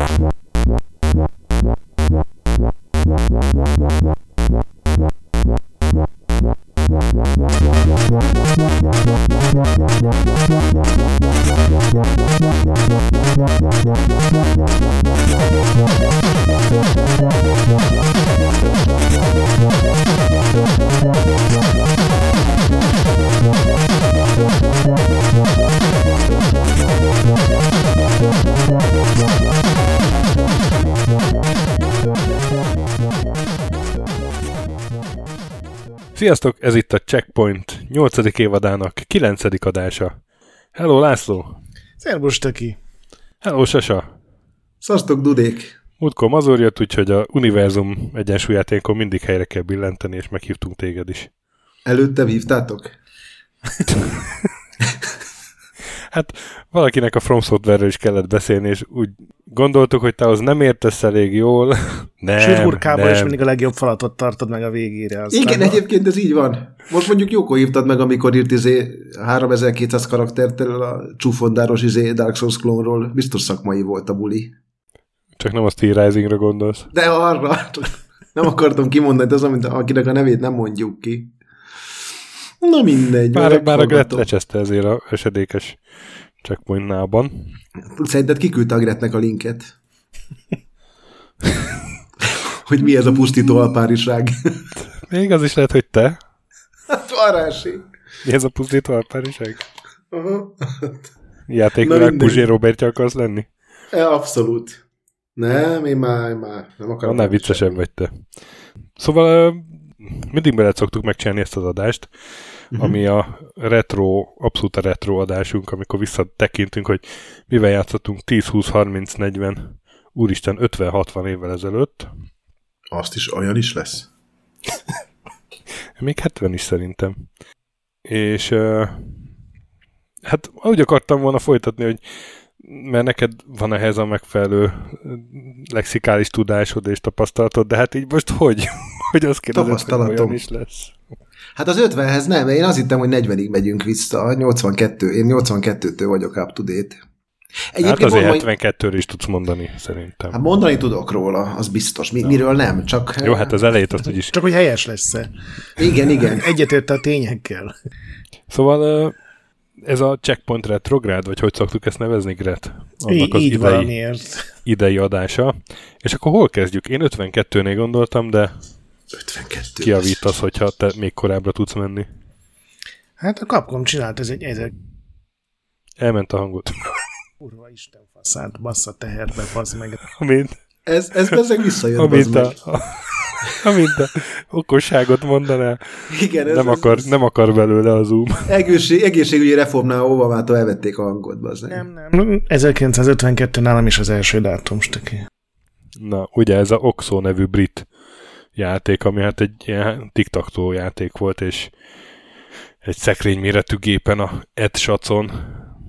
What? Sziasztok, ez itt a Checkpoint 8. évadának 9. adása. Hello László! Szerbus Töki! Hello Sasa! Szasztok Dudék! Múltkor mazur jött, úgyhogy a univerzum egyensúlyáténkon mindig helyre kell billenteni, és meghívtunk téged is. Előtte hívtátok? Hát valakinek a From Software-ről is kellett beszélni, és úgy gondoltuk, hogy te az nem értesz elég jól. nem, Sürgurkából is mindig a legjobb falatot tartod meg a végére. Aztán Igen, a... egyébként ez így van. Most mondjuk jókor hívtad meg, amikor írt izé 3200 karaktertől a csúfondáros izé Dark Souls klónról. Biztos szakmai volt a buli. Csak nem a Steel Risingre gondolsz. De arra. Nem akartam kimondani, de az, amit, akinek a nevét nem mondjuk ki. Na mindegy. Bár, bár a Gret lecseszte ezért a esedékes checkpointnában. Szerinted kiküldte a Gretnek a linket? hogy mi ez a pusztító alpáriság? Még az is lehet, hogy te. Hát varási. Mi ez a pusztító alpáriság? Uh-huh. Játékvilág Puzsé Robertja akarsz lenni? E, abszolút. Nem, én már, én már nem akarom. Annál viccesebb vagy te. Szóval mindig bele szoktuk megcsinálni ezt az adást, uh-huh. ami a retro, abszolút a retro adásunk, amikor visszatekintünk, hogy mivel játszottunk 10, 20, 30, 40, úristen 50-60 évvel ezelőtt. Azt is olyan is lesz? Még 70 is szerintem. És uh, hát úgy akartam volna folytatni, hogy mert neked van ehhez a megfelelő lexikális tudásod és tapasztalatod, de hát így most hogy? hogy az kérdezett, hogy olyan is lesz. Hát az 50-hez nem, én azt hittem, hogy 40-ig megyünk vissza, 82, én 82-től vagyok up to date. Egyébként hát azért 72-ről is tudsz mondani, szerintem. Hát mondani tudok róla, az biztos. Mi, miről nem, csak... Jó, hát az elejét azt úgyis... Csak hogy helyes lesz-e. Igen, igen. Egyetért a tényekkel. Szóval ez a Checkpoint Retrograd, vagy hogy szoktuk ezt nevezni, Gret? Annak az így idei, valamiért. idei adása. És akkor hol kezdjük? Én 52-nél gondoltam, de 52 kiavítasz, hogyha te még korábbra tudsz menni. Hát a Capcom csinált ez egy ezek. Elment a hangot. Urva Isten faszát, bassza teherbe, bassz meg. Amint. Ez, ez ezek visszajön, amint a, a, amint a okosságot mondaná. Igen, ez, nem, ez, akar, ez, nem akar belőle a Zoom. Egészség, egészségügyi reformnál Obamától elvették a hangot, bazd Nem, nem. 1952 nálam is az első dátum, stöki. Na, ugye ez a Oxo nevű brit játék, ami hát egy ilyen tiktaktó játék volt, és egy szekrény méretű gépen a Ed Sacon,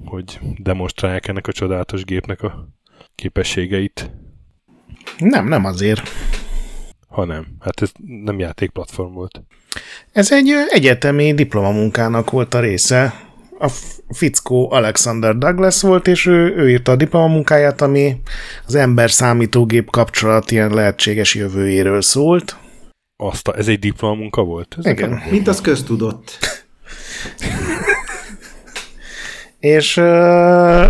hogy demonstrálják ennek a csodálatos gépnek a képességeit. Nem, nem azért. Ha nem. Hát ez nem játékplatform volt. Ez egy egyetemi diplomamunkának volt a része. A fickó Alexander Douglas volt, és ő, ő írta a diplomamunkáját, ami az ember számítógép kapcsolat ilyen lehetséges jövőjéről szólt. Azt a, ez egy diplomamunka volt? Ez Igen. Mint az köztudott. és uh,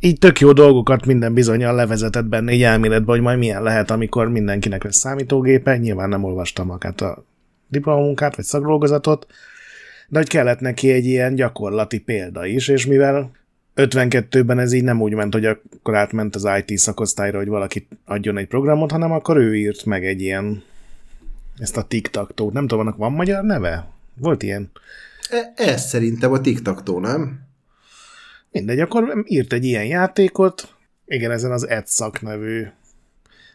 így tök jó dolgokat minden bizonyal levezetett benne egy elméletben, hogy majd milyen lehet, amikor mindenkinek lesz számítógépe. Nyilván nem olvastam magát a diplomamunkát vagy szakdolgozatot, de hogy kellett neki egy ilyen gyakorlati példa is, és mivel 52-ben ez így nem úgy ment, hogy akkor átment az IT szakosztályra, hogy valaki adjon egy programot, hanem akkor ő írt meg egy ilyen ezt a tiktaktót. Nem tudom, annak van magyar neve? Volt ilyen? E, ez szerintem a tiktaktó, nem? Mindegy, akkor írt egy ilyen játékot, igen, ezen az Edszak nevű,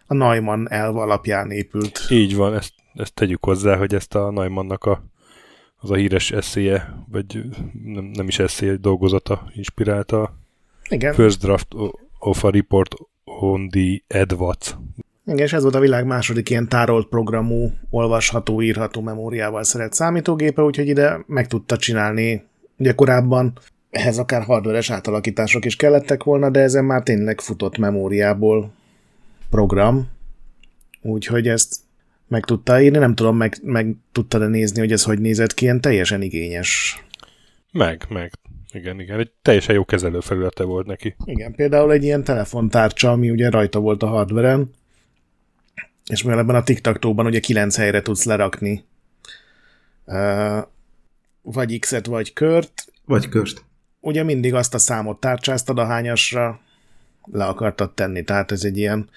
a Neumann elv alapján épült. Így van, ezt, ezt tegyük hozzá, hogy ezt a Neumannnak a, az a híres eszéje, vagy nem, nem is eszéje, dolgozata inspirálta igen. First Draft of a Report on the AdWats. Igen, és ez volt a világ második ilyen tárolt programú, olvasható, írható memóriával szeret számítógépe, úgyhogy ide meg tudta csinálni. Ugye korábban ehhez akár hardveres átalakítások is kellettek volna, de ezen már tényleg futott memóriából program, úgyhogy ezt meg tudta írni, nem tudom, meg, meg tudta nézni, hogy ez hogy nézett ki, ilyen teljesen igényes. Meg, meg. Igen, igen. Egy teljesen jó kezelőfelülete volt neki. Igen, például egy ilyen telefontárcsa, ami ugye rajta volt a hardveren, és mivel ebben a tiktaktóban ugye kilenc helyre tudsz lerakni uh, vagy X-et, vagy kört. Vagy kört. Ugye mindig azt a számot tárcsáztad a hányasra, le akartad tenni. Tehát ez egy ilyen,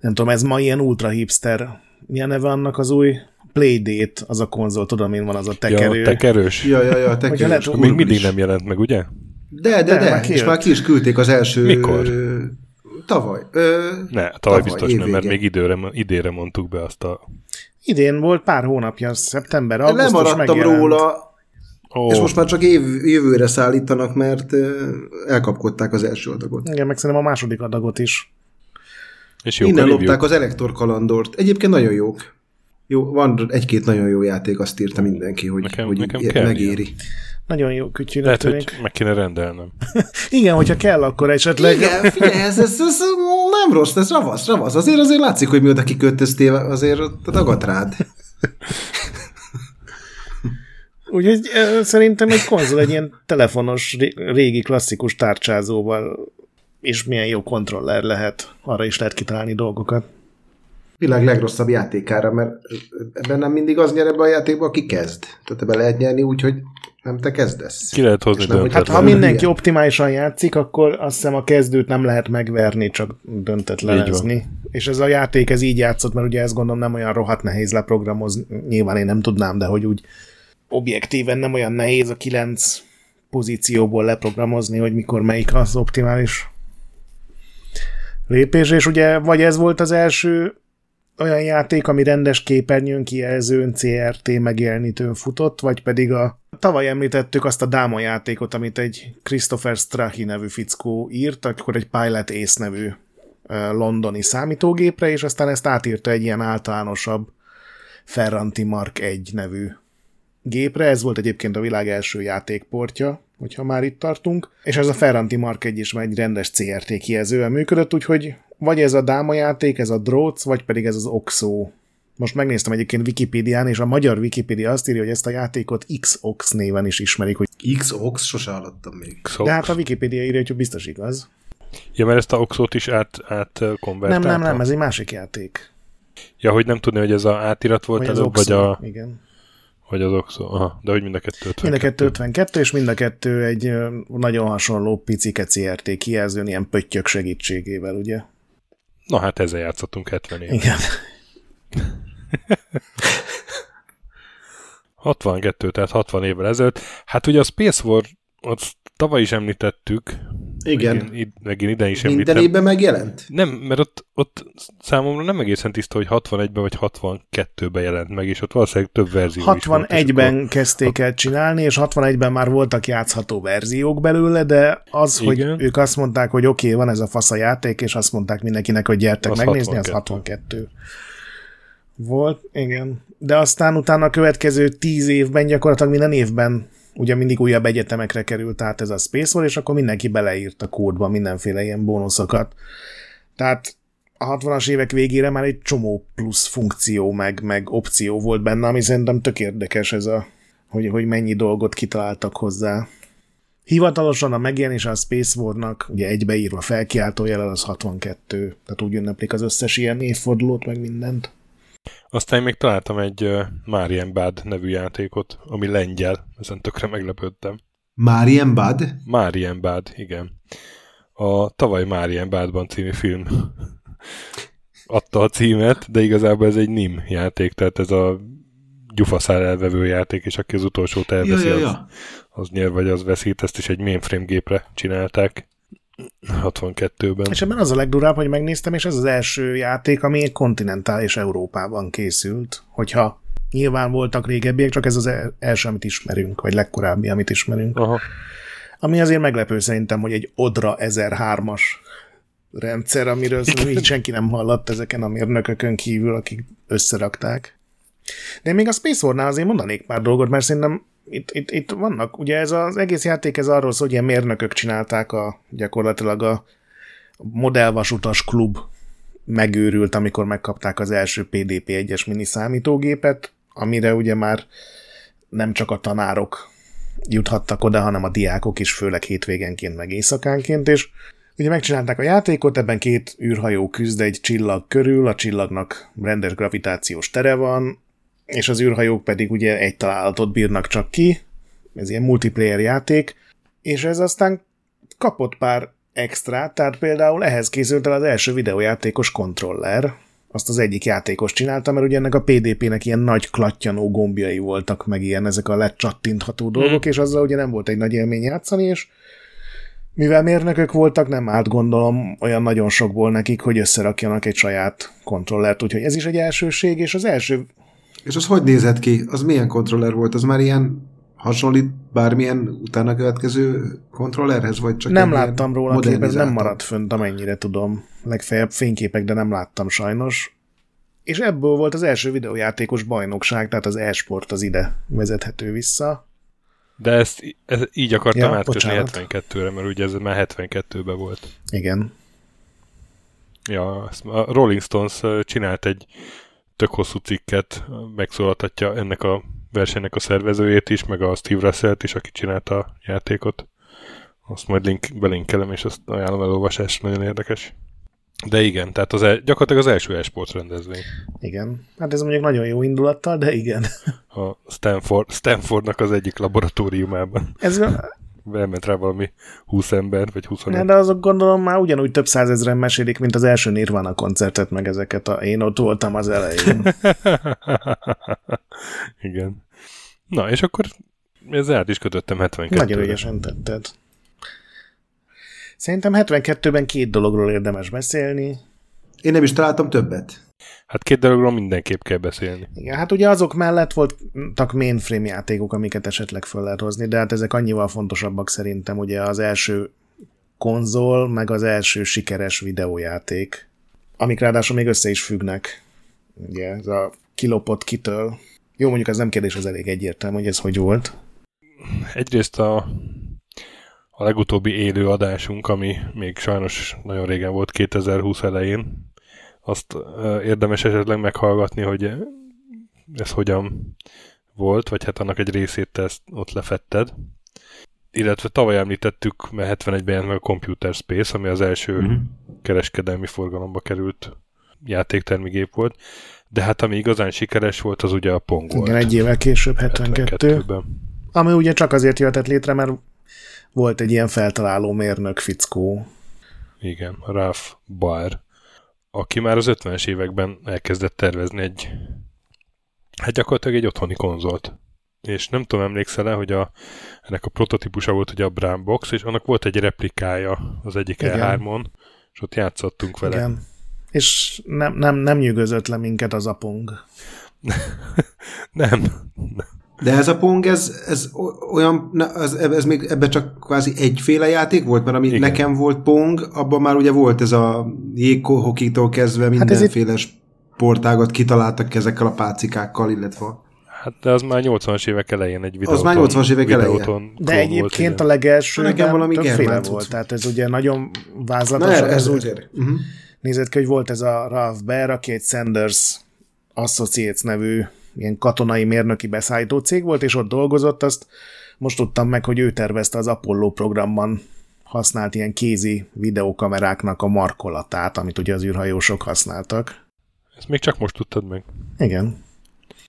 nem tudom, ez ma ilyen ultra hipster. Milyen neve annak az új Playdate, az a konzol, tudom én van az a tekerő. Ja, tekerős. Ja, ja, ja, tekerős. lehet, Még mindig nem jelent meg, ugye? De, de, De, de, már és már ki is küldték az első... Mikor? ö, Tavaly. Ö, Ne, tavaly, Tavaly, biztos nem, mert még időre, idére mondtuk be azt a... Idén volt pár hónapja, szeptember, augusztus Lemaradtam megjelent. róla, Ó, és most már csak év, jövőre szállítanak, mert elkapkodták az első adagot. Igen, meg szerintem a második adagot is. És jók Innen lopták az Elektor kalandort. Egyébként nagyon jók. Jó, van egy-két nagyon jó játék, azt írta mindenki, hogy, Nekem- hogy nekem kell megéri. Nagyon jó kütyűnek Lehet, tűnik. hogy meg kéne rendelnem. Igen, hogyha kell, akkor esetleg... Igen, figyelj, ez, ez, ez, nem rossz, ez ravasz, ravasz. Azért azért látszik, hogy mióta kikötöztél, azért ott dagadt rád. Úgyhogy szerintem egy konzol egy ilyen telefonos, ré- régi klasszikus tárcsázóval és milyen jó kontroller lehet. Arra is lehet kitalálni dolgokat. Világ legrosszabb játékára, mert ebben nem mindig az nyer ebbe a játékba, aki kezd. Tehát ebbe lehet nyerni úgy, hogy nem te kezdesz. Ki lehet hozni nem, hogy- Hát ha Ilyen. mindenki optimálisan játszik, akkor azt hiszem a kezdőt nem lehet megverni, csak döntetlenezni. És ez a játék ez így játszott, mert ugye ezt gondolom nem olyan rohadt nehéz leprogramozni. Nyilván én nem tudnám, de hogy úgy objektíven nem olyan nehéz a kilenc pozícióból leprogramozni, hogy mikor melyik az optimális lépés, és ugye vagy ez volt az első olyan játék, ami rendes képernyőn kijelzőn, CRT megjelenítőn futott, vagy pedig a tavaly említettük azt a Dáma játékot, amit egy Christopher Strahi nevű fickó írt, akkor egy Pilot Ace nevű londoni számítógépre, és aztán ezt átírta egy ilyen általánosabb Ferranti Mark 1 nevű gépre. Ez volt egyébként a világ első játékportja, hogyha már itt tartunk. És ez a Ferranti Mark 1 is már egy rendes CRT kijelzővel működött, úgyhogy vagy ez a Dáma játék, ez a Droz, vagy pedig ez az Oxo. Most megnéztem egyébként Wikipédián, és a magyar Wikipédia azt írja, hogy ezt a játékot XOX néven is ismerik, hogy X-Ox, sose hallottam még. Xo- de hát a Wikipédia írja, hogy biztos igaz. Ja, mert ezt a Oxót is át, át Nem, nem, nem, ez egy másik játék. Ja, hogy nem tudni, hogy ez a átirat volt Vagy az előbb, vagy, Oxo. a, Igen. Vagy az Oxo. Aha, de hogy mind a kettő 52. Mind a kettő 52, és mind a kettő egy nagyon hasonló picike CRT kijelzőn, ilyen pöttyök segítségével, ugye? Na hát ezzel játszottunk 70 év. Igen. 62, tehát 60 évvel ezelőtt. Hát ugye a Space War, azt tavaly is említettük. Igen. Meg én, meg én ide is Minden említem. évben megjelent? Nem, mert ott, ott számomra nem egészen tiszta, hogy 61-ben vagy 62-ben jelent meg, és ott valószínűleg több verzió is volt. és 61-ben akkor- kezdték el csinálni, és 61-ben már voltak játszható verziók belőle, de az, Igen. hogy ők azt mondták, hogy oké, okay, van ez a fasz a játék, és azt mondták mindenkinek, hogy gyertek Az megnézni, az 62. Volt, igen. De aztán utána a következő 10 évben gyakorlatilag minden évben ugye mindig újabb egyetemekre került át ez a Space War, és akkor mindenki beleírt a kódba mindenféle ilyen bónuszokat. Tehát a 60-as évek végére már egy csomó plusz funkció, meg, meg opció volt benne, ami szerintem tök érdekes ez a, hogy, hogy mennyi dolgot kitaláltak hozzá. Hivatalosan a megjelenése a Space War-nak, ugye egybeírva felkiáltójel az 62, tehát úgy ünneplik az összes ilyen évfordulót, meg mindent. Aztán még találtam egy uh, Marian Bad nevű játékot, ami lengyel, ezen tökre meglepődtem. Marian Bad? Marian Bad, igen. A tavaly Marian Badban című film adta a címet, de igazából ez egy NIM játék, tehát ez a gyufaszál elvevő játék, és aki az utolsót elveszi, Ja, ja, Az, ja. az nyer vagy az veszít, ezt is egy mainframe gépre csinálták 62-ben. És ebben az a legdurább, hogy megnéztem, és ez az első játék, ami egy kontinentális Európában készült. Hogyha nyilván voltak régebbiek, csak ez az el- első, amit ismerünk, vagy legkorábbi, amit ismerünk. Aha. Ami azért meglepő szerintem, hogy egy Odra 1003-as rendszer, amiről így senki nem hallott ezeken a mérnökökön kívül, akik összerakták. De én még a Space War-nál azért mondanék pár dolgot, mert szerintem itt, itt, itt vannak, ugye ez az egész játék ez arról szól, hogy ilyen mérnökök csinálták a, gyakorlatilag a modellvasutas klub megőrült, amikor megkapták az első PDP-1-es mini számítógépet, amire ugye már nem csak a tanárok juthattak oda, hanem a diákok is, főleg hétvégenként, meg éjszakánként, és ugye megcsinálták a játékot, ebben két űrhajó küzd egy csillag körül, a csillagnak rendes gravitációs tere van, és az űrhajók pedig ugye egy találatot bírnak csak ki, ez ilyen multiplayer játék, és ez aztán kapott pár extra, tehát például ehhez készült el az első videójátékos kontroller, azt az egyik játékos csinálta, mert ugye ennek a PDP-nek ilyen nagy klattyanó gombjai voltak, meg ilyen ezek a lecsattintható dolgok, mm. és azzal ugye nem volt egy nagy élmény játszani, és mivel mérnökök voltak, nem állt gondolom olyan nagyon sokból nekik, hogy összerakjanak egy saját kontrollert, úgyhogy ez is egy elsőség, és az első... És az hogy nézett ki? Az milyen kontroller volt? Az már ilyen hasonlít bármilyen utána következő kontrollerhez, vagy csak Nem láttam róla képet, nem maradt fönt, amennyire tudom. Legfeljebb fényképek, de nem láttam sajnos. És ebből volt az első videójátékos bajnokság, tehát az e-sport az ide vezethető vissza. De ezt, ezt így akartam ja, átkötni 72-re, mert ugye ez már 72-ben volt. Igen. Ja, a Rolling Stones csinált egy tök hosszú cikket, megszólaltatja ennek a versenynek a szervezőjét is, meg a Steve russell is, aki csinálta a játékot. Azt majd link, belinkelem, és azt ajánlom elolvasás, nagyon érdekes. De igen, tehát az el, gyakorlatilag az első e-sport rendezvény. Igen, hát ez mondjuk nagyon jó indulattal, de igen. A Stanford, Stanfordnak az egyik laboratóriumában. Ez elment rá valami 20 ember, vagy 21. De azok gondolom már ugyanúgy több százezren mesélik, mint az első Nirvana koncertet, meg ezeket a én ott voltam az elején. Igen. Na, és akkor ezzel át is kötöttem 72 Nagyon ügyesen tetted. Szerintem 72-ben két dologról érdemes beszélni. Én nem is találtam többet. Hát két dologról mindenképp kell beszélni. Igen, hát ugye azok mellett voltak mainframe játékok, amiket esetleg föl lehet hozni, de hát ezek annyival fontosabbak szerintem, ugye az első konzol, meg az első sikeres videójáték, amik ráadásul még össze is függnek. Ugye ez a kilopott kitől. Jó, mondjuk ez nem kérdés, az elég egyértelmű, hogy ez hogy volt. Egyrészt a, a legutóbbi élő adásunk, ami még sajnos nagyon régen volt, 2020 elején, azt érdemes esetleg meghallgatni, hogy ez hogyan volt, vagy hát annak egy részét te ezt ott lefetted. Illetve tavaly említettük, mert 71-ben jelent meg a Computer Space, ami az első mm-hmm. kereskedelmi forgalomba került játéktermigép volt. De hát ami igazán sikeres volt, az ugye a Pong volt. Igen, egy évvel később, 72. 72-ben. Ami ugye csak azért jöhetett létre, mert volt egy ilyen feltaláló mérnök fickó. Igen, Ralph Baer aki már az 50-es években elkezdett tervezni egy, hát gyakorlatilag egy otthoni konzolt. És nem tudom, emlékszel-e, hogy a, ennek a prototípusa volt ugye a Brown Box, és annak volt egy replikája az egyik E3-on, és ott játszottunk vele. Igen. És nem, nem, nem nyűgözött le minket az apong. nem. De ez a Pong, ez, ez olyan, ez, ez még ebben csak kvázi egyféle játék volt, mert ami Igen. nekem volt Pong, abban már ugye volt ez a jéghokitól kezdve mindenféle hát sportágat kitaláltak ezekkel a pácikákkal, illetve Hát de az már 80-as évek elején egy videóton. Az már 80-as évek elején. De egyébként volt, a legelső nekem valami többféle volt, tehát ez ugye nagyon vázlatos. Na, ez, ez úgy uh-huh. nézett ki, hogy volt ez a Ralph Baer, aki egy Sanders Associates nevű ilyen katonai mérnöki beszállító cég volt, és ott dolgozott, azt most tudtam meg, hogy ő tervezte az Apollo programban használt ilyen kézi videókameráknak a markolatát, amit ugye az űrhajósok használtak. Ezt még csak most tudtad meg. Igen.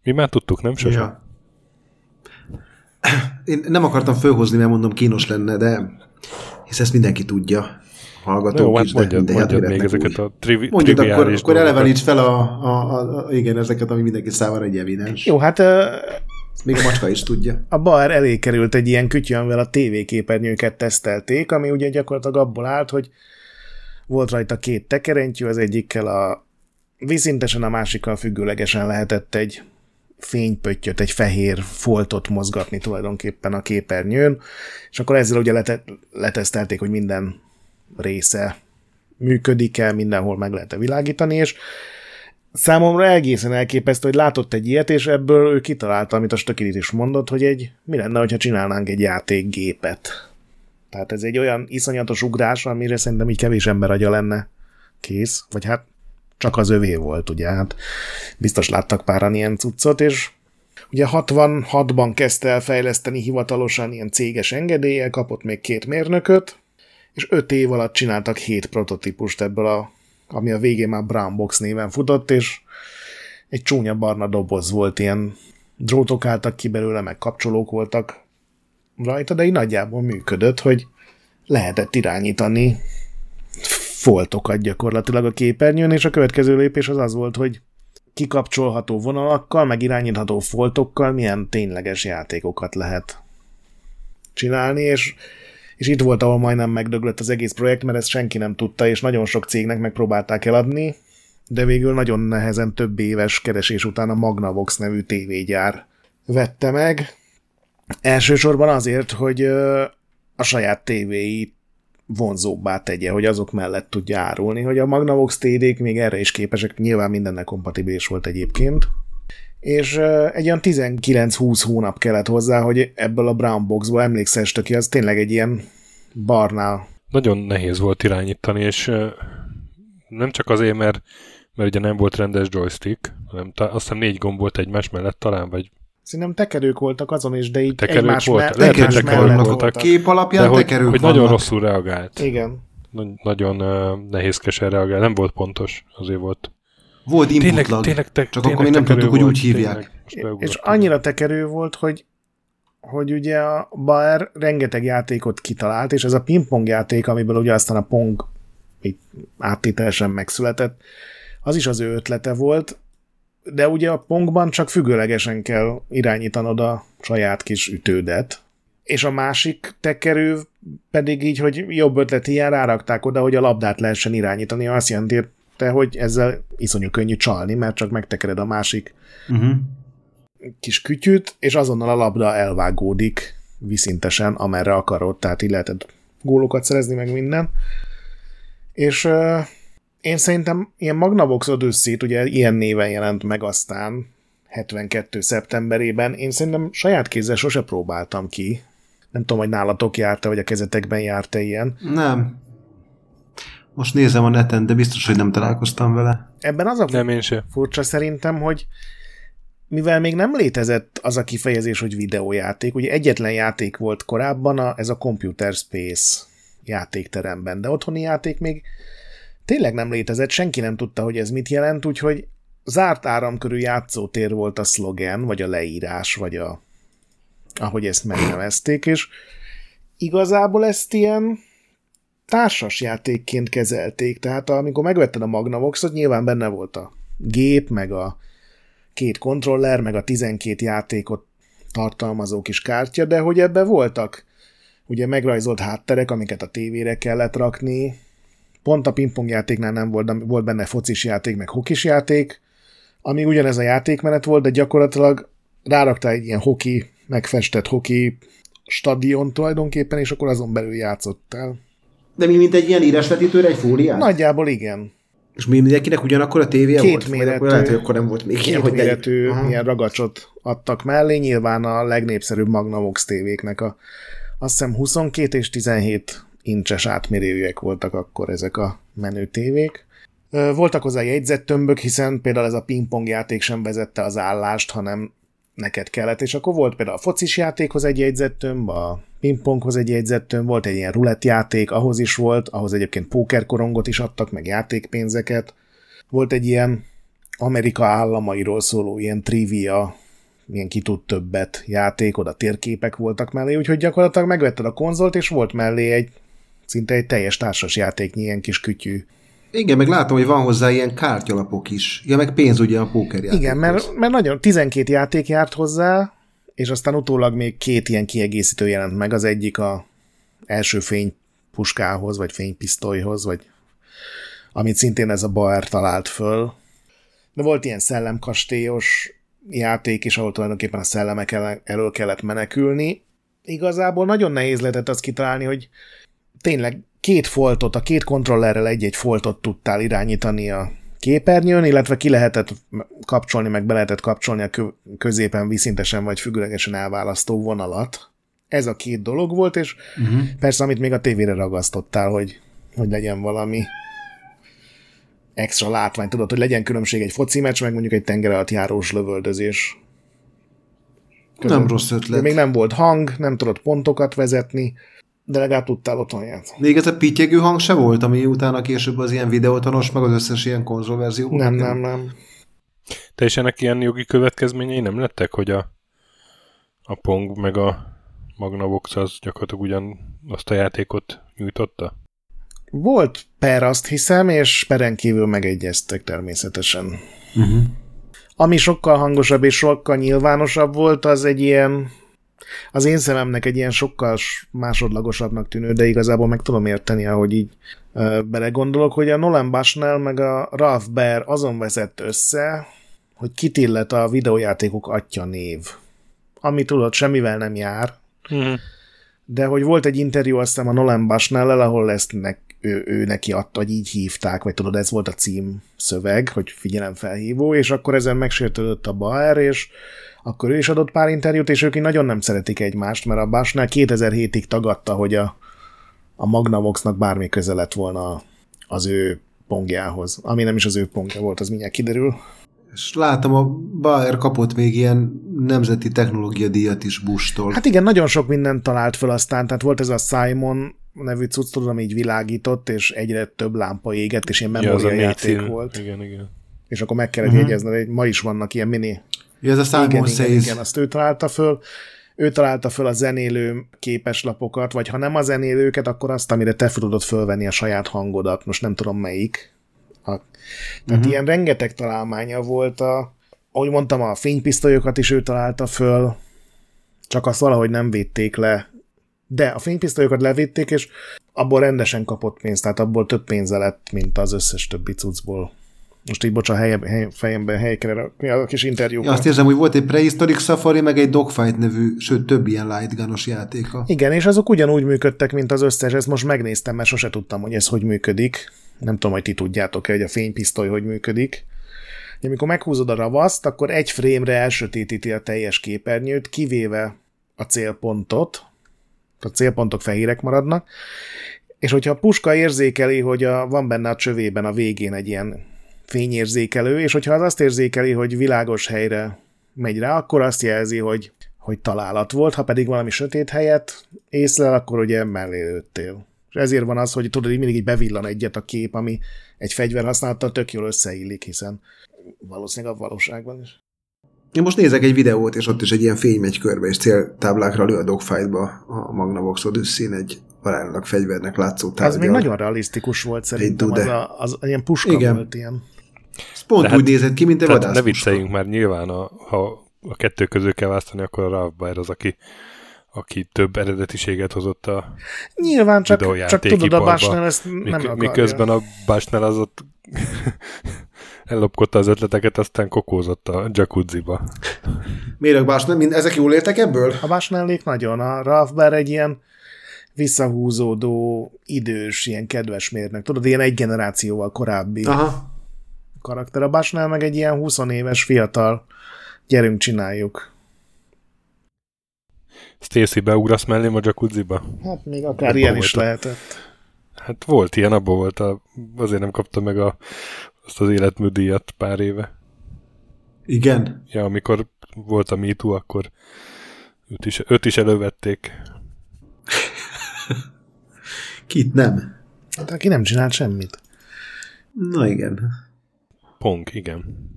Mi már tudtuk, nem sose? Ja. Én nem akartam fölhozni, mert mondom kínos lenne, de hisz ezt mindenki tudja hallgatók Jó, hát is, mondjad, de mondjad még ezeket a trivi, mondjad, akkor, akkor eleveníts fel a, a, a, a, igen, ezeket, ami mindenki számára egy evidens. Jó, hát uh, még a macska is tudja. A bar elé került egy ilyen kütyű, amivel a tévéképernyőket tesztelték, ami ugye gyakorlatilag abból állt, hogy volt rajta két tekerentyű, az egyikkel a vízintesen, a másikkal függőlegesen lehetett egy fénypöttyöt, egy fehér foltot mozgatni tulajdonképpen a képernyőn, és akkor ezzel ugye lete- letesztelték, hogy minden része működik-e, mindenhol meg lehet-e világítani, és számomra egészen elképesztő, hogy látott egy ilyet, és ebből ő kitalálta, amit a Stökirit is mondott, hogy egy, mi lenne, ha csinálnánk egy játékgépet. Tehát ez egy olyan iszonyatos ugrás, amire szerintem így kevés ember agya lenne kész, vagy hát csak az övé volt, ugye, hát biztos láttak páran ilyen cuccot, és ugye 66-ban kezdte el fejleszteni hivatalosan ilyen céges engedélye, kapott még két mérnököt, és öt év alatt csináltak hét prototípust ebből a, ami a végén már Brown Box néven futott, és egy csúnya barna doboz volt, ilyen drótok álltak ki belőle, meg kapcsolók voltak rajta, de így nagyjából működött, hogy lehetett irányítani foltokat gyakorlatilag a képernyőn, és a következő lépés az az volt, hogy kikapcsolható vonalakkal, meg irányítható foltokkal milyen tényleges játékokat lehet csinálni, és, és itt volt, ahol majdnem megdöglött az egész projekt, mert ezt senki nem tudta, és nagyon sok cégnek megpróbálták eladni, de végül nagyon nehezen több éves keresés után a Magnavox nevű tévégyár vette meg. Elsősorban azért, hogy a saját tévéit vonzóbbá tegye, hogy azok mellett tudja árulni, hogy a Magnavox td még erre is képesek, nyilván mindennel kompatibilis volt egyébként, és egy olyan 19-20 hónap kellett hozzá, hogy ebből a Brown Boxból emlékszes, ki, az tényleg egy ilyen barnál. Nagyon nehéz volt irányítani, és nem csak azért, mert, mert ugye nem volt rendes joystick, hanem ta, azt hiszem négy gomb volt egymás mellett talán, vagy Szerintem tekerők voltak azon is, de így tekerők egymás volt, mellett, tekerők egymás voltak. mellett voltak. voltak. Kép alapján de hogy, tekerők hogy vannak. nagyon rosszul reagált. Igen. Nagy- Nagyon uh, nehézkesen reagált. Nem volt pontos, azért volt. Volt Tényleg, inputlag, tényleg, te, csak tényleg akkor még nem tudtuk, hogy úgy hívják. tényleg. És annyira tekerő volt, hogy hogy ugye a Baer rengeteg játékot kitalált, és ez a pingpong játék, amiből ugye aztán a pong áttételesen megszületett, az is az ő ötlete volt, de ugye a pongban csak függőlegesen kell irányítanod a saját kis ütődet, és a másik tekerő pedig így, hogy jobb ötlet ilyen rárakták oda, hogy a labdát lehessen irányítani, azt jelenti, hogy ezzel iszonyú könnyű csalni, mert csak megtekered a másik Uh-huh. kis kütyűt, és azonnal a labda elvágódik viszintesen, amerre akarod, tehát így lehetett gólokat szerezni, meg minden. És uh, én szerintem ilyen Magnavox Odyssey-t, ugye ilyen néven jelent meg aztán 72. szeptemberében, én szerintem saját kézzel sose próbáltam ki. Nem tudom, hogy nálatok járta, vagy a kezetekben járta ilyen. Nem. Most nézem a neten, de biztos, hogy nem találkoztam vele. Ebben az a Nem, én se. furcsa szerintem, hogy mivel még nem létezett az a kifejezés, hogy videójáték, ugye egyetlen játék volt korábban, a, ez a Computer Space játékteremben, de otthoni játék még tényleg nem létezett, senki nem tudta, hogy ez mit jelent, úgyhogy zárt áramkörű játszótér volt a szlogen, vagy a leírás, vagy a ahogy ezt megnevezték, és igazából ezt ilyen társas játékként kezelték, tehát amikor megvetted a Magnavoxot, nyilván benne volt a gép, meg a két kontroller, meg a 12 játékot tartalmazó kis kártya, de hogy ebbe voltak ugye megrajzolt hátterek, amiket a tévére kellett rakni, pont a pingpong játéknál nem volt, volt benne focis játék, meg hokis játék, ami ugyanez a játékmenet volt, de gyakorlatilag ráraktál egy ilyen hoki, megfestett hoki stadion tulajdonképpen, és akkor azon belül játszottál. De mi, mint egy ilyen írásvetítőre, egy fóliát? Nagyjából igen. És mi mindenkinek ugyanakkor a tévéje Két volt? Méretű- akkor lehet, hogy akkor nem volt még Két ilyen, hogy méretű Aha. ilyen ragacsot adtak mellé, nyilván a legnépszerűbb Magnavox tévéknek a azt hiszem 22 és 17 incses átmérőjűek voltak akkor ezek a menő tévék. Voltak hozzá jegyzettömbök, hiszen például ez a pingpong játék sem vezette az állást, hanem neked kellett, és akkor volt például a focis játékhoz egy jegyzettömb, a pingponghoz egy jegyzettömb, volt egy ilyen rulett játék, ahhoz is volt, ahhoz egyébként pókerkorongot is adtak, meg játékpénzeket. Volt egy ilyen Amerika államairól szóló ilyen trivia, ilyen ki tud többet játék, oda térképek voltak mellé, úgyhogy gyakorlatilag megvetted a konzolt, és volt mellé egy szinte egy teljes társas játéknyi ilyen kis kütyű. Igen, meg látom, hogy van hozzá ilyen kártyalapok is. Ja, meg pénz ugye a pókerjátékhoz. Igen, mert, mert nagyon 12 játék járt hozzá, és aztán utólag még két ilyen kiegészítő jelent meg, az egyik a első fénypuskához, vagy fénypisztolyhoz, vagy amit szintén ez a Baer talált föl. De volt ilyen szellemkastélyos játék is, ahol tulajdonképpen a szellemek el- elől kellett menekülni. Igazából nagyon nehéz lehetett azt kitalálni, hogy tényleg két foltot, a két kontrollerrel egy-egy foltot tudtál irányítani a képernyőn, illetve ki lehetett kapcsolni, meg be lehetett kapcsolni a kö- középen viszintesen vagy függőlegesen elválasztó vonalat. Ez a két dolog volt, és uh-huh. persze, amit még a tévére ragasztottál, hogy, hogy legyen valami extra látvány, tudod, hogy legyen különbség egy foci meccs, meg mondjuk egy tenger alatt járós lövöldözés. Közön. Nem rossz ötlet. Még nem volt hang, nem tudott pontokat vezetni, de legalább tudtál otthon játszani. Még ez a pittyegő hang se volt, ami utána később az ilyen videótanos, meg az összes ilyen konzolverzió. Nem, nem, nem. Te is ennek ilyen jogi következményei nem lettek, hogy a, a Pong meg a Magnavox az gyakorlatilag ugyan azt a játékot nyújtotta? Volt per, azt hiszem, és peren kívül megegyeztek természetesen. Uh-huh. Ami sokkal hangosabb és sokkal nyilvánosabb volt, az egy ilyen az én szememnek egy ilyen sokkal másodlagosabbnak tűnő, de igazából meg tudom érteni, ahogy így belegondolok, hogy a Nolan Bushnell meg a Ralph Baer azon vezett össze, hogy kit illet a videójátékok atya név. Ami tudod, semmivel nem jár, uh-huh. de hogy volt egy interjú aztán a Nolan Bushnell-el, ahol ezt nek, ő, ő neki adta, hogy így hívták, vagy tudod, ez volt a cím szöveg, hogy figyelemfelhívó, és akkor ezen megsértődött a Baer, és akkor ő is adott pár interjút, és ők nagyon nem szeretik egymást, mert a Básnál 2007-ig tagadta, hogy a, a Magnavoxnak bármi köze lett volna az ő pongjához. Ami nem is az ő pongja volt, az mindjárt kiderül. És látom, a Bayer kapott még ilyen nemzeti technológia díjat is Bush-tól. Hát igen, nagyon sok mindent talált föl aztán, tehát volt ez a Simon nevű cucc, tudom, így világított, és egyre több lámpa égett, és ilyen memóriajáték ja, volt. Igen, igen. És akkor meg kellett uh-huh. jegyezni, hogy ma is vannak ilyen mini Ja, ez a Simon igen, Says. Igen, igen, azt ő találta föl. Ő találta föl a zenélő képeslapokat, vagy ha nem a zenélőket, akkor azt, amire te tudod fölvenni a saját hangodat. Most nem tudom melyik. A, tehát uh-huh. ilyen rengeteg találmánya volt a, ahogy mondtam, a fénypisztolyokat is ő találta föl, csak azt valahogy nem védték le. De a fénypisztolyokat levitték, és abból rendesen kapott pénzt, tehát abból több pénze lett, mint az összes többi cuccból. Most így bocsán, hely, hely, fejemben helyekre a kis interjú. Azt érzem, hogy volt egy Prehistoric Safari, meg egy Dogfight nevű, sőt több ilyen lightgunos játéka. Igen, és azok ugyanúgy működtek, mint az összes, ezt most megnéztem, mert sose tudtam, hogy ez hogy működik. Nem tudom, hogy ti tudjátok-e, hogy a fénypisztoly hogy működik. De amikor meghúzod a ravaszt, akkor egy frémre elsötétíti a teljes képernyőt, kivéve a célpontot, a célpontok fehérek maradnak, és hogyha a puska érzékeli, hogy a, van benne a csövében a végén egy ilyen fényérzékelő, és hogyha az azt érzékeli, hogy világos helyre megy rá, akkor azt jelzi, hogy, hogy találat volt, ha pedig valami sötét helyet észlel, akkor ugye mellé lőttél. És ezért van az, hogy tudod, hogy mindig így bevillan egyet a kép, ami egy fegyver használattal tök jól összeillik, hiszen valószínűleg a valóságban is. Én most nézek egy videót, és ott is egy ilyen fény megy körbe, és céltáblákra lő a dogfight-ba a Magnavox Odyssey egy aránylag fegyvernek látszó tárgyal. Ez még nagyon realisztikus volt szerintem, az, a, az ilyen puska Igen. volt ilyen. Ez pont hát, úgy nézett ki, mint egy vadász. Ne vicceljünk már nyilván, a, ha a kettő közül kell választani, akkor a Ralph Baer az, aki, aki több eredetiséget hozott a Nyilván, csak, csak tudod, a Basnell ezt nem Mik, akarja. Miközben a Basnell az ott ellopkodta az ötleteket, aztán kokózott a jacuzziba. Miért a Basnell? Mind, ezek jól értek ebből? A Basnellék nagyon. A Ralph Baer egy ilyen visszahúzódó, idős, ilyen kedves mérnek. Tudod, ilyen egy generációval korábbi. Aha karakter. A Basnál meg egy ilyen 20 éves fiatal, gyerünk csináljuk. Stacy, beugrasz mellém a jacuzziba? Hát még akár abba ilyen is a... lehetett. Hát volt ilyen, abból volt, a, azért nem kapta meg a, azt az életműdíjat pár éve. Igen? Ja, amikor volt a MeToo, akkor őt is, őt is elővették. Kit nem? Hát aki nem csinált semmit. Na igen. Pong, igen.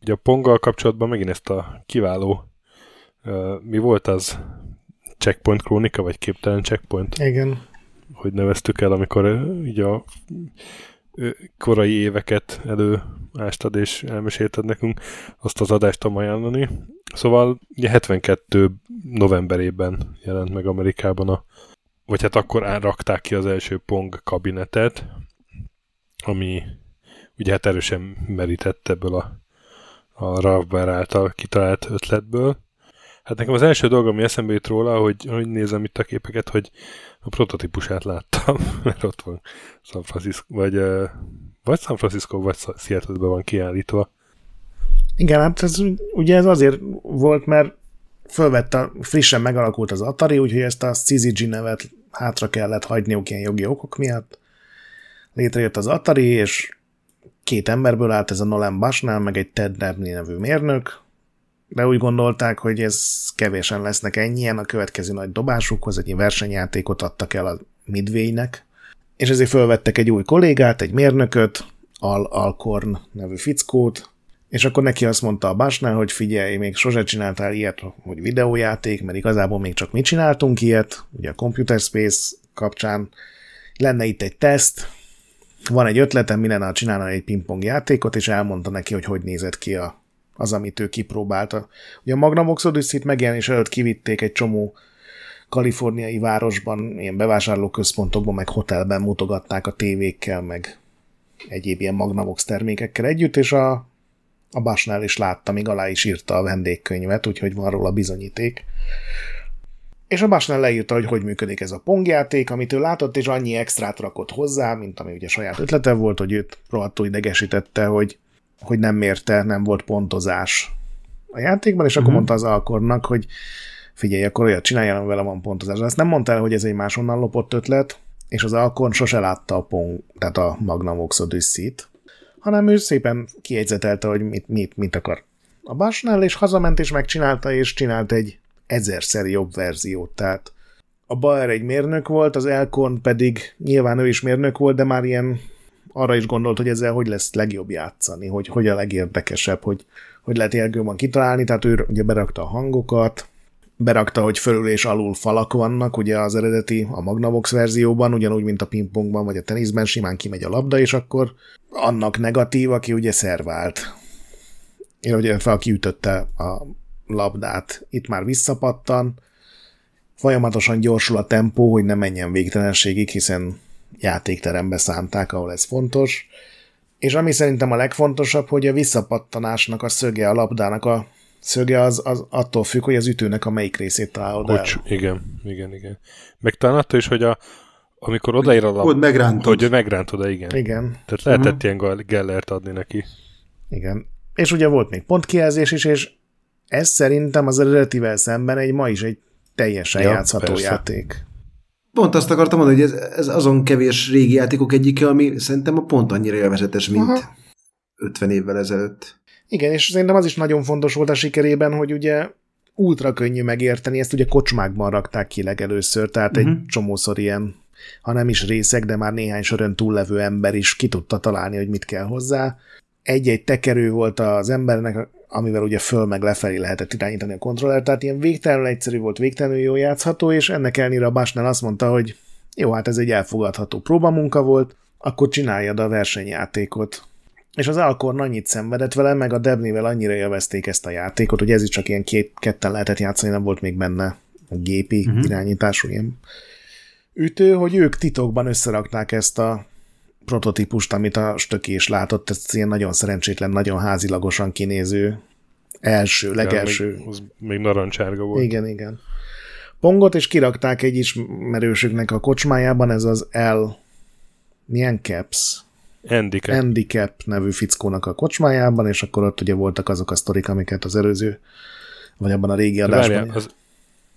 Ugye a Ponggal kapcsolatban megint ezt a kiváló uh, mi volt az? Checkpoint krónika, vagy képtelen checkpoint? Igen. Hogy neveztük el, amikor uh, ugye a uh, korai éveket előástad és elmesélted nekünk, azt az adást tudom ajánlani. Szóval ugye 72 novemberében jelent meg Amerikában a vagy hát akkor rakták ki az első Pong kabinetet, ami ugye hát erősen merített ebből a, a Ravbar által kitalált ötletből. Hát nekem az első dolog, ami eszembe jut róla, hogy, hogy nézem itt a képeket, hogy a prototípusát láttam, mert ott van San Francisco, vagy, vagy San Francisco, vagy seattle van kiállítva. Igen, hát ez, ugye ez azért volt, mert fölvette, frissen megalakult az Atari, úgyhogy ezt a CZG nevet hátra kellett hagyniuk ilyen jogi okok miatt. Létrejött az Atari, és két emberből állt ez a Nolan Bushnell, meg egy Ted Dabney nevű mérnök, de úgy gondolták, hogy ez kevésen lesznek ennyien, a következő nagy dobásukhoz egy versenyjátékot adtak el a Midway-nek, és ezért felvettek egy új kollégát, egy mérnököt, Al Alcorn nevű fickót, és akkor neki azt mondta a Basnál, hogy figyelj, még sose csináltál ilyet, hogy videójáték, mert igazából még csak mi csináltunk ilyet, ugye a Computer Space kapcsán. Lenne itt egy teszt, van egy ötletem, mi lenne, ha csinálna egy pingpong játékot, és elmondta neki, hogy hogy nézett ki a, az, amit ő kipróbálta. Ugye a Magnavox Odyssey-t megjelenés előtt kivitték egy csomó kaliforniai városban, ilyen bevásárlóközpontokban, meg hotelben mutogatták a tévékkel, meg egyéb ilyen Magnavox termékekkel együtt, és a, a Basnál is látta, még alá is írta a vendégkönyvet, úgyhogy van róla bizonyíték. És a Basnál leírta, hogy hogy működik ez a pongjáték, amit ő látott, és annyi extrát rakott hozzá, mint ami ugye saját ötlete volt, hogy őt rohadtul idegesítette, hogy, hogy nem mérte, nem volt pontozás a játékban, és uh-huh. akkor mondta az alkornak, hogy figyelj, akkor olyat csináljál, vele van pontozás. De ezt nem mondta el, hogy ez egy máshonnan lopott ötlet, és az Alkon sose látta a Pong, tehát a Magnavox Odyssey-t, hanem ő szépen kiegyzetelte, hogy mit, mit, mit akar a Basnál, és hazament és megcsinálta, és csinált egy ezerszer jobb verziót, tehát a Baer egy mérnök volt, az Elkorn pedig nyilván ő is mérnök volt, de már ilyen arra is gondolt, hogy ezzel hogy lesz legjobb játszani, hogy hogy a legérdekesebb, hogy, hogy lehet jobban kitalálni, tehát ő ugye berakta a hangokat, berakta, hogy fölül és alul falak vannak, ugye az eredeti, a Magnavox verzióban, ugyanúgy, mint a pingpongban vagy a teniszben, simán kimegy a labda, és akkor annak negatív, aki ugye szervált. Én ugye fel, aki ütötte a labdát, itt már visszapattan, folyamatosan gyorsul a tempó, hogy ne menjen végtelenségig, hiszen játékterembe szánták, ahol ez fontos. És ami szerintem a legfontosabb, hogy a visszapattanásnak a szöge a labdának a szöge az, az attól függ, hogy az ütőnek a melyik részét találod Kocs, el. Igen, igen, igen. Meg talán attól is, hogy a, amikor odaír a hogy megrántod. Hogy megrántod, igen. Igen. Tehát lehetett uh-huh. ilyen gellert adni neki. Igen. És ugye volt még pontkijelzés is, és ez szerintem az eredetivel szemben egy ma is egy teljesen ja, játszható persze. játék. Pont azt akartam mondani, hogy ez, ez azon kevés régi játékok egyike, ami szerintem a pont annyira élvezetes, mint Aha. 50 évvel ezelőtt. Igen, és szerintem az is nagyon fontos volt a sikerében, hogy ugye ultra könnyű megérteni, ezt ugye kocsmákban rakták ki legelőször, tehát uh-huh. egy mhm. csomószor ilyen, ha nem is részek, de már néhány soron túllevő ember is ki tudta találni, hogy mit kell hozzá. Egy-egy tekerő volt az embernek, amivel ugye föl meg lefelé lehetett irányítani a kontrollert, tehát ilyen végtelenül egyszerű volt, végtelenül jó játszható, és ennek ellenére a Basnál azt mondta, hogy jó, hát ez egy elfogadható próbamunka volt, akkor csináljad a versenyjátékot. És az Alcorn annyit szenvedett vele, meg a Debnivel annyira élvezték ezt a játékot, hogy ez is csak ilyen két, ketten lehetett játszani, nem volt még benne a gépi uh-huh. irányítású ilyen ütő, hogy ők titokban összerakták ezt a prototípust, amit a stöki is látott, ez ilyen nagyon szerencsétlen, nagyon házilagosan kinéző első, legelső. Ja, még, az még narancsárga volt. Igen, igen. Pongot, és kirakták egy ismerősüknek a kocsmájában, ez az L milyen caps? Handicap. Handicap nevű fickónak a kocsmájában, és akkor ott ugye voltak azok a sztorik, amiket az előző, vagy abban a régi adásban. Várjál, az,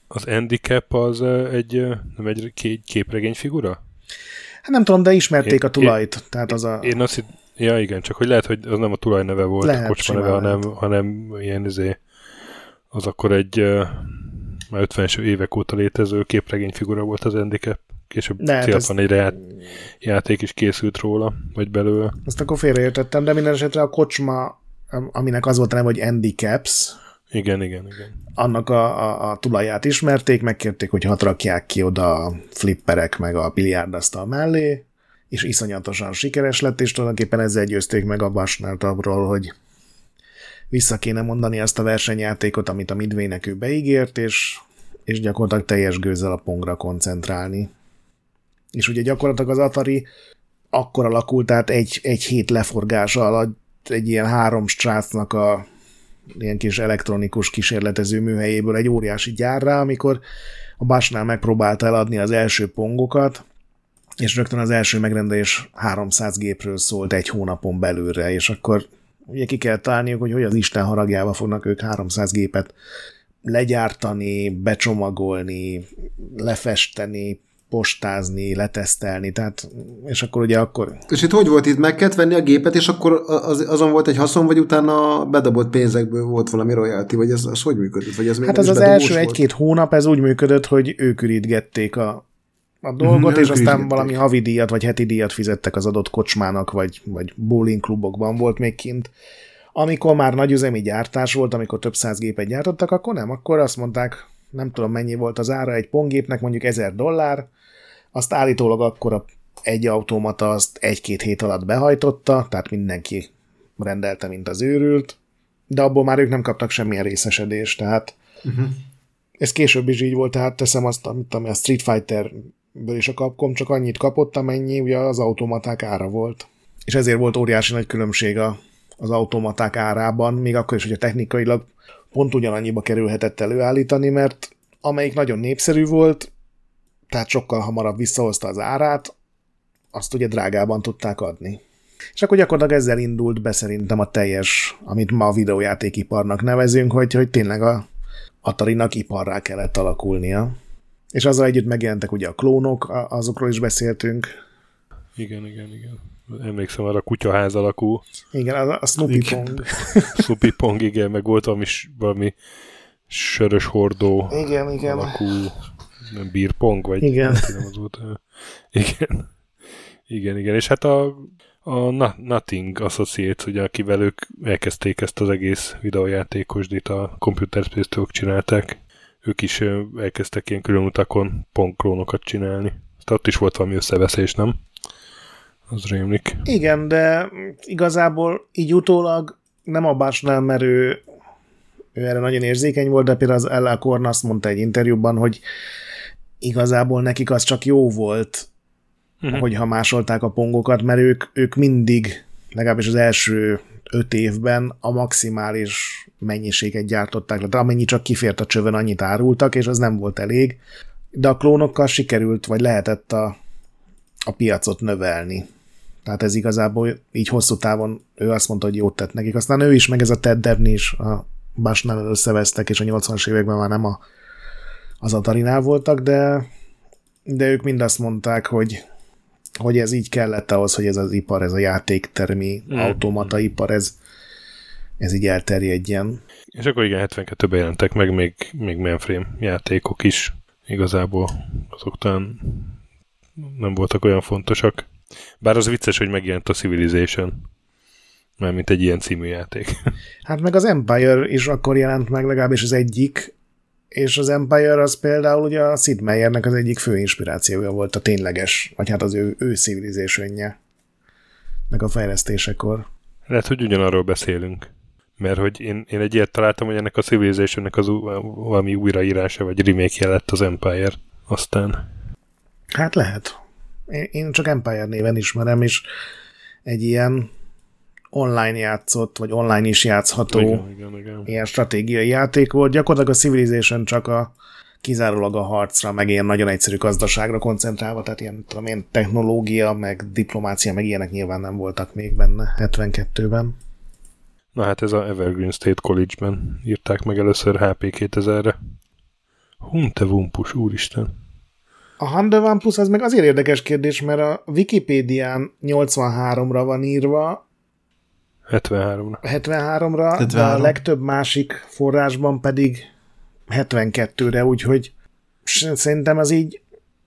az Handicap az egy, nem egy képregény figura? Hát nem tudom, de ismerték én, a tulajt. Én, tehát az a... Én azt hitt, ja igen, csak hogy lehet, hogy az nem a tulaj neve volt, lehet, a kocsma neve, hanem, hanem ilyen izé, az akkor egy már 50-es évek óta létező képregényfigura volt az Handicap. Később CD64-re ját, játék is készült róla, vagy belőle. Ezt akkor félreértettem, de minden esetre a kocsma, aminek az volt a neve, hogy Handicaps, igen, igen, igen. Annak a, a, a tulaját ismerték, megkérték, hogy hat rakják ki oda a flipperek meg a biliárdasztal mellé, és iszonyatosan sikeres lett, és tulajdonképpen ezzel győzték meg a Basnert abról, hogy vissza kéne mondani azt a versenyjátékot, amit a Midwaynek ő beígért, és, és gyakorlatilag teljes gőzzel a pongra koncentrálni. És ugye gyakorlatilag az Atari akkor alakult, tehát egy, egy hét leforgása alatt egy ilyen három strácnak a ilyen kis elektronikus kísérletező műhelyéből egy óriási gyárra, amikor a Basnál megpróbálta eladni az első pongokat, és rögtön az első megrendelés 300 gépről szólt egy hónapon belülre, és akkor ugye ki kell találniuk, hogy hogy az Isten haragjába fognak ők 300 gépet legyártani, becsomagolni, lefesteni, postázni, letesztelni, tehát, és akkor ugye akkor... És itt hogy volt itt, meg kellett venni a gépet, és akkor az, azon volt egy haszon, vagy utána bedobott pénzekből volt valami royalty, vagy ez, az hogy működött? Vagy ez hát az az első egy-két hónap ez úgy működött, hogy ők ürítgették a, a dolgot, mm, és aztán valami havidíjat, vagy heti díjat fizettek az adott kocsmának, vagy, vagy bowling klubokban volt még kint. Amikor már nagyüzemi gyártás volt, amikor több száz gépet gyártottak, akkor nem, akkor azt mondták, nem tudom mennyi volt az ára egy pongépnek, mondjuk 1000 dollár, azt állítólag akkor a egy automata azt egy-két hét alatt behajtotta, tehát mindenki rendelte, mint az őrült, de abból már ők nem kaptak semmilyen részesedést, tehát uh-huh. ez később is így volt, tehát teszem azt, amit a Street Fighter-ből is a Capcom csak annyit kapott, amennyi ugye az automaták ára volt. És ezért volt óriási nagy különbség a, az automaták árában, még akkor is, hogy a technikailag pont ugyanannyiba kerülhetett előállítani, mert amelyik nagyon népszerű volt, tehát sokkal hamarabb visszahozta az árát, azt ugye drágában tudták adni. És akkor gyakorlatilag ezzel indult be szerintem a teljes, amit ma a videójátékiparnak nevezünk, hogy, hogy tényleg a Atari-nak iparrá kellett alakulnia. És azzal együtt megjelentek ugye a klónok, azokról is beszéltünk. Igen, igen, igen. Emlékszem arra a kutyaház alakú. Igen, a, a Snoopy igen. Pong. Snoopy Pong, igen, meg volt valami, valami sörös hordó igen, igen. alakú nem bírpong, vagy igen. nem az volt. Igen. Igen, igen, és hát a, a Nothing Associates, ugye, akivel ők elkezdték ezt az egész videójátékosdit, a Computer space csinálták, ők is elkezdtek ilyen külön utakon pongklónokat csinálni. Tehát ott is volt valami összeveszés, nem? Az rémlik. Igen, de igazából így utólag nem a básnál, mert ő, ő erre nagyon érzékeny volt, de például az Ella Korn azt mondta egy interjúban, hogy igazából nekik az csak jó volt, uh-huh. hogyha másolták a pongokat, mert ők, ők mindig, legalábbis az első öt évben a maximális mennyiséget gyártották le. De amennyi csak kifért a csövön, annyit árultak, és az nem volt elég. De a klónokkal sikerült, vagy lehetett a, a piacot növelni. Tehát ez igazából így hosszú távon ő azt mondta, hogy jót tett nekik. Aztán ő is, meg ez a Ted Devni is a Basnál összevesztek, és a 80-as években már nem a az Atarinál voltak, de, de ők mind azt mondták, hogy, hogy ez így kellett ahhoz, hogy ez az ipar, ez a játéktermi mm. automata ipar, ez, ez így elterjedjen. És akkor igen, 72-ben jelentek meg még, még mainframe játékok is. Igazából azok talán nem voltak olyan fontosak. Bár az vicces, hogy megjelent a Civilization, mert mint egy ilyen című játék. Hát meg az Empire is akkor jelent meg, legalábbis az egyik, és az Empire az például ugye a Sid Meiernek az egyik fő inspirációja volt a tényleges, vagy hát az ő, ő civilization meg a fejlesztésekor. Lehet, hogy ugyanarról beszélünk. Mert hogy én, én egy ilyet találtam, hogy ennek a civilization az valami újraírása, vagy remake lett az Empire. Aztán... Hát lehet. Én, én csak Empire néven ismerem, és egy ilyen online játszott, vagy online is játszható igen, igen, igen. ilyen stratégiai játék volt. Gyakorlatilag a Civilization csak a kizárólag a harcra, meg ilyen nagyon egyszerű gazdaságra koncentrálva, tehát ilyen, tudom én, technológia, meg diplomácia, meg ilyenek nyilván nem voltak még benne 72-ben. Na hát ez a Evergreen State College-ben írták meg először HP 2000-re. Hunte Vumpus, úristen. A Hunte Vumpus az meg azért érdekes kérdés, mert a Wikipédián 83-ra van írva, 73-ra. 73-ra, 73. de a legtöbb másik forrásban pedig 72-re, úgyhogy szerintem az így,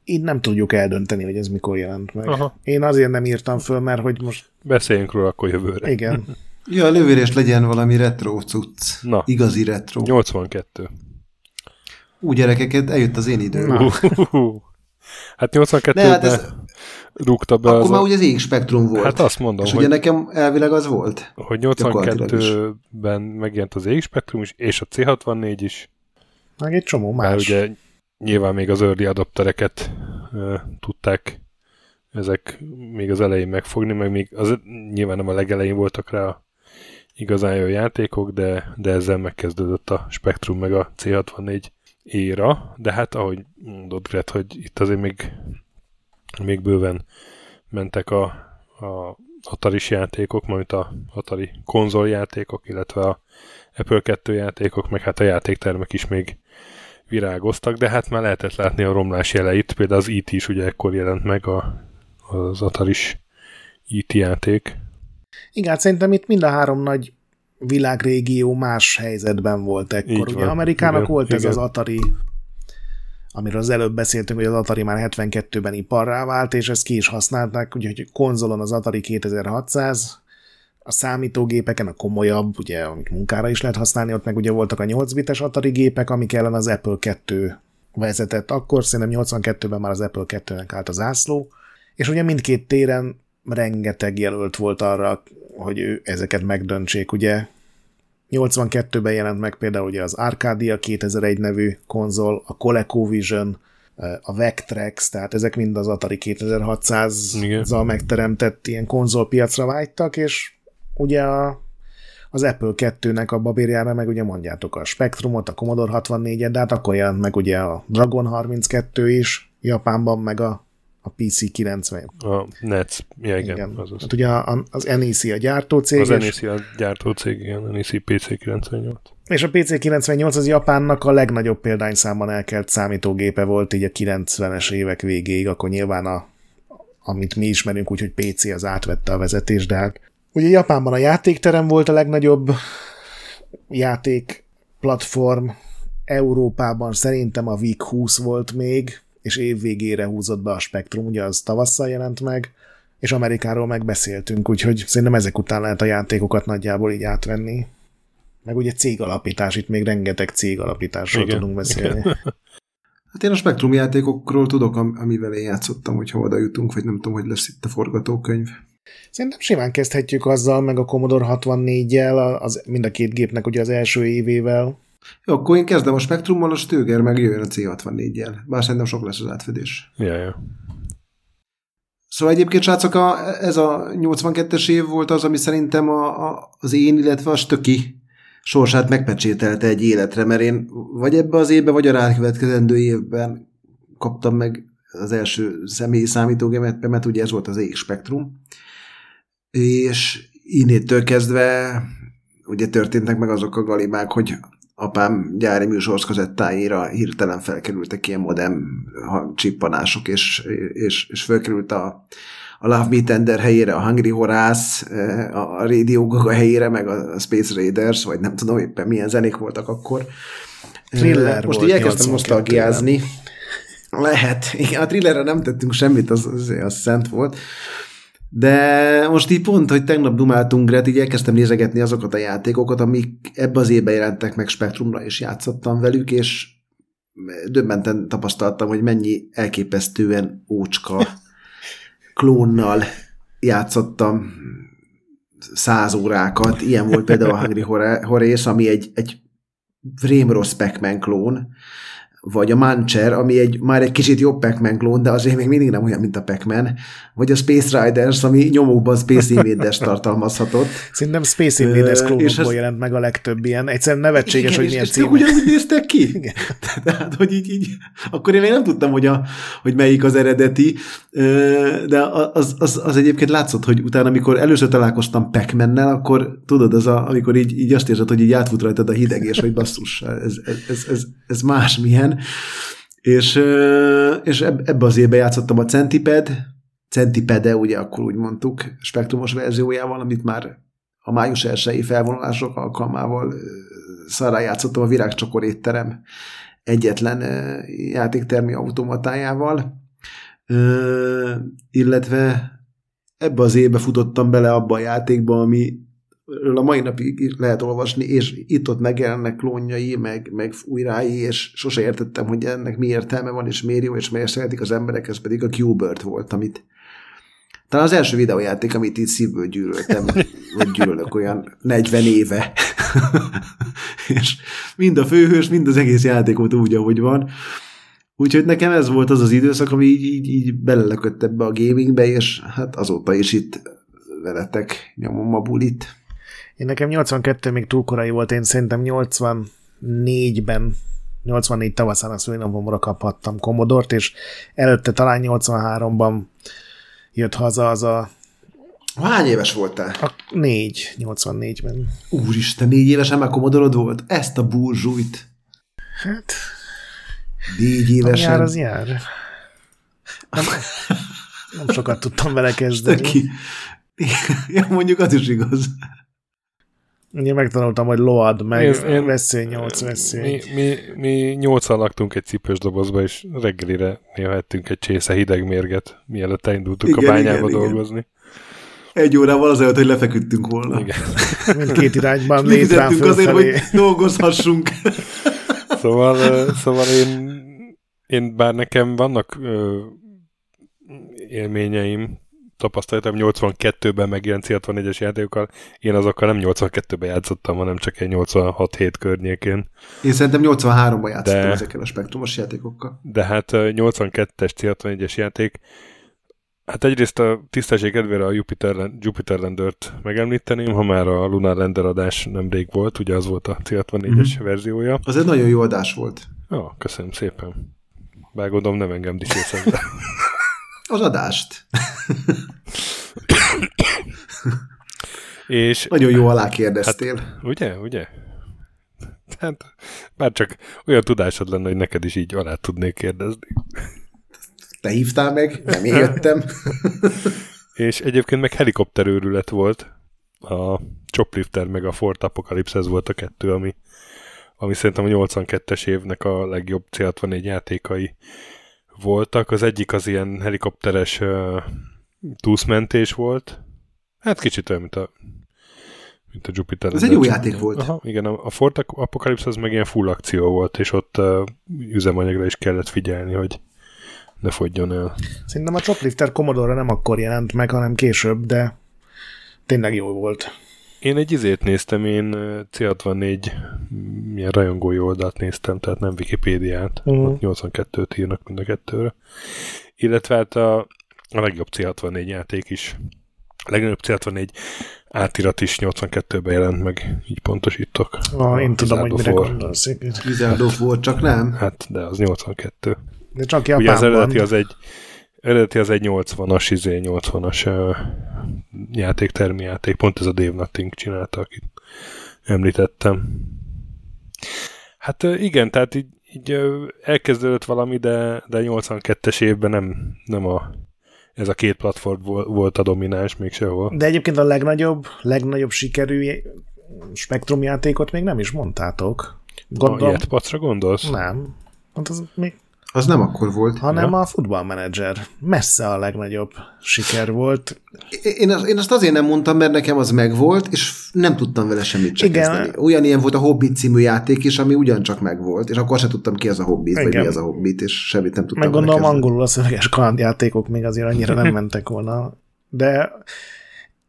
így nem tudjuk eldönteni, hogy ez mikor jelent meg. Aha. Én azért nem írtam föl, mert hogy most... Beszéljünk róla akkor jövőre. Igen. ja, a lövérés legyen valami retro cucc. Na. Igazi retro. 82. Úgy gyerekeket, eljött az én időm. Hát 82-ben... Hát ez, rúgta be. Akkor az már a... ugye az ég spektrum volt. Hát azt mondom, És hogy... ugye nekem elvileg az volt. Hogy 82-ben megjelent az ég spektrum is, és a C64 is. Meg egy csomó más. Mert ugye nyilván még az early adaptereket uh, tudták ezek még az elején megfogni, meg még az, nyilván nem a legelején voltak rá igazán jó játékok, de, de ezzel megkezdődött a Spectrum meg a C64 éra, de hát ahogy mondod Gret, hogy itt azért még még bőven mentek a, a atari játékok, majd a Atari konzoljátékok, illetve a Apple 2 játékok, meg hát a játéktermek is még virágoztak, de hát már lehetett látni a romlás jeleit, például az IT e is ugye ekkor jelent meg a, az Ataris IT e játék. Igen, hát szerintem itt mind a három nagy világrégió más helyzetben volt ekkor. Ugye Amerikának igen, volt igen. ez az Atari amiről az előbb beszéltünk, hogy az Atari már 72-ben iparrá vált, és ezt ki is használták, úgyhogy konzolon az Atari 2600, a számítógépeken a komolyabb, ugye, amik munkára is lehet használni, ott meg ugye voltak a 8 bites Atari gépek, amik ellen az Apple 2 vezetett. Akkor szerintem 82-ben már az Apple 2-nek állt az ászló, és ugye mindkét téren rengeteg jelölt volt arra, hogy ő ezeket megdöntsék, ugye 82-ben jelent meg például ugye az Arcadia 2001 nevű konzol, a ColecoVision, a Vectrex, tehát ezek mind az Atari 2600-zal megteremtett ilyen konzolpiacra vágytak, és ugye a, az Apple 2-nek a babérjára meg ugye mondjátok a Spectrumot, a Commodore 64-et, de hát akkor jelent meg ugye a Dragon 32 is Japánban, meg a a PC 90. A NEC, ja, igen. igen. Az hát ugye az NEC a gyártócég. Az NEC a gyártócég, igen, NEC PC 98. És a PC 98 az Japánnak a legnagyobb példányszámban elkelt számítógépe volt így a 90-es évek végéig, akkor nyilván a, amit mi ismerünk úgy, hogy PC az átvette a vezetés, de hát ugye Japánban a játékterem volt a legnagyobb játék platform, Európában szerintem a Week 20 volt még, és év végére húzott be a Spektrum, ugye az tavasszal jelent meg, és Amerikáról megbeszéltünk, úgyhogy szerintem ezek után lehet a játékokat nagyjából így átvenni. Meg ugye cégalapítás, itt még rengeteg cégalapításról Igen. tudunk beszélni. Igen. Hát én a Spektrum játékokról tudok, amivel én játszottam, hogyha oda jutunk, vagy nem tudom, hogy lesz itt a forgatókönyv. Szerintem simán kezdhetjük azzal, meg a Commodore 64-jel, az, mind a két gépnek ugye az első évével. Jó, akkor én kezdem a Spektrummal, a Stöger meg jöjjön a C64-jel. Bár szerintem sok lesz az átfedés. Ja, ja. Szóval egyébként, srácok, a, ez a 82-es év volt az, ami szerintem a, a, az én, illetve a Stöki sorsát megpecsételte egy életre, mert én vagy ebbe az évben, vagy a rákövetkezendő évben kaptam meg az első személyi számítógépet, mert ugye ez volt az EX Spektrum, és innétől kezdve ugye történtek meg azok a galibák, hogy apám gyári műsorkazettáira hirtelen felkerültek ilyen modem csippanások, és, és, és felkerült a, a Love Me Tender helyére, a Hungry Horász, a Radio Gaga helyére, meg a Space Raiders, vagy nem tudom éppen milyen zenék voltak akkor. Thriller Most így elkezdtem nosztalgiázni. Lehet. Igen, a thrillerre nem tettünk semmit, az, az, az szent volt. De most így pont, hogy tegnap dumáltunk Gret, így elkezdtem nézegetni azokat a játékokat, amik ebbe az évben jelentek meg Spektrumra, és játszottam velük, és döbbenten tapasztaltam, hogy mennyi elképesztően ócska klónnal játszottam száz órákat. Ilyen volt például a Hungry Horace, ami egy, egy rémrossz Pac-Man klón, vagy a Mancher, ami egy, már egy kicsit jobb Pac-Man klón, de azért még mindig nem olyan, mint a Pac-Man, vagy a Space Riders, ami nyomókban Space Invaders tartalmazhatott. Szerintem Space Invaders klónokból ez... jelent meg a legtöbb ilyen. Egyszerűen nevetséges, igen, hogy milyen címek. ugyanúgy néztek ki? Igen. Tehát, hogy így, így, akkor én még nem tudtam, hogy, a, hogy melyik az eredeti, de az, az, az egyébként látszott, hogy utána, amikor először találkoztam pac akkor tudod, az a, amikor így, így azt érzed, hogy így átfut rajtad a hideg, és hogy basszus, ez, ez, ez, ez, ez másmilyen. És, és ebbe az évben játszottam a Centiped, Centipede, ugye akkor úgy mondtuk, spektrumos verziójával, amit már a május 1 felvonulások alkalmával szarrá játszottam a Virágcsokor étterem egyetlen játéktermi automatájával, illetve ebbe az évbe futottam bele abba a játékba, ami a mai napig lehet olvasni, és itt-ott megjelennek klónjai, meg, meg újrái, és sose értettem, hogy ennek mi értelme van, és miért jó, és miért szeretik az emberek, ez pedig a Q-Bird volt, amit talán az első videójáték, amit itt szívből gyűlöltem, vagy gyűlölök olyan 40 éve. és mind a főhős, mind az egész játékot úgy, ahogy van. Úgyhogy nekem ez volt az az időszak, ami így, így, így belelökött ebbe a gamingbe, és hát azóta is itt veletek nyomom a bulit. Én nekem 82 még túl korai volt, én szerintem 84-ben 84 tavaszán a szülinapomra kaphattam Commodore-t, és előtte talán 83-ban jött haza az a Hány éves voltál? A négy, 84-ben. Úristen, négy évesen már komodorod volt? Ezt a burzsújt. Hát, Négy évesen. Jár, az jár. Nem, nem sokat tudtam vele kezdeni. Ki? Ja, mondjuk az is igaz. Én megtanultam, hogy load, meg én, én, veszély, nyolc veszély. Mi, mi, mi nyolcan laktunk egy cipős dobozba, és reggelire néha ettünk egy csésze hideg mérget, mielőtt elindultunk igen, a bányába igen, dolgozni. Igen. Egy órával azért, hogy lefeküdtünk volna. Igen. Mindkét irányban fizettünk azért, hogy dolgozhassunk. szóval, szóval én, én bár nekem vannak élményeim, tapasztalatom 82-ben megjelent C64-es játékokkal, én azokkal nem 82-ben játszottam, hanem csak egy 86-7 környékén. Én szerintem 83-ban játszottam de, ezekkel a spektrumos játékokkal. De hát 82-es C64-es játék, Hát egyrészt a tisztesség kedvére a Jupiter, Jupiter Lander-t megemlíteném, ha már a Lunar Lander adás nemrég volt, ugye az volt a C64-es mm-hmm. verziója. Az egy nagyon jó adás volt. Jó, köszönöm szépen. Bár gondolom nem engem dicsérsz Az adást. És, nagyon jó alá kérdeztél. Hát, ugye, ugye? Hát, bár csak olyan tudásod lenne, hogy neked is így alá tudnék kérdezni. Te hívtál meg, nem én jöttem. és egyébként meg helikopterőrület volt. A Choplifter meg a Fort Apocalypse, ez volt a kettő, ami, ami szerintem a 82-es évnek a legjobb C64 játékai voltak. Az egyik az ilyen helikopteres uh, túszmentés volt. Hát kicsit olyan, mint a mint a Jupiter. Ez egy jó játék volt. Aha, igen, a Fort Apocalypse az meg ilyen full akció volt, és ott uh, üzemanyagra is kellett figyelni, hogy ne fogjon el. Szerintem a Choplifter Commodore nem akkor jelent meg, hanem később, de tényleg jó volt. Én egy izét néztem, én C64 milyen rajongói oldalt néztem, tehát nem Wikipédiát, uh-huh. 82-t írnak mind a kettőre. Illetve hát a, a legjobb C64 játék is. A legnagyobb C64 átirat is 82-ben jelent meg, így pontosítok. Ah, én tudom, hogy mire gondolsz. Wizard of War, csak nem? Hát, de az 82. De csak Japánban. Ugye az eredeti az egy, eredeti az egy 80-as, izé 80-as uh, játék, termijáték, pont ez a Dave Nutting csinálta, akit említettem. Hát igen, tehát így, így elkezdődött valami, de, de 82-es évben nem, nem a ez a két platform volt a domináns még sehol. De egyébként a legnagyobb, legnagyobb sikerű spektrumjátékot még nem is mondtátok. Gondolom... A Jetpacra gondolsz? Nem. Hát az még az nem akkor volt. Hanem ja. a futballmenedzser. Messze a legnagyobb siker volt. Én, az, én azt azért nem mondtam, mert nekem az megvolt, és nem tudtam vele semmit csak kezdeni. Ugyanilyen volt a Hobbit című játék is, ami ugyancsak megvolt, és akkor sem tudtam ki az a Hobbit, Igen. vagy mi az a Hobbit, és semmit nem tudtam Meg gondolom angolul a szöveges kalandjátékok még azért annyira nem mentek volna. De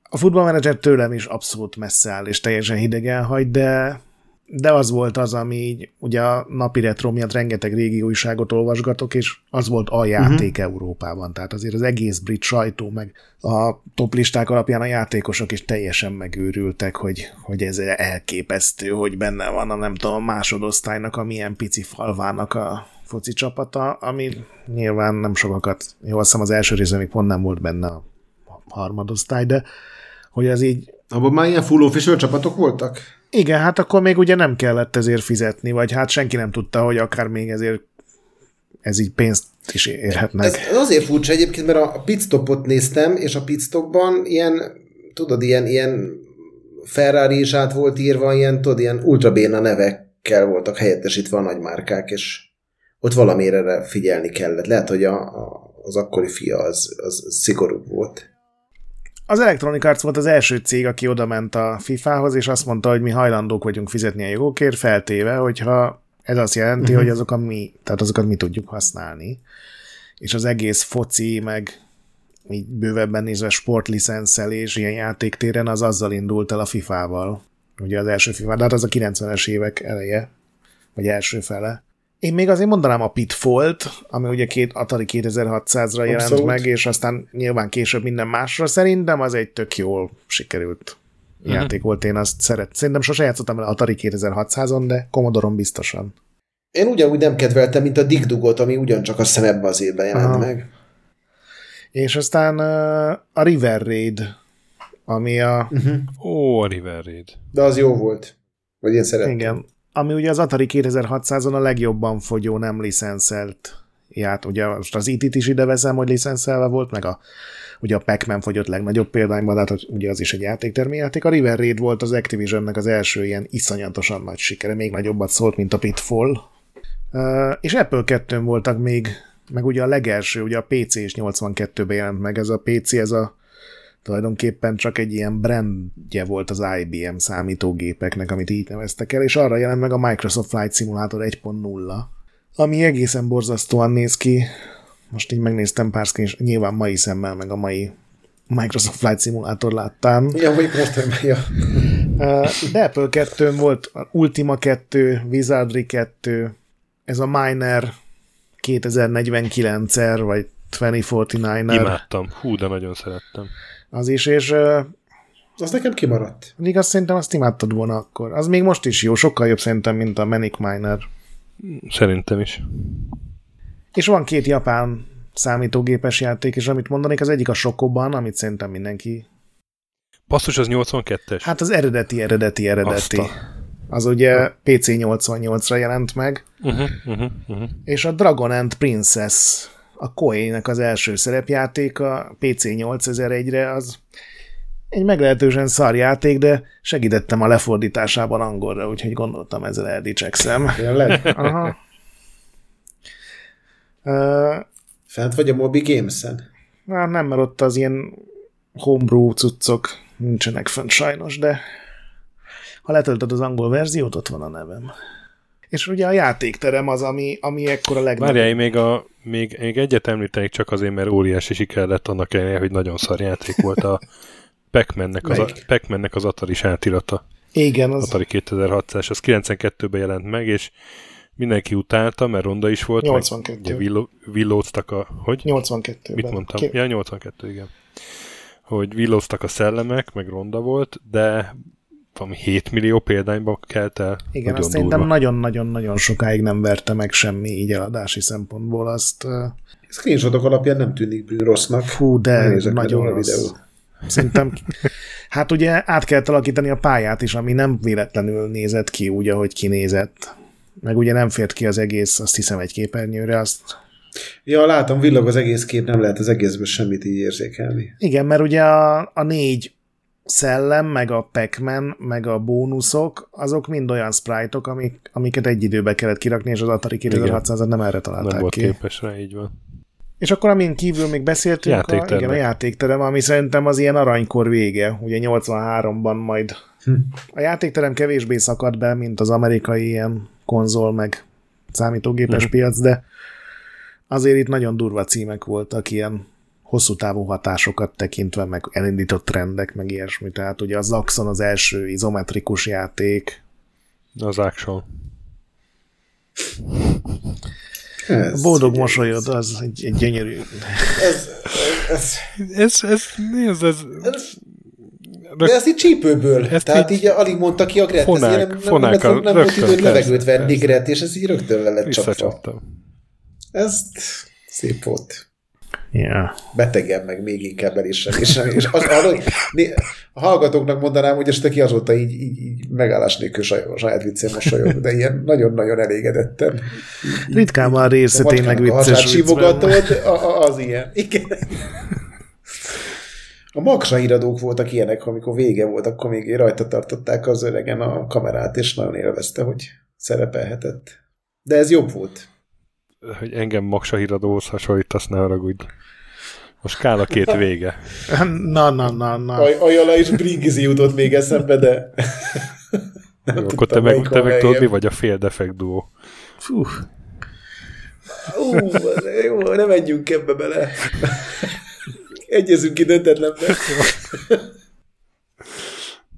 a futballmenedzser tőlem is abszolút messze áll, és teljesen hidegen hagy, de de az volt az, ami így, ugye a napi retro miatt rengeteg régi újságot olvasgatok, és az volt a játék uh-huh. Európában. Tehát azért az egész brit sajtó, meg a top listák alapján a játékosok is teljesen megőrültek, hogy, hogy ez elképesztő, hogy benne van a nem tudom, másodosztálynak a milyen pici falvának a foci csapata, ami nyilván nem sokakat, jó, azt hiszem az első részben még pont nem volt benne a harmadosztály, de hogy ez így... Abban már ilyen full csapatok voltak? Igen, hát akkor még ugye nem kellett ezért fizetni, vagy hát senki nem tudta, hogy akár még ezért ez így pénzt is érhetnek. Ez azért furcsa egyébként, mert a pitstopot néztem, és a pitstopban ilyen, tudod, ilyen, ilyen Ferrari is át volt írva, ilyen, tudod, ilyen ultrabéna nevekkel voltak helyettesítve a nagymárkák, és ott valamire figyelni kellett. Lehet, hogy a, a, az akkori fia az, az szigorúbb volt. Az Electronic Arts volt az első cég, aki oda ment a FIFA-hoz, és azt mondta, hogy mi hajlandók vagyunk fizetni a jogokért, feltéve, hogyha ez azt jelenti, uh-huh. hogy azokat mi, tehát azokat mi tudjuk használni. És az egész foci, meg így bővebben nézve sportlicenszelés ilyen játéktéren, az azzal indult el a FIFA-val. Ugye az első FIFA, de hát az a 90-es évek eleje, vagy első fele. Én még azért mondanám a Pitfall-t, ami ugye két Atari 2600-ra jelent Abszolút. meg, és aztán nyilván később minden másra szerintem az egy tök jól sikerült uh-huh. játék volt, én azt szeret. Szerintem sose játszottam el Atari 2600-on, de Commodore-on biztosan. Én ugyanúgy nem kedveltem, mint a Dick Dugot, ami ugyancsak a szemebben az évben jelent Aha. meg. És aztán a River Raid, ami a... Uh-huh. Ó, a River Raid. De az jó volt. Vagy én szeretem. Igen ami ugye az Atari 2600-on a legjobban fogyó nem licenszelt ját, ugye most az IT-t is ide veszem, hogy licenszelve volt, meg a, ugye a Pac-Man fogyott legnagyobb példányban, hát ugye az is egy játék. A River Raid volt az Activisionnek az első ilyen iszonyatosan nagy sikere, még nagyobbat szólt, mint a Pitfall. Uh, és Apple 2 voltak még, meg ugye a legelső, ugye a PC is 82-ben jelent meg, ez a PC, ez a tulajdonképpen csak egy ilyen brandje volt az IBM számítógépeknek, amit így neveztek el, és arra jelent meg a Microsoft Flight Simulator 1.0, ami egészen borzasztóan néz ki. Most így megnéztem pár és nyilván mai szemmel, meg a mai Microsoft Flight Simulator láttám. Ja, hogy most ja. De Apple 2 volt Ultima 2, Wizardry 2, ez a Miner 2049-er, vagy 2049-er. Imádtam. Hú, de nagyon szerettem. Az is, és az nekem kimaradt. Még azt szerintem azt imádtad volna akkor. Az még most is jó, sokkal jobb szerintem, mint a Manic Miner. Szerintem is. És van két japán számítógépes játék, és amit mondanék, az egyik a Sokoban, amit szerintem mindenki... Basszus, az 82-es? Hát az eredeti, eredeti, eredeti. Azta. Az ugye PC 88-ra jelent meg. Uh-huh, uh-huh, uh-huh. És a Dragon and Princess, a Koei-nek az első szerepjátéka PC 8001-re, az egy meglehetősen szar játék, de segítettem a lefordításában angolra, úgyhogy gondoltam ezzel eldicsekszem. Aha. Uh, Fent vagy a Mobi Games-en? Na, nem, mert ott az ilyen homebrew cuccok nincsenek fent sajnos, de ha letöltöd az angol verziót, ott van a nevem. És ugye a játékterem az, ami, ami ekkor a legnagyobb. Várjál, még, a, még, még egyet említenék csak azért, mert óriási siker lett annak ellenére, hogy nagyon szar játék volt a Pac-Man-nek az, Pac az Atari átirata. Igen. Az... Atari 2600 az 92-ben jelent meg, és mindenki utálta, mert ronda is volt. 82. Meg, ugye villóztak a... Hogy? 82 Mit mondtam? Ki... Ja, 82, igen. Hogy villóztak a szellemek, meg ronda volt, de valami 7 millió példányba kelt el. Igen, nagyon azt szerintem nagyon-nagyon-nagyon sokáig nem verte meg semmi így eladási szempontból. Azt... Uh... Screenshotok alapján nem tűnik rossznak. Fú, de nagyon rossz. Videó. Szerintem, hát ugye át kell alakítani a pályát is, ami nem véletlenül nézett ki úgy, ahogy kinézett. Meg ugye nem fért ki az egész, azt hiszem egy képernyőre, azt Ja, látom, villog az egész kép, nem lehet az egészből semmit így érzékelni. Igen, mert ugye a, a négy szellem, meg a pac meg a bónuszok, azok mind olyan sprite-ok, amik, amiket egy időbe kellett kirakni, és az Atari 2600 nem erre találták nem volt ki. képes rá, így van. És akkor amin kívül még beszéltünk, a, igen, a játékterem, ami szerintem az ilyen aranykor vége, ugye 83-ban majd. Hm. A játékterem kevésbé szakadt be, mint az amerikai ilyen konzol, meg számítógépes hm. piac, de azért itt nagyon durva címek voltak ilyen hosszú távú hatásokat tekintve, meg elindított trendek, meg ilyesmi. Tehát ugye az Zaxxon az első izometrikus játék. Az Action. Ez a boldog mosolyod, az egy, egy gyönyörű. Ez, ez, ez, ez, ez, ez, ez de ezt így csípőből. Ezt Tehát így, így alig mondta ki a Gret. Fonák, ez nem, fonák nem, nem, nem volt idő, hogy levegőt venni Gret, és ez így rögtön le lett csapva. Ez szép volt. Yeah. Betegen meg még inkább el is. És, az, az, a hallgatóknak mondanám, hogy este ki azóta így, így, így megállás nélkül saját, saját viccén mosolyog, de ilyen nagyon-nagyon elégedetten. Ritkán van része tényleg vicces viccben. az ilyen. Igen. A Maksa híradók voltak ilyenek, amikor vége volt, akkor még rajta tartották az öregen a kamerát, és nagyon élvezte, hogy szerepelhetett. De ez jobb volt. Hogy engem Maksa híradóhoz hasonlítasz, ne haragudj. Most kál a két vége. Na, na, na, na. Aj, Ajala és Bringizi jutott még eszembe, de... Nem Jó, akkor te meg, te meg tudod, mi vagy a fél defekt duó. Fú. Ú, jó, nem menjünk ebbe bele. Egyezünk ki döntetlenbe.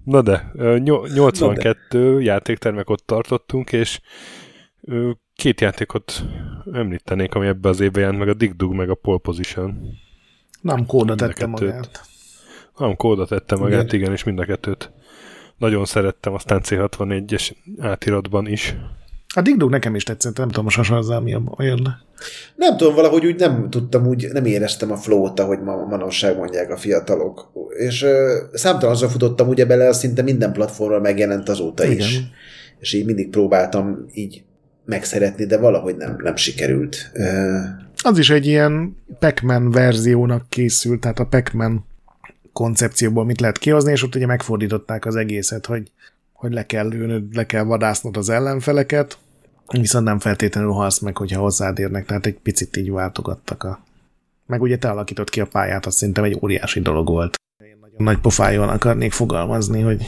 Na de, 82 Na de. játéktermek ott tartottunk, és két játékot említenék, ami ebbe az évben jelent meg, a Dig Dug meg a Pole Position. Nem kóda tette magát. Nem kóda tette magát, igen. igen, és mind a kettőt nagyon szerettem, aztán C64-es átiratban is. A Digdug nekem is tetszett, nem tudom most hasonlóan mi olyan. Nem tudom, valahogy úgy nem tudtam, úgy nem éreztem a flót, ahogy ma, manapság mondják a fiatalok. És uh, számtalanszor futottam ugye bele, az szinte minden platformra megjelent azóta Igen. is. és így mindig próbáltam így megszeretni, de valahogy nem, nem sikerült. Az is egy ilyen Pac-Man verziónak készült, tehát a Pac-Man koncepcióból mit lehet kihozni, és ott ugye megfordították az egészet, hogy, hogy le kell lőnöd, le kell vadásznod az ellenfeleket, viszont nem feltétlenül halsz meg, hogyha hozzád érnek, tehát egy picit így váltogattak a... Meg ugye te alakított ki a pályát, azt szerintem egy óriási dolog volt. Én nagyon nagy pofájon akarnék fogalmazni, hogy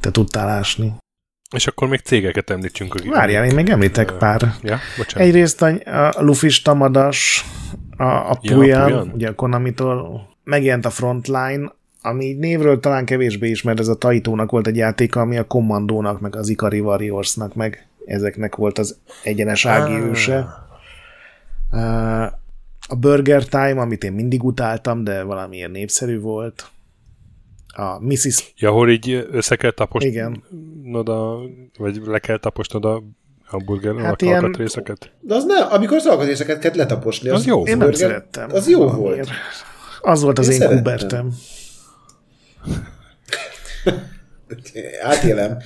te tudtál ásni. És akkor még cégeket említsünk. Akik Várjál, én még említek pár. Ja, bocsánat. Egyrészt a, a Lufis Tamadas, a, a Puyan, ja, a ugye a Konami-tól megjelent a Frontline, ami így névről talán kevésbé ismert, ez a Taitónak volt egy játéka, ami a Kommandónak, meg az Ikari Warriorsnak, meg ezeknek volt az egyenes ági ah. őse. A Burger Time, amit én mindig utáltam, de valamiért népszerű volt. A Mrs. Ja, hol így össze kell taposnod Igen. a, vagy le kell taposnod a hamburger hát ilyen... alkatrészeket? De az nem, amikor az alkatrészeket kell letaposni. Az, az jó. Én nem szerettem. Az jó volt. Az volt az én, én Hubertem. Átélem.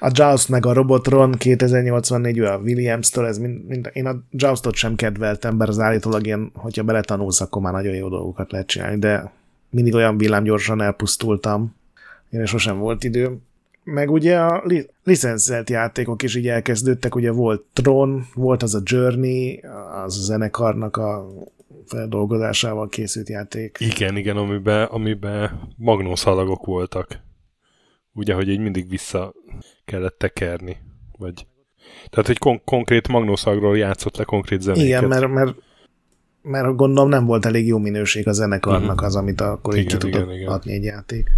A Joust meg a Robotron 2084 a Williams-től, ez mind, mind, én a Joustot sem kedveltem, bár az állítólag ilyen, hogyha beletanulsz, akkor már nagyon jó dolgokat lehet csinálni, de mindig olyan villámgyorsan elpusztultam. Én sosem volt időm. Meg ugye a li- licenszelt játékok is így elkezdődtek, ugye volt Tron, volt az a Journey, az a zenekarnak a feldolgozásával készült játék. Igen, igen, amiben, amiben magnószalagok voltak. Ugye, hogy így mindig vissza kellett tekerni. Vagy... Tehát, hogy kon- konkrét magnószalagról játszott le konkrét zenéket. Igen, mert, mert mert gondolom nem volt elég jó minőség a zenekarnak uh-huh. az, amit akkor így tudott igen, igen. adni egy játék.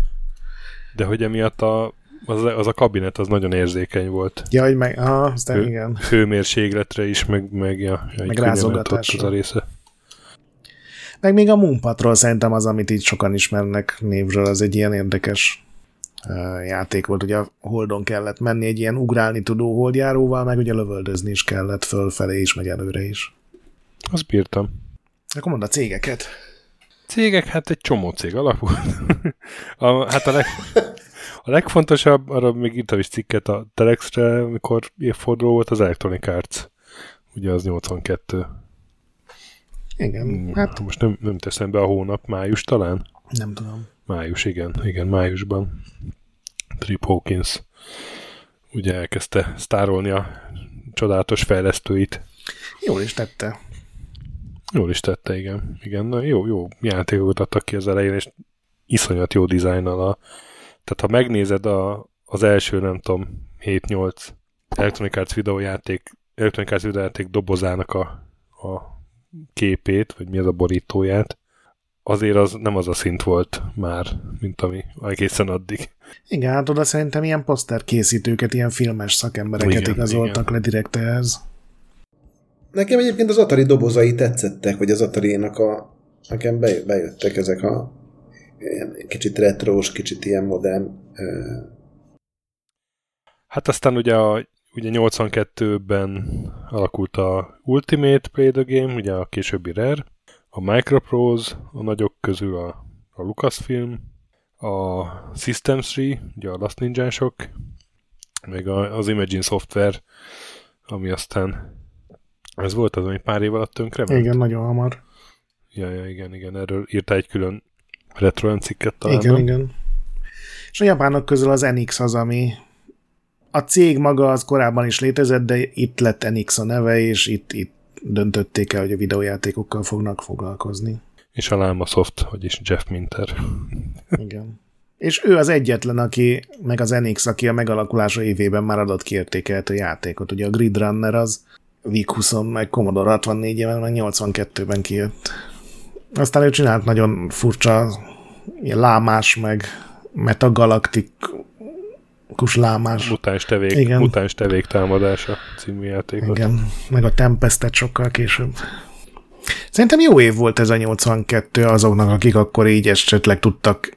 De hogy emiatt a, az, az a kabinet az nagyon érzékeny volt. Ja, hogy meg, aha, aztán Hő, igen. Hőmérségletre is, meg, meg, ja, meg rázogatásra. Az a része. Meg még a Moon Patrol szerintem az, amit így sokan ismernek névről, az egy ilyen érdekes uh, játék volt. Ugye a Holdon kellett menni egy ilyen ugrálni tudó holdjáróval, meg ugye lövöldözni is kellett fölfelé is, meg előre is. Azt bírtam. Akkor mondd a cégeket. Cégek, hát egy csomó cég alapul. a, hát a, leg, a legfontosabb, arra még írtam is cikket a Telexre, amikor évforduló volt az Electronic Arts. Ugye az 82. Igen, hmm, hát... Most nem, nem teszem be a hónap, május talán? Nem tudom. Május, igen, igen, májusban. Trip Hawkins ugye elkezdte sztárolni a csodálatos fejlesztőit. Jól is tette. Jól is tette, igen. igen na, jó, jó játékokat adtak ki az elején, és iszonyat jó dizájnnal. A... Tehát ha megnézed a, az első, nem tudom, 7-8 Electronic Arts videójáték, Electronic Arts videójáték dobozának a, a képét, vagy mi az a borítóját, azért az nem az a szint volt már, mint ami egészen addig. Igen, hát oda szerintem ilyen poszter készítőket, ilyen filmes szakembereket igen, igazoltak igen. le direkt ehhez. Nekem egyébként az Atari dobozai tetszettek, vagy az Atari-nak a... Nekem bejöttek ezek a ilyen kicsit retrós, kicsit ilyen modern. Hát aztán ugye a ugye 82-ben alakult a Ultimate Play the Game, ugye a későbbi Rare, a Microprose, a nagyok közül a, a Lucasfilm, a System 3, ugye a Last Ninja-sok, meg a, az Imagine Software, ami aztán ez volt az, ami pár év alatt tönkre ment? Igen, nagyon hamar. Ja, ja, igen, igen, erről írtál egy külön retro cikket talán. Igen, nem? igen. És a japánok közül az NX az, ami a cég maga az korábban is létezett, de itt lett NX a neve, és itt, itt döntötték el, hogy a videójátékokkal fognak foglalkozni. És a Lama Soft, vagyis Jeff Minter. Igen. És ő az egyetlen, aki, meg az NX, aki a megalakulása évében már adott kiértékelt a játékot. Ugye a Grid Runner az VIC 20 meg Commodore 64-ben, meg 82-ben kijött. Aztán ő csinált nagyon furcsa ilyen lámás, meg metagalaktikus lámás. Mutáns tevék, Igen. mutáns tevék támadása című játékot. Igen, meg a Tempestet sokkal később. Szerintem jó év volt ez a 82 azoknak, akik akkor így esetleg tudtak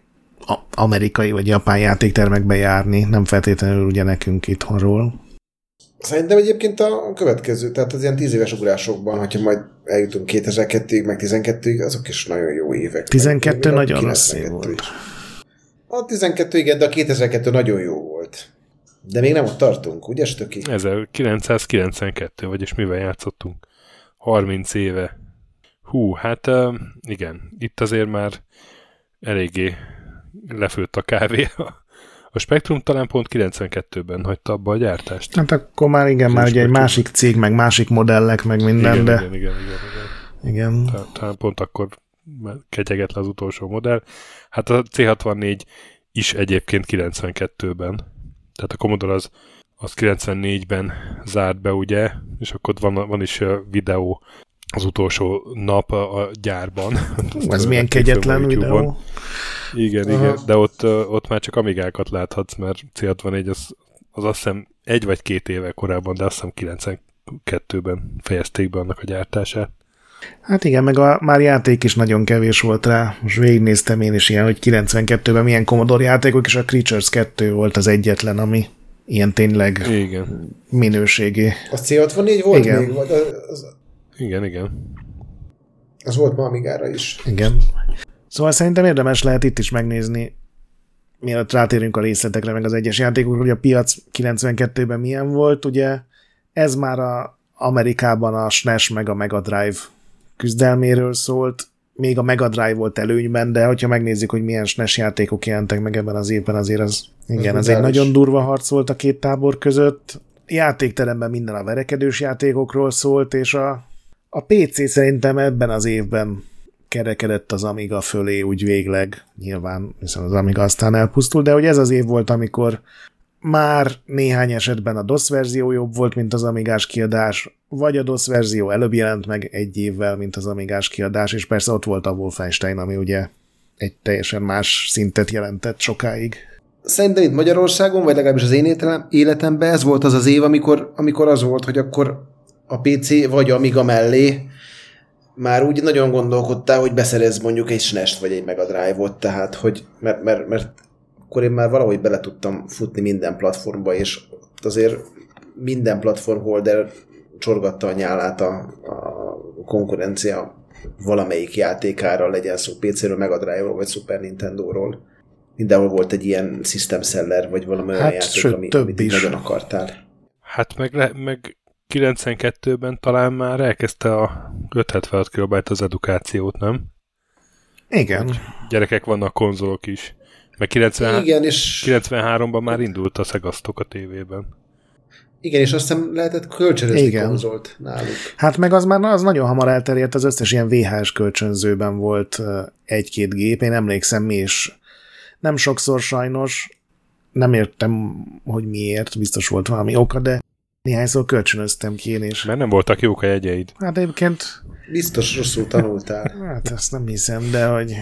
amerikai vagy japán játéktermekbe járni, nem feltétlenül ugye nekünk itthonról. Szerintem egyébként a következő, tehát az ilyen tíz éves ugrásokban, hogyha majd eljutunk 2002-ig, meg 12-ig, azok is nagyon jó évek. 12 meg, nagyon rossz év volt. A 12 igen, de a 2002 nagyon jó volt. De még nem ott tartunk, ugye, Stöki? 1992, vagyis mivel játszottunk? 30 éve. Hú, hát igen, itt azért már eléggé lefőtt a kávé. A Spectrum talán pont 92-ben hagyta abba a gyártást. Hát akkor már igen, már ugye egy másik cég, meg másik modellek, meg minden, igen, de... Igen, igen, igen. igen. igen. Talán, talán pont akkor kegyeget le az utolsó modell. Hát a C64 is egyébként 92-ben. Tehát a Commodore az, az 94-ben zárt be, ugye, és akkor van, van is videó az utolsó nap a, a gyárban. Ez milyen kegyetlen videó. Igen, Aha. igen, de ott, ott már csak amigákat láthatsz, mert C64 az, az azt hiszem egy vagy két éve korábban, de azt hiszem 92-ben fejezték be annak a gyártását. Hát igen, meg a, már játék is nagyon kevés volt rá. Most végignéztem én is ilyen, hogy 92-ben milyen Commodore játékok, és a Creatures 2 volt az egyetlen, ami ilyen tényleg igen. minőségi. A C64 volt igen. még? Vagy az... Igen, igen. Az volt ma Amigára is. Igen. Szóval szerintem érdemes lehet itt is megnézni, mielőtt rátérünk a részletekre, meg az egyes játékokra, hogy a piac 92-ben milyen volt. Ugye ez már a Amerikában a SNES meg a Mega Drive küzdelméről szólt, még a Mega Drive volt előnyben, de hogyha megnézzük, hogy milyen SNES játékok jelentek meg ebben az évben, azért az, igen, az, az egy nagyon durva harc volt a két tábor között. Játékteremben minden a verekedős játékokról szólt, és a, a PC szerintem ebben az évben kerekedett az Amiga fölé úgy végleg, nyilván, hiszen az Amiga aztán elpusztul, de hogy ez az év volt, amikor már néhány esetben a DOS verzió jobb volt, mint az Amigás kiadás, vagy a DOS verzió előbb jelent meg egy évvel, mint az Amigás kiadás, és persze ott volt a Wolfenstein, ami ugye egy teljesen más szintet jelentett sokáig. Szerintem itt Magyarországon, vagy legalábbis az én életemben ez volt az az év, amikor, amikor az volt, hogy akkor a PC vagy Amiga mellé már úgy nagyon gondolkodtál, hogy beszerez mondjuk egy SNES-t vagy egy Mega Drive-ot, tehát hogy, mert, mert, mert akkor én már valahogy bele tudtam futni minden platformba, és azért minden platform holder csorgatta a nyálát a, a konkurencia valamelyik játékára, legyen szó PC-ről, Mega Drive-ról, vagy Super Nintendo-ról. Mindenhol volt egy ilyen system seller, vagy valami hát, olyan játék, sőt, ami, amit is. nagyon akartál. Hát meg, le, meg 92-ben talán már elkezdte a 576 kB az edukációt, nem? Igen. Gyerekek vannak konzolok is. Meg 90, Igen, és... 93-ban már indult a szegasztok a tévében. Igen, és azt hiszem lehetett kölcsönözni Igen. konzolt náluk. Hát meg az már az nagyon hamar elterjedt, az összes ilyen VHS kölcsönzőben volt egy-két gép, én emlékszem mi is. Nem sokszor sajnos, nem értem, hogy miért, biztos volt valami oka, de néhányszor kölcsönöztem ki én is. Mert nem voltak jók a jegyeid. Hát egyébként... Biztos rosszul tanultál. hát ezt nem hiszem, de hogy...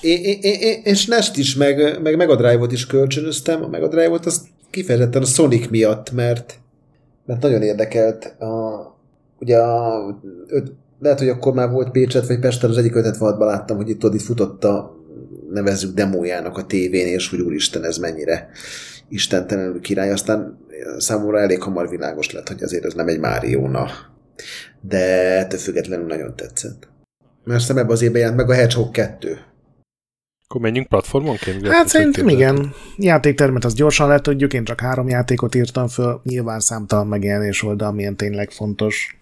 Én, én, én, én Nest is, meg, meg Mega Drive-ot is kölcsönöztem. A Mega Drive-ot azt kifejezetten a Sonic miatt, mert, mert nagyon érdekelt. A, ugye a, öt, lehet, hogy akkor már volt Pécset, vagy Pesten az egyik 56-ban láttam, hogy itt, itt futott a nevezzük demójának a tévén, és hogy úristen, ez mennyire istentelenül király. Aztán számomra elég hamar világos lett, hogy azért ez nem egy Márióna. De ettől függetlenül nagyon tetszett. Mert az évben jelent meg a Hedgehog 2. Akkor menjünk platformonként? Hát szerintem igen. Játéktermet az gyorsan le tudjuk, én csak három játékot írtam föl, nyilván számtalan megjelenés volt, de amilyen tényleg fontos.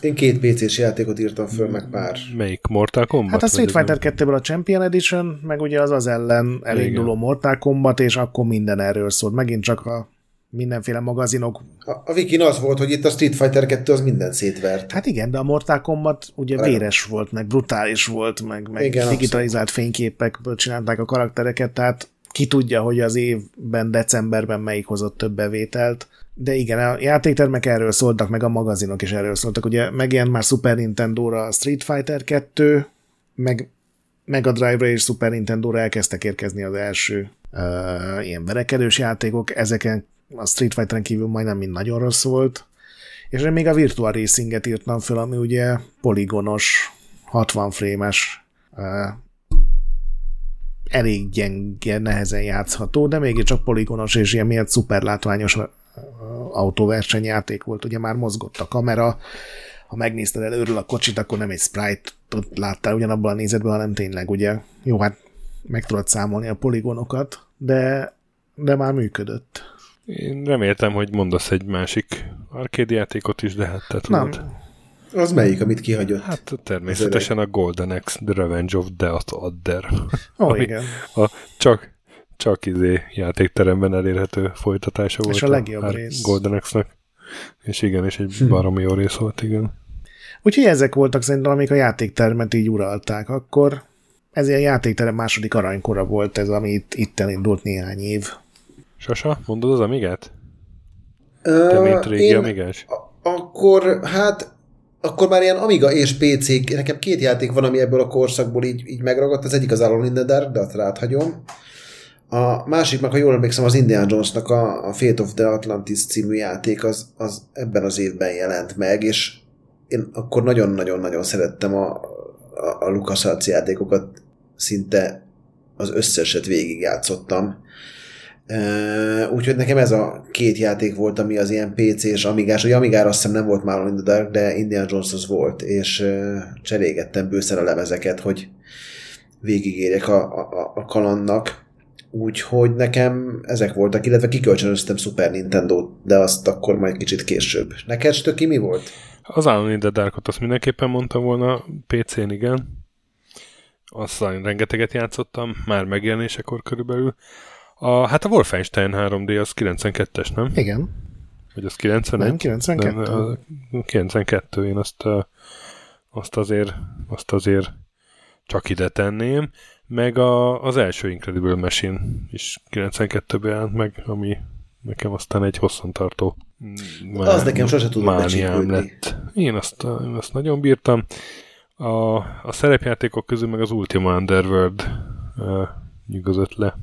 Én két PC-s játékot írtam föl, meg pár. Melyik? Mortal Kombat? Hát a Street Fighter 2-ből a Champion Edition, meg ugye az az ellen elinduló Mortal Kombat, és akkor minden erről szólt. Megint csak a mindenféle magazinok. A, a Vikin az volt, hogy itt a Street Fighter 2 az minden szétvert. Hát igen, de a Mortal Kombat ugye a véres volt, meg brutális volt, meg, meg igen, digitalizált abszolút. fényképekből csinálták a karaktereket, tehát ki tudja, hogy az évben, decemberben melyik hozott több bevételt. De igen, a játéktermek erről szóltak, meg a magazinok is erről szóltak. Ugye megjelent már Super Nintendo-ra a Street Fighter 2, meg Mega Drive-ra és Super Nintendo-ra elkezdtek érkezni az első uh, ilyen verekedős játékok. Ezeken a Street Fighter-en kívül majdnem mind nagyon rossz volt, és én még a Virtual Racing-et írtam föl, ami ugye poligonos, 60 frémes, elég gyenge, nehezen játszható, de mégiscsak poligonos és ilyen miatt szuperlátványos autóversenyjáték volt, ugye már mozgott a kamera, ha megnézted előről a kocsit, akkor nem egy sprite-ot láttál ugyanabban a nézetben, hanem tényleg ugye, jó, hát meg tudod számolni a poligonokat, de, de már működött. Én reméltem, hogy mondasz egy másik arcade játékot is, de hát te tudod. Nem. Az melyik, amit kihagyott? Hát természetesen a Golden Axe, The Revenge of Death Adder. Ó, oh, igen. A csak, csak izé játékteremben elérhető folytatása volt. És a legjobb a rész. Golden Axe-nek. És igen, és egy hm. baromi jó rész volt, igen. Úgyhogy ezek voltak szerintem, amik a játéktermet így uralták. Akkor ez a játékterem második aranykora volt ez, ami itt, itt elindult néhány év. Sasa, mondod az Amigát? Te mint régi én Amigás? Akkor, hát akkor már ilyen Amiga és PC, nekem két játék van, ami ebből a korszakból így, így megragadt. Az egyik az Alone in the Dark, de azt ráthagyom. A másik meg, ha jól emlékszem, az Indiana Jonesnak a, a Fate of the Atlantis című játék, az, az ebben az évben jelent meg, és én akkor nagyon-nagyon-nagyon szerettem a, a, a LucasArts játékokat, szinte az összeset végigjátszottam. Úgyhogy nekem ez a két játék volt, ami az ilyen PC és Amigás. Ugye Amigára azt hiszem nem volt már in the Dark, de Indiana Jones az volt, és cserégettem bőszer a lemezeket, hogy végigérjek a, a, a kalandnak. Úgyhogy nekem ezek voltak, illetve kikölcsönöztem Super Nintendo-t, de azt akkor majd kicsit később. Neked stöki mi volt? Az Alan in the Dark-ot azt mindenképpen mondtam volna, PC-n igen. Aztán rengeteget játszottam, már megjelenésekor körülbelül. A, hát a Wolfenstein 3D az 92-es, nem? Igen. Vagy az 91? Nem, 92. Nem, 92, én azt, azt, azért, azt azért csak ide tenném. Meg a, az első Incredible Machine is 92-ben jelent meg, ami nekem aztán egy hosszantartó az nekem sose tudom mániám lett. Én azt, én azt nagyon bírtam. A, a szerepjátékok közül meg az Ultima Underworld uh, nyugodott le.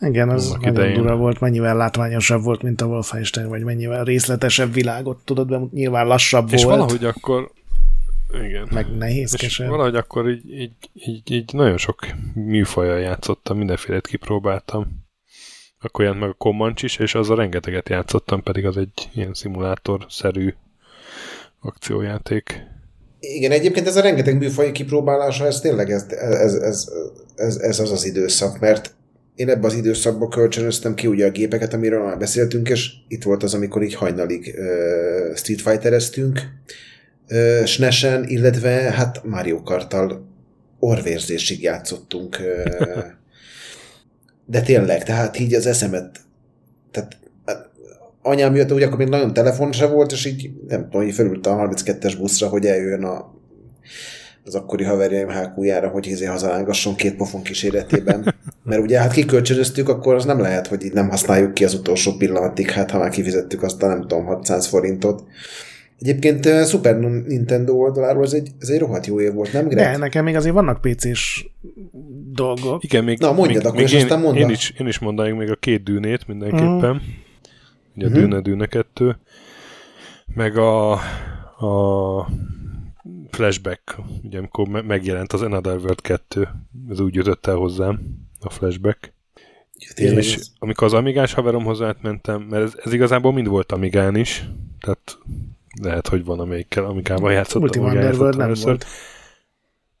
Igen, az nagyon idején. dura volt, mennyivel látványosabb volt, mint a Wolfenstein, vagy mennyivel részletesebb világot tudod be, nyilván lassabb és volt. És valahogy akkor igen. Meg nehézkesebb. És valahogy akkor így, így, így, így nagyon sok műfajjal játszottam, mindenfélét kipróbáltam. Akkor jelent meg a Comanche is, és a rengeteget játszottam, pedig az egy ilyen szimulátor-szerű akciójáték. Igen, egyébként ez a rengeteg műfaj kipróbálása, ez tényleg ez, ez, ez, ez, ez az az időszak, mert én ebben az időszakban kölcsönöztem ki ugye a gépeket, amiről már beszéltünk, és itt volt az, amikor így hajnalig uh, Street Fightereztünk, uh, SNES-en, illetve hát Mario Karttal orvérzésig játszottunk uh, de tényleg, tehát így az eszemet, tehát hát, anyám jött, ugye akkor még nagyon telefon se volt, és így nem tudom, hogy felült a 32-es buszra, hogy eljön a, az akkori haverjaim hákújára, hogy izé hazalángasson két pofon kíséretében. Mert ugye hát kikölcsönöztük, akkor az nem lehet, hogy így nem használjuk ki az utolsó pillanatig, hát ha már kifizettük azt a nem tudom, 600 forintot. Egyébként Super Nintendo oldaláról ez egy, ez egy rohadt jó év volt, nem Greg? De, nekem még azért vannak PC-s dolgok. Igen, még, Na, mondjad még, akkor, még én, aztán mondd. Én is, én is mondanék még a két dűnét mindenképpen. Mm. Ugye a uh-huh. Dűne Dűne 2. Meg a, a Flashback, ugye amikor megjelent az Another World 2, ez úgy jutott el hozzám, a Flashback. Ja, és ez... amikor az Amigás haveromhoz átmentem, mert ez, ez igazából mind volt Amigán is, tehát lehet, hogy van, amelyikkel, amikával játszottam. Ultima Underworld nem először. volt.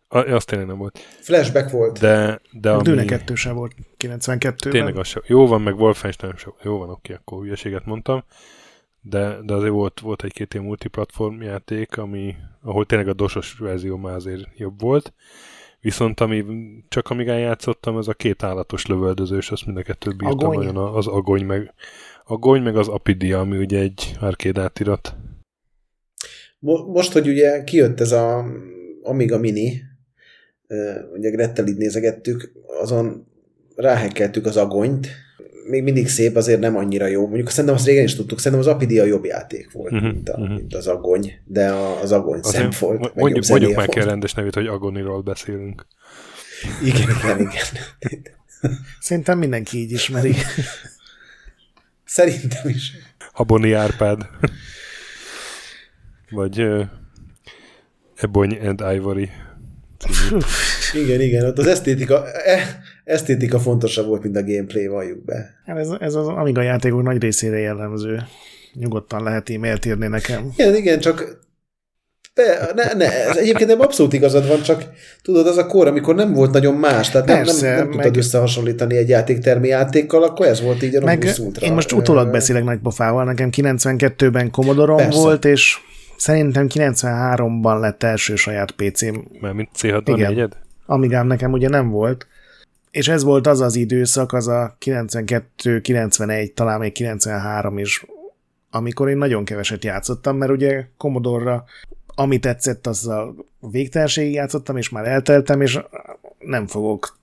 A, azt tényleg nem volt. Flashback volt. De, de ami... Dűne 2 sem volt 92-ben. Tényleg az sem. Jó van, meg Wolfenstein sem. Jó van, oké, akkor hülyeséget mondtam. De, de azért volt, volt egy-két ilyen multiplatform játék, ami, ahol tényleg a dosos verzió már azért jobb volt. Viszont ami csak amíg játszottam, ez a két állatos lövöldözős, azt mind a kettőt bírtam agony. nagyon, az agony meg, agony meg az apidia, ami ugye egy arcade átirat. Most, hogy ugye kijött ez a Amiga Mini, ugye Grettel így nézegettük, azon ráhekkeltük az agonyt, még mindig szép, azért nem annyira jó. Mondjuk szerintem azt régen is tudtuk, szerintem az Apidia jobb játék volt, uh-huh, mint, a, uh-huh. mint az Agony, de a, az Agony szem volt. Mondjuk, mondjuk meg kell rendes nevét, hogy Agoniról beszélünk. Igen, igen, igen. Szerintem mindenki így ismeri. Szerintem is. Aboni Árpád. Vagy uh, Ebony and Ivory. igen, igen, ott az esztétika, e, esztétika fontosabb volt, mint a gameplay, valljuk be. Hát ez, ez az Amiga játékok nagy részére jellemző. Nyugodtan lehet e-mailt írni nekem. Igen, igen, csak De, ne, ne, ez egyébként nem abszolút igazad van, csak tudod, az a kor, amikor nem volt nagyon más, tehát Persze, nem, nem, nem meg... tudtad összehasonlítani egy játéktermi játékkal, akkor ez volt így a meg Ultra. Én most utólag beszélek nagy pofával, nekem 92-ben Commodore volt, és szerintem 93-ban lett első saját PC-m. Mert mint C64-ed? Amigám nekem ugye nem volt. És ez volt az az időszak, az a 92, 91, talán még 93 is, amikor én nagyon keveset játszottam, mert ugye Commodore-ra ami tetszett, azzal végtelenségig játszottam, és már elteltem, és nem fogok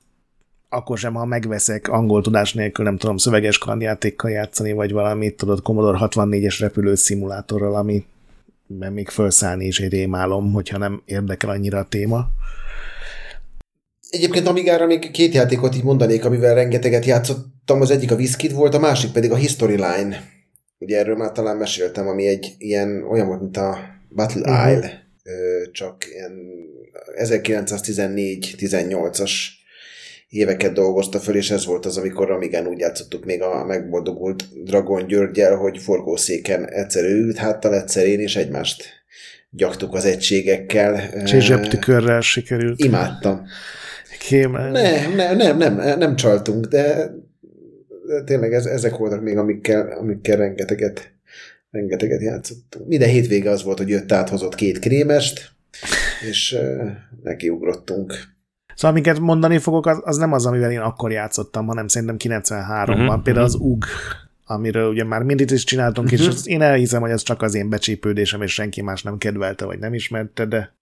akkor sem, ha megveszek angol tudás nélkül, nem tudom, szöveges kandjátékkal játszani, vagy valamit, tudod, Commodore 64-es repülő szimulátorral, ami még felszállni is egy rémálom, hogyha nem érdekel annyira a téma. Egyébként Amigára még két játékot így mondanék, amivel rengeteget játszottam. Az egyik a Wizkid volt, a másik pedig a History Line. Ugye erről már talán meséltem, ami egy ilyen olyan volt, mint a Battle uh-huh. Isle, csak ilyen 1914-18-as éveket dolgozta föl, és ez volt az, amikor Amigán úgy játszottuk még a megboldogult Dragon Györgyel, hogy forgószéken egyszer ült háttal, egyszer én, és egymást gyaktuk az egységekkel. És zsebtükörrel sikerült. Imádtam. Kémel. Nem, nem, nem, nem, nem csaltunk, de, tényleg ez, ezek voltak még, amikkel, amikkel rengeteget, rengeteget játszottunk. Minden hétvége az volt, hogy jött áthozott két krémest, és nekiugrottunk. Szóval amiket mondani fogok, az, az nem az, amivel én akkor játszottam, hanem szerintem 93-ban. Uh-huh, Például uh-huh. az UG, amiről ugye már mindig is csináltunk, uh-huh. és az, én elhiszem, hogy ez csak az én becsípődésem, és senki más nem kedvelte, vagy nem ismerte, de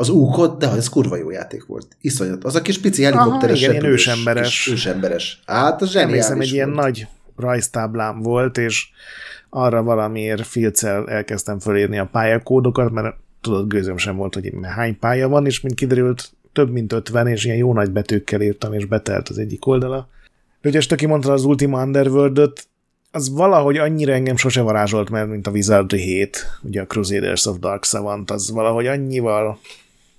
az úkot, de ez kurva jó játék volt. Iszonyat. Az a kis pici helikopteres Aha, igen, ilyen ősemberes. Kis ősemberes. Hát, az zseniális Emlékszem, egy ilyen nagy rajztáblám volt, és arra valamiért filccel elkezdtem fölírni a pályakódokat, mert tudod, gőzöm sem volt, hogy hány pálya van, és mint kiderült, több mint 50, és ilyen jó nagy betűkkel írtam, és betelt az egyik oldala. De ugye Stöki mondta az Ultima underworld az valahogy annyira engem sose varázsolt, mert mint a Wizardry 7, ugye a Crusaders of Dark Savant, az valahogy annyival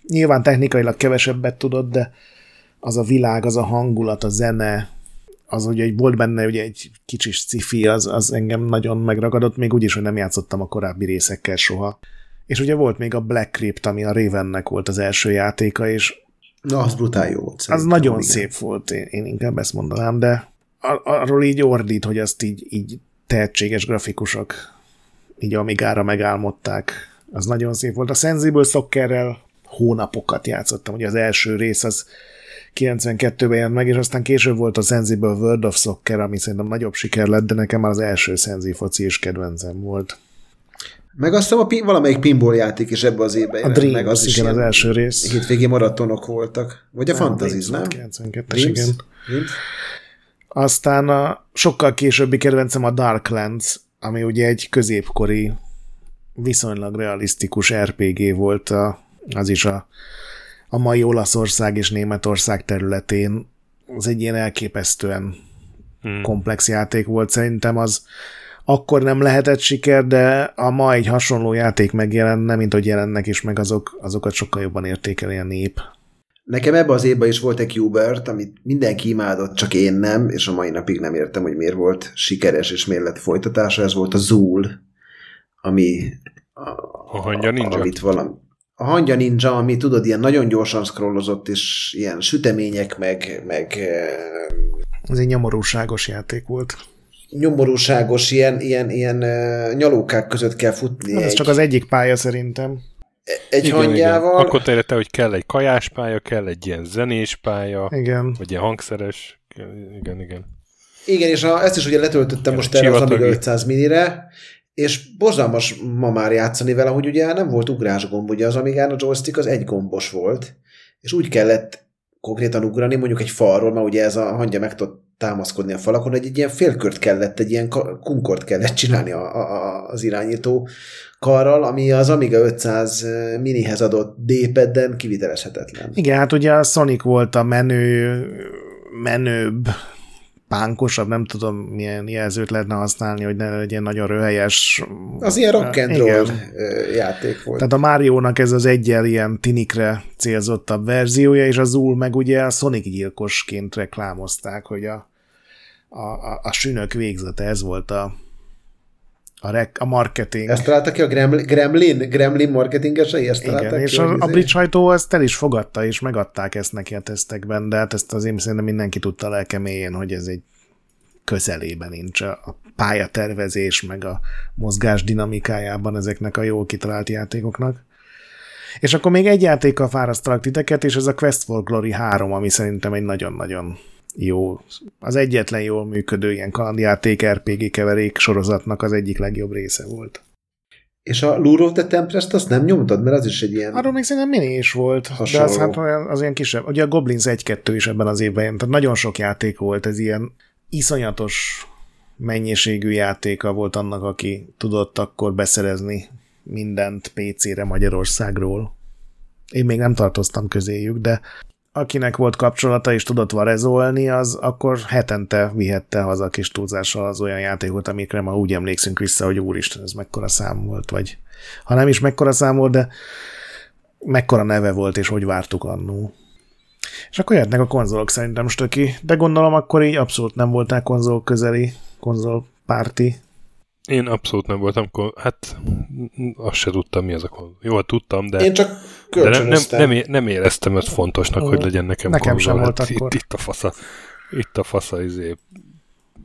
nyilván technikailag kevesebbet tudod, de az a világ, az a hangulat, a zene, az, egy volt benne ugye egy kicsi sci az, az engem nagyon megragadott, még úgyis, hogy nem játszottam a korábbi részekkel soha. És ugye volt még a Black Crypt, ami a Ravennek volt az első játéka, és Na, az brutál jó volt. Az nagyon igen. szép volt, én, én inkább ezt mondanám, de ar- arról így ordít, hogy azt így, így tehetséges grafikusok így amigára megálmodták. Az nagyon szép volt. A Sensible Soccerrel hónapokat játszottam. Ugye az első rész az 92-ben jelent meg, és aztán később volt a Sensible World of Soccer, ami szerintem nagyobb siker lett, de nekem már az első Sensi foci is kedvencem volt. Meg azt hiszem, a pin, valamelyik pinball játék is ebbe az évben A Dreams, meg az igen, is az első rész. Hétvégi maratonok voltak. Vagy a nem, Fantasy, nem? 92-es, igen. Dreams? Aztán a sokkal későbbi kedvencem a Darklands, ami ugye egy középkori, viszonylag realisztikus RPG volt a az is a, a mai Olaszország és Németország területén. Az egy ilyen elképesztően hmm. komplex játék volt. Szerintem az akkor nem lehetett siker, de a ma egy hasonló játék megjelenne, mint hogy jelennek is meg, azok, azokat sokkal jobban értékeli a nép. Nekem ebbe az évben is volt egy Hubert, amit mindenki imádott, csak én nem, és a mai napig nem értem, hogy miért volt sikeres és miért lett folytatása. Ez volt a Zool, ami a, a hangya ninja. Amit valami, a hangya ninja, ami tudod, ilyen nagyon gyorsan scrollozott, és ilyen sütemények, meg... meg Ez egy nyomorúságos játék volt. Nyomorúságos, ilyen, ilyen, ilyen nyalókák között kell futni. Ez egy... csak az egyik pálya szerintem. Egy igen, hangyával. Igen. Akkor te, hogy kell egy kajás pálya, kell egy ilyen zenés pálya, igen. vagy ilyen hangszeres. Igen, igen. Igen, és a, ezt is ugye letöltöttem igen, most erre az Amiga 500 minire, és borzalmas ma már játszani vele, hogy ugye nem volt ugrásgomb, ugye az Amigán a joystick az egy gombos volt, és úgy kellett konkrétan ugrani, mondjuk egy falról, mert ugye ez a hangja meg tud támaszkodni a falakon, hogy egy ilyen félkört kellett, egy ilyen kunkort kellett csinálni a, a, az irányító karral, ami az Amiga 500 minihez adott D-padden kivitelezhetetlen. Igen, hát ugye a Sonic volt a menő, menőbb pánkosabb, nem tudom milyen jelzőt lehetne használni, hogy ne legyen nagyon röhelyes. Az ilyen rock and roll játék volt. Tehát a Mario-nak ez az egyel ilyen tinikre célzottabb verziója, és az Zul meg ugye a Sonic gyilkosként reklámozták, hogy a, a, a, a sünök végzete, ez volt a, a, rek, a marketing. Ezt találta ki a Gremlin, Gremlin, Gremlin marketingesei? Ezt Igen, és a, a brit sajtó ezt el is fogadta, és megadták ezt neki a tesztekben, de hát ezt azért szerintem mindenki tudta lelkeméjén, hogy ez egy közelében nincs a pályatervezés, meg a mozgás dinamikájában ezeknek a jól kitalált játékoknak. És akkor még egy játékkal fárasztalak titeket, és ez a Quest for Glory 3, ami szerintem egy nagyon-nagyon jó, az egyetlen jól működő ilyen kalandjáték RPG keverék sorozatnak az egyik legjobb része volt. És a Lure of the Tempest azt nem nyomtad, mert az is egy ilyen... Arról még szerintem mini is volt, hasonló. de az, hát az ilyen kisebb. Ugye a Goblins 1-2 is ebben az évben, tehát nagyon sok játék volt, ez ilyen iszonyatos mennyiségű játéka volt annak, aki tudott akkor beszerezni mindent PC-re Magyarországról. Én még nem tartoztam közéjük, de akinek volt kapcsolata és tudott varezolni, az akkor hetente vihette haza kis túlzással az olyan játékot, amikre ma úgy emlékszünk vissza, hogy úristen, ez mekkora szám volt, vagy ha nem is mekkora szám volt, de mekkora neve volt, és hogy vártuk annó. És akkor jöhetnek a konzolok szerintem stöki, de gondolom akkor így abszolút nem voltál konzol közeli, konzol párti én abszolút nem voltam, hát azt se tudtam, mi az a konzol. Jó, hát tudtam, de, Én csak de nem, nem, nem, nem éreztem ezt fontosnak, uh, hogy legyen nekem, nekem konzol. Sem volt hát akkor. Itt, itt a fasza, itt a fasza izé,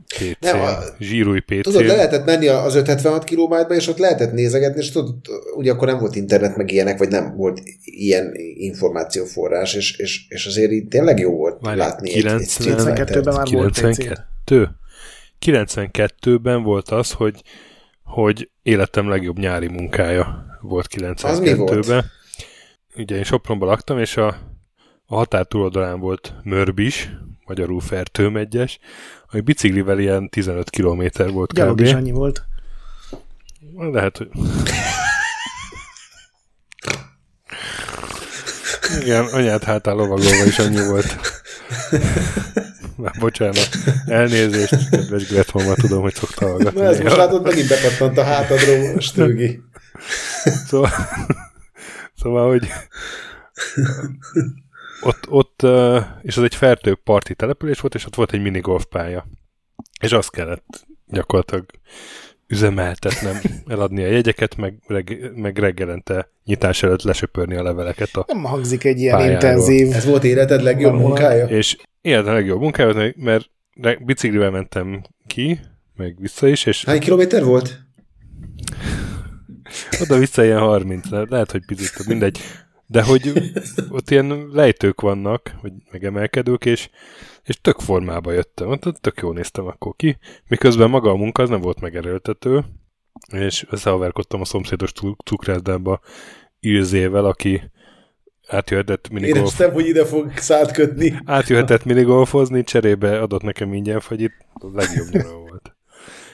PC, nem, a, zsírúj PC. Tudod, le lehetett menni az 576 kilomáterba, és ott lehetett nézegetni, és tudod, ugye akkor nem volt internet, meg ilyenek, vagy nem volt ilyen információforrás, és, és, és azért itt tényleg jó volt Várj, látni 90, egy, egy 92-ben már 92? volt PC. 92-ben volt az, hogy, hogy életem legjobb nyári munkája volt 92-ben. Ugye én Sopronban laktam, és a, a határ túloldalán volt Mörbis, magyarul Fertőm egyes, ami biciklivel ilyen 15 kilométer volt Gyalog is annyi volt. Lehet, hogy... Igen, anyád hátán lovagolva is annyi volt. Már bocsánat, elnézést, kedves Gretholma, tudom, hogy szokta hallgatni. Na ez most látod, megint bepattant a hátadról, stőgi. Szóval, szóval, hogy ott, ott, és az egy fertő parti település volt, és ott volt egy minigolf pálya. És azt kellett gyakorlatilag üzemeltetnem, eladni a jegyeket, meg, reg, meg reggelente nyitás előtt lesöpörni a leveleket a Nem hangzik egy ilyen pályáról. intenzív. Ez volt életed legjobb munkája? És életed legjobb munkája, mert biciklivel mentem ki, meg vissza is. És Hány kilométer volt? Oda-vissza ilyen 30, lehet, hogy picit, mindegy. De hogy ott ilyen lejtők vannak, vagy megemelkedők, és és tök formába jöttem, ott tök jól néztem akkor ki, miközben maga a munka az nem volt megerőltető, és összehaverkodtam a szomszédos cukrászdába Ilzével, aki átjöhetett minigolf... Éreztem, hogy ide fog szállt kötni. Átjöhetett minigolfozni, cserébe adott nekem ingyen fagyit, a legjobb nyara volt.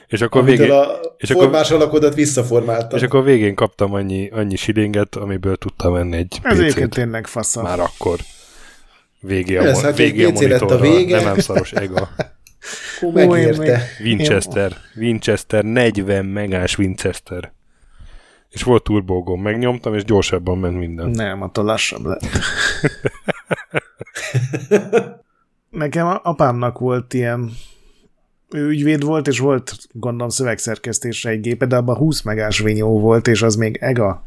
És akkor végén... A és formás akkor, alakodat visszaformáltam. És akkor végén kaptam annyi, annyi silinget, amiből tudtam menni egy Ez egyébként tényleg fasza. Már akkor. Végé a, Lesz, hát végé a monitorra. A vége. Nem szaros ega. megérte. Winchester. Winchester, 40 megás Winchester. És volt turbógom, megnyomtam, és gyorsabban ment minden. Nem, attól lassabb lett. Nekem apámnak volt ilyen ő ügyvéd volt, és volt gondolom szövegszerkesztésre egy gépe, de abban 20 megás vinyó volt, és az még EGA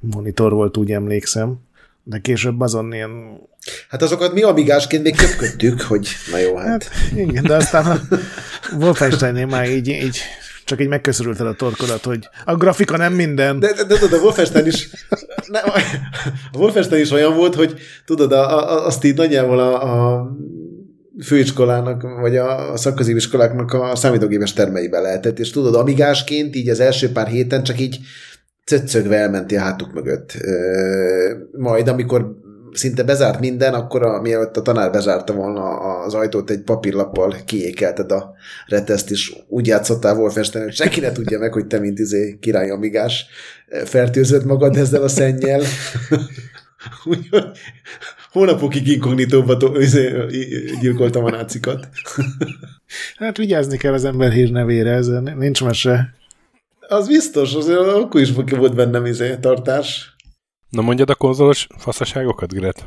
monitor volt, úgy emlékszem. De később azon ilyen... Hát azokat mi amigásként még köpködtük, hogy na jó, hát. hát igen, de aztán a Wolfensteinnél már így, így csak így megköszörülted a torkodat, hogy a grafika nem minden. De, de, de tudod, a Wolfenstein is nem, a Wolfenstein is olyan volt, hogy tudod, a, a, azt így nagyjából a, a főiskolának, vagy a szakközépiskoláknak a számítógépes termeibe lehetett, és tudod, amigásként így az első pár héten csak így cöccögve elmenti a hátuk mögött. Majd, amikor szinte bezárt minden, akkor a, mielőtt a tanár bezárta volna az ajtót, egy papírlappal kiékelted a reteszt, és úgy játszottál Wolfenstein, hogy senki ne tudja meg, hogy te, mint izé király amigás, fertőzött magad ezzel a szennyel. Úgyhogy hónapokig inkognitóba izé, gyilkoltam a nácikat. hát vigyázni kell az ember hírnevére, ez nincs mese. Az biztos, azért akkor is volt bennem izé tartás. Na mondjad a konzolos faszaságokat, Gret?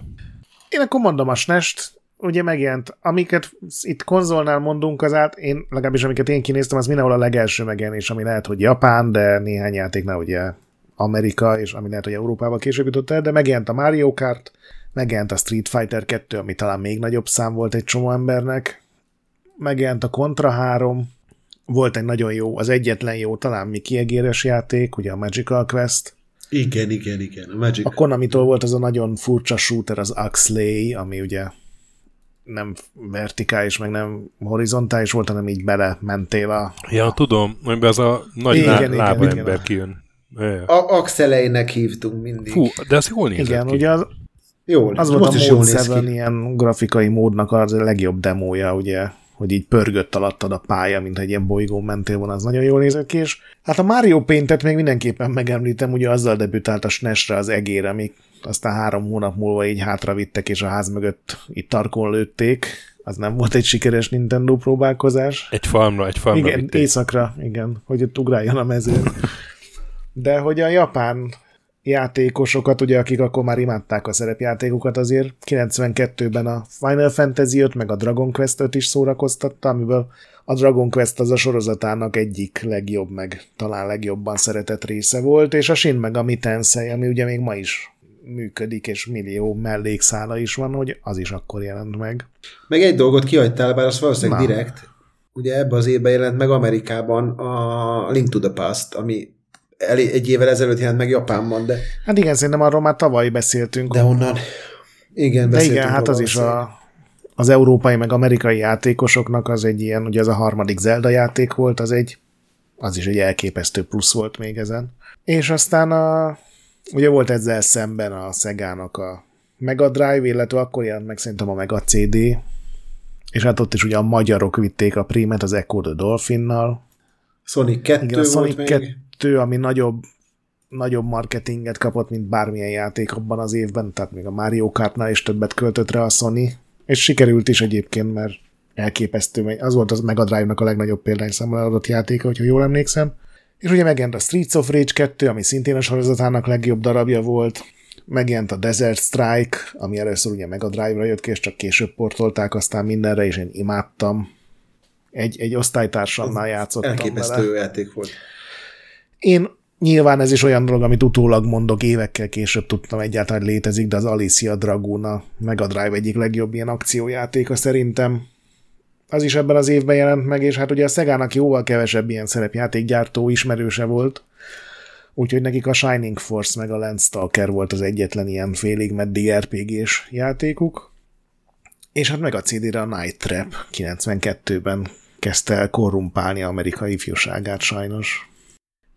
Én akkor mondom a SNES-t, ugye megjelent, amiket itt konzolnál mondunk, az át, én legalábbis amiket én kinéztem, az mindenhol a legelső megjelenés, ami lehet, hogy Japán, de néhány játéknál ugye Amerika, és ami lehet, hogy Európába később jutott el, de megjelent a Mario Kart, megjelent a Street Fighter 2, ami talán még nagyobb szám volt egy csomó embernek, megjelent a Contra 3, volt egy nagyon jó, az egyetlen jó, talán mi kiegéres játék, ugye a Magical Quest. Igen, igen, igen. A, Magic. a Konami-tól volt az a nagyon furcsa shooter, az Axlay, ami ugye nem vertikális, meg nem horizontális volt, hanem így bele mentél a... Ja, tudom, amiben az a nagy igen, lá- igen, lába ember kijön. A Axeleinek hívtunk mindig. Fú, de az jól nézett Igen, ki. ugye az, Jól, az volt a Mode 7 ilyen grafikai módnak az a legjobb demója, ugye, hogy így pörgött alattad a pálya, mint egy ilyen bolygón mentél volna, az nagyon jól nézett ki, és hát a Mario Paint-et még mindenképpen megemlítem, ugye azzal debütált a SNES-re az egére, amik aztán három hónap múlva így hátra vittek, és a ház mögött itt tarkon lőtték. Az nem volt egy sikeres Nintendo próbálkozás. Egy farmra, egy farmra Igen, vitték. éjszakra, igen, hogy ott ugráljon a mezőn. De hogy a japán játékosokat, ugye, akik akkor már imádták a szerepjátékokat, azért 92-ben a Final Fantasy 5 meg a Dragon Quest 5 is szórakoztatta, amiből a Dragon Quest az a sorozatának egyik legjobb, meg talán legjobban szeretett része volt, és a Shin meg a Tensei, ami ugye még ma is működik, és millió mellékszála is van, hogy az is akkor jelent meg. Meg egy dolgot kihagytál, bár az valószínűleg Na. direkt. Ugye ebbe az évben jelent meg Amerikában a Link to the Past, ami egy évvel ezelőtt jelent meg Japánban, de... Hát igen, szerintem arról már tavaly beszéltünk. De onnan... Igen, De igen, hát az is a, az európai meg amerikai játékosoknak az egy ilyen, ugye ez a harmadik Zelda játék volt, az egy, az is egy elképesztő plusz volt még ezen. És aztán a, ugye volt ezzel szemben a Szegának a Mega Drive, illetve akkor jelent meg szerintem a Mega CD, és hát ott is ugye a magyarok vitték a prímet az Echo the Dolphinnal. Sonic 2 Igen, a Sonic volt 2, ami nagyobb nagyobb marketinget kapott, mint bármilyen játék abban az évben, tehát még a Mario Kartnál is többet költött rá a Sony, és sikerült is egyébként, mert elképesztő, az volt az Mega Drive-nak a legnagyobb példányszámmal adott játéka, hogyha jól emlékszem. És ugye megjelent a Streets of Rage 2, ami szintén a sorozatának legjobb darabja volt, megjelent a Desert Strike, ami először ugye Mega Drive-ra jött ki, és csak később portolták aztán mindenre, és én imádtam. Egy, egy osztálytársamnál játszottam Elképesztő vele. játék volt. Én Nyilván ez is olyan dolog, amit utólag mondok, évekkel később tudtam egyáltalán, létezik, de az Alicia Draguna Mega Drive egyik legjobb ilyen akciójátéka szerintem. Az is ebben az évben jelent meg, és hát ugye a Szegának jóval kevesebb ilyen szerepjátékgyártó ismerőse volt, úgyhogy nekik a Shining Force meg a Landstalker volt az egyetlen ilyen félig meddig RPG-s játékuk. És hát meg a CD-re a Night Trap 92-ben kezdte el korrumpálni amerikai ifjúságát sajnos.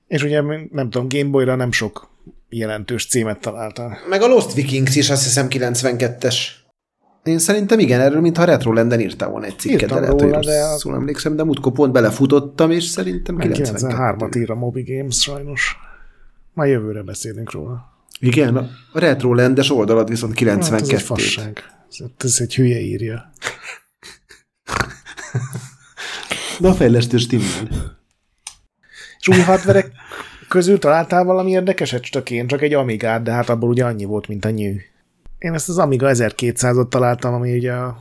És ugye nem tudom, Gameboy-ra nem sok jelentős címet találta. Meg a Lost Vikings is azt hiszem 92-es. Én szerintem igen, erről mintha Retro Lenden írtál volna egy cikket, de lehet, róla, de a... emlékszem, de múltkor pont belefutottam, és szerintem 93-at ír a Moby Games sajnos. Ma jövőre beszélünk róla. Igen, a Retro Landes oldalad viszont 92. Hát ez egy fasság. Ez egy hülye írja. Na a fejlesztő stimmel. És új hardverek közül találtál valami érdekeset? Csak én, csak egy Amigát, de hát abból ugye annyi volt, mint a nyű. Én ezt az Amiga 1200-ot találtam, ami ugye a,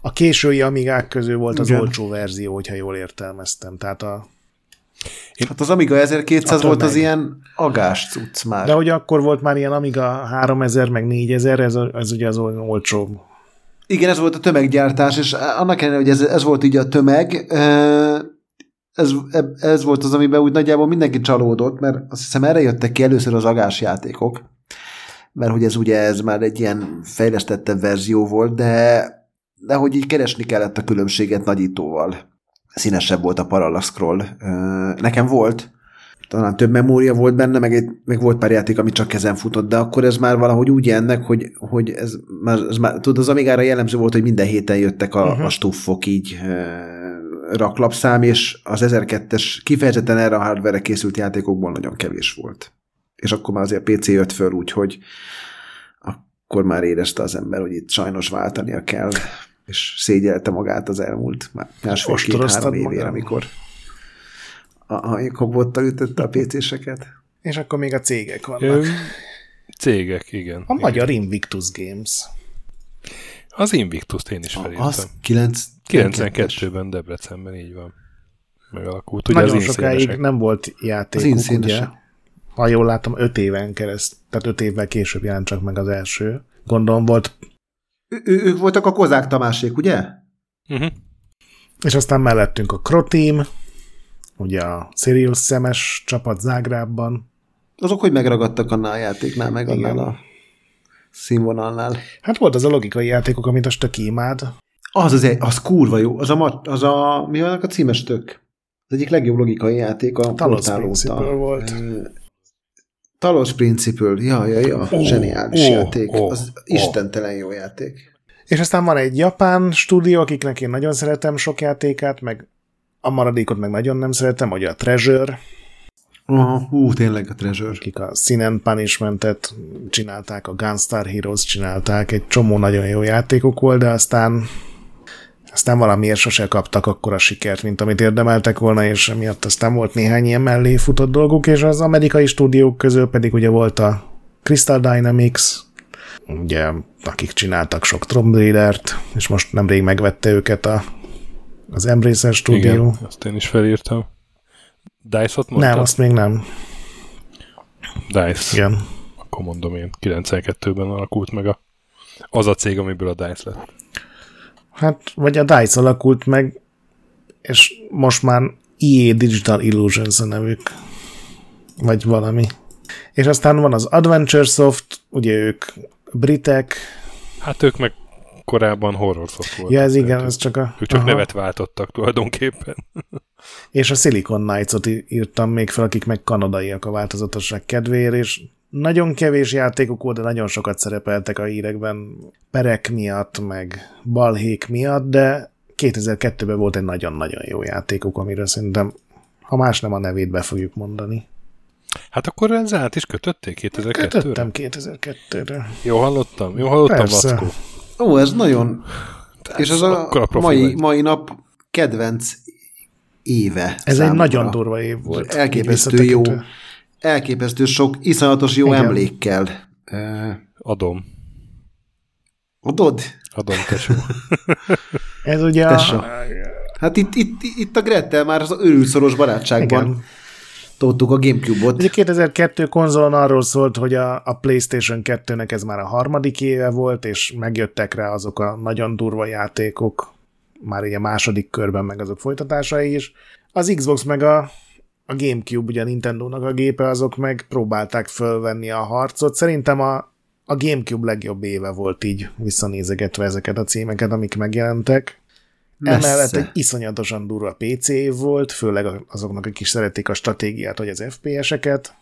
a késői Amigák közül volt az Igen. olcsó verzió, hogyha jól értelmeztem. Tehát a, én, hát az Amiga 1200 volt meg. az ilyen agás cucc már. De ugye akkor volt már ilyen Amiga 3000 meg 4000, ez, ez ugye az olcsó. Igen, ez volt a tömeggyártás, és annak ellenére, hogy ez, ez volt így a tömeg, ez, ez volt az, amiben úgy nagyjából mindenki csalódott, mert azt hiszem erre jöttek ki először az agás játékok, mert hogy ez ugye ez már egy ilyen fejlesztettebb verzió volt, de, de hogy így keresni kellett a különbséget nagyítóval. Színesebb volt a parallax scroll. Nekem volt, talán több memória volt benne, meg, egy, meg volt pár játék, ami csak ezen futott, de akkor ez már valahogy úgy ennek, hogy, hogy ez, már, ez már, tudod, az Amigára jellemző volt, hogy minden héten jöttek a, uh-huh. a stuffok így raklapszám, és az 1002-es kifejezetten erre a hardware készült játékokból nagyon kevés volt. És akkor már azért PC jött föl, úgyhogy akkor már érezte az ember, hogy itt sajnos váltania kell, és szégyelte magát az elmúlt másfél-két-három évére, amikor a, a kobottal ütötte a PC-seket. És akkor még a cégek vannak. Ö, cégek, igen. A igen. magyar Invictus Games. Az Invictus-t én is felírtam. Az 9... 92-ben Debrecenben, így van. Megalakult. Ugye Nagyon az sokáig nem volt játékuk, az ugye? Ha jól látom, 5 éven kereszt, tehát 5 évvel később jelent csak meg az első. Gondolom volt... Ő, ők voltak a Kozák Tamásék, ugye? Uh-huh. És aztán mellettünk a Krotim, ugye a Sirius szemes csapat Zágrábban. Azok hogy megragadtak annál a játéknál, meg Igen. annál a színvonalnál? Hát volt az a logikai játékok, amit a stök imád. Az, az, az kurva jó. Az a, az a mi vannak a címes tök? Az egyik legjobb logikai játék a Talos Principle volt. Talos Principle, ja, ja, ja, oh, zseniális oh, játék. Oh, az oh. istentelen jó játék. És aztán van egy japán stúdió, akiknek én nagyon szeretem sok játékát, meg a maradékot meg nagyon nem szeretem, hogy a Treasure. Aha, hú, tényleg a Treasure. Akik a Sin and Punishment-et csinálták, a Gunstar Heroes csinálták, egy csomó nagyon jó játékok volt, de aztán aztán valamiért sose kaptak akkor a sikert, mint amit érdemeltek volna, és emiatt aztán volt néhány ilyen mellé futott dolguk, és az amerikai stúdiók közül pedig ugye volt a Crystal Dynamics, ugye, akik csináltak sok Tomb Raider-t, és most nemrég megvette őket a, az Embracer Studio. Igen, azt én is felírtam. Dice-ot mondtad? Nem, azt még nem. Dice. Igen. Akkor mondom én, 92-ben alakult meg a, az a cég, amiből a Dice lett. Hát, vagy a DICE alakult meg, és most már EA Digital Illusions a nevük. Vagy valami. És aztán van az Adventure Soft, ugye ők britek. Hát ők meg korábban horror soft voltak. Ja, ez igen, ez csak a... Ők csak aha. nevet váltottak tulajdonképpen. és a Silicon Knights-ot írtam még fel, akik meg kanadaiak a változatosság kedvéért, és nagyon kevés játékuk volt, de nagyon sokat szerepeltek a hírekben perek miatt, meg balhék miatt, de 2002-ben volt egy nagyon-nagyon jó játékuk, amiről szerintem, ha más nem a nevét be fogjuk mondani. Hát akkor ezzel át is kötötték 2002-re? Kötöttem 2002-re. Jó hallottam, jó hallottam, Persze. Lackó. Ó, ez nagyon... Tehát És az a, a mai, mai nap kedvenc éve. Ez számomra. egy nagyon durva év volt. Elképesztő jó elképesztő sok, iszonyatos jó Igen. emlékkel. Adom. Adod? Adom, tesó. Ez ugye tesó. a... Hát itt, itt, itt a Grettel már az örülszoros barátságban Igen. toltuk a Gamecube-ot. Ugye 2002 konzolon arról szólt, hogy a, a PlayStation 2-nek ez már a harmadik éve volt, és megjöttek rá azok a nagyon durva játékok, már ugye második körben meg azok folytatásai is. Az Xbox meg a a Gamecube, ugye a Nintendo-nak a gépe, azok meg próbálták fölvenni a harcot. Szerintem a, a Gamecube legjobb éve volt így visszanézegetve ezeket a címeket, amik megjelentek. Messze. Emellett egy iszonyatosan durva PC év volt, főleg azoknak, akik is szeretik a stratégiát, vagy az FPS-eket.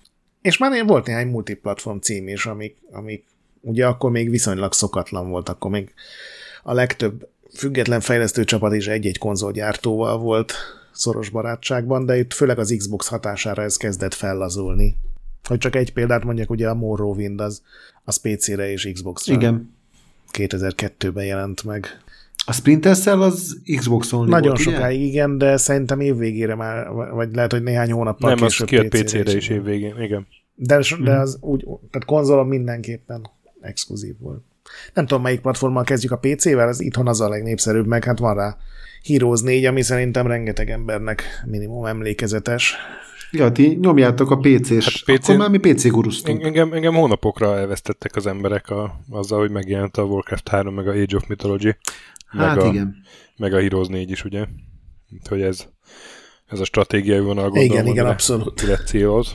És már volt néhány multiplatform cím is, amik, amik ugye akkor még viszonylag szokatlan volt, akkor még a legtöbb független fejlesztő csapat is egy-egy konzolgyártóval volt szoros barátságban, de itt főleg az Xbox hatására ez kezdett fellazulni. Hogy csak egy példát mondjak, ugye a Morrowind az, az PC-re és Xbox-ra. Igen. 2002-ben jelent meg. A Splinter Cell az Xbox-on Nagyon volt, sokáig, ugye? igen, de szerintem évvégére már, vagy lehet, hogy néhány hónappal Nem, később az kijött PC-re, PC-re is évvégén, igen. De, de mhm. az úgy, tehát konzolon mindenképpen exkluzív volt. Nem tudom, melyik platformmal kezdjük a PC-vel, az itthon az a legnépszerűbb, meg hát van rá Heroes 4, ami szerintem rengeteg embernek minimum emlékezetes. Ja, ti nyomjátok a PC-s, hát PC akkor már mi PC guruztunk. Engem, engem hónapokra elvesztettek az emberek a, azzal, hogy megjelent a Warcraft 3, meg a Age of Mythology. Hát meg igen. A, meg a Heroes 4 is, ugye? Hogy ez, ez a stratégiai vonal gondolom, igen, igen, abszolút. céloz.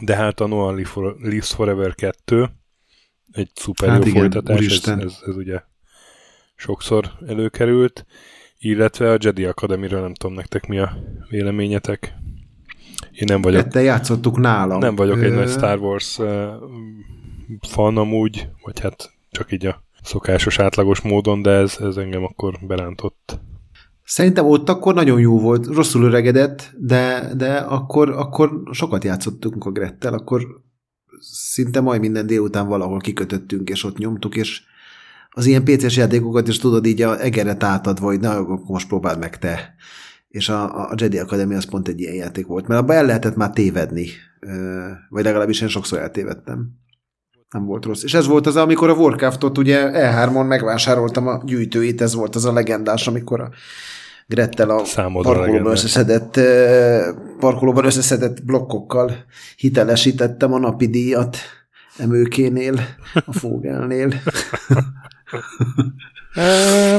De hát a Noah Lives Forever 2 egy szuper hát jó igen, folytatás, ez, ez, ez ugye sokszor előkerült illetve a Jedi Academy-ről nem tudom nektek mi a véleményetek. Én nem vagyok... Te játszottuk nálam. Nem vagyok egy nagy Star Wars fan amúgy, vagy hát csak így a szokásos, átlagos módon, de ez, ez engem akkor belántott. Szerintem ott akkor nagyon jó volt, rosszul öregedett, de, de akkor, akkor sokat játszottunk a Grettel, akkor szinte majd minden délután valahol kikötöttünk, és ott nyomtuk, és az ilyen PC-s játékokat is tudod így a egeret átadva, hogy na, akkor most próbáld meg te. És a, a Jedi Academy az pont egy ilyen játék volt, mert abban el lehetett már tévedni, vagy legalábbis én sokszor eltévedtem. Nem volt rossz. És ez volt az, amikor a Warcraftot ugye E3-on megvásároltam a gyűjtőit, ez volt az a legendás, amikor a Grettel a parkolóban összeszedett, parkolóban összeszedett blokkokkal hitelesítettem a napi díjat emőkénél, a Fogelnél.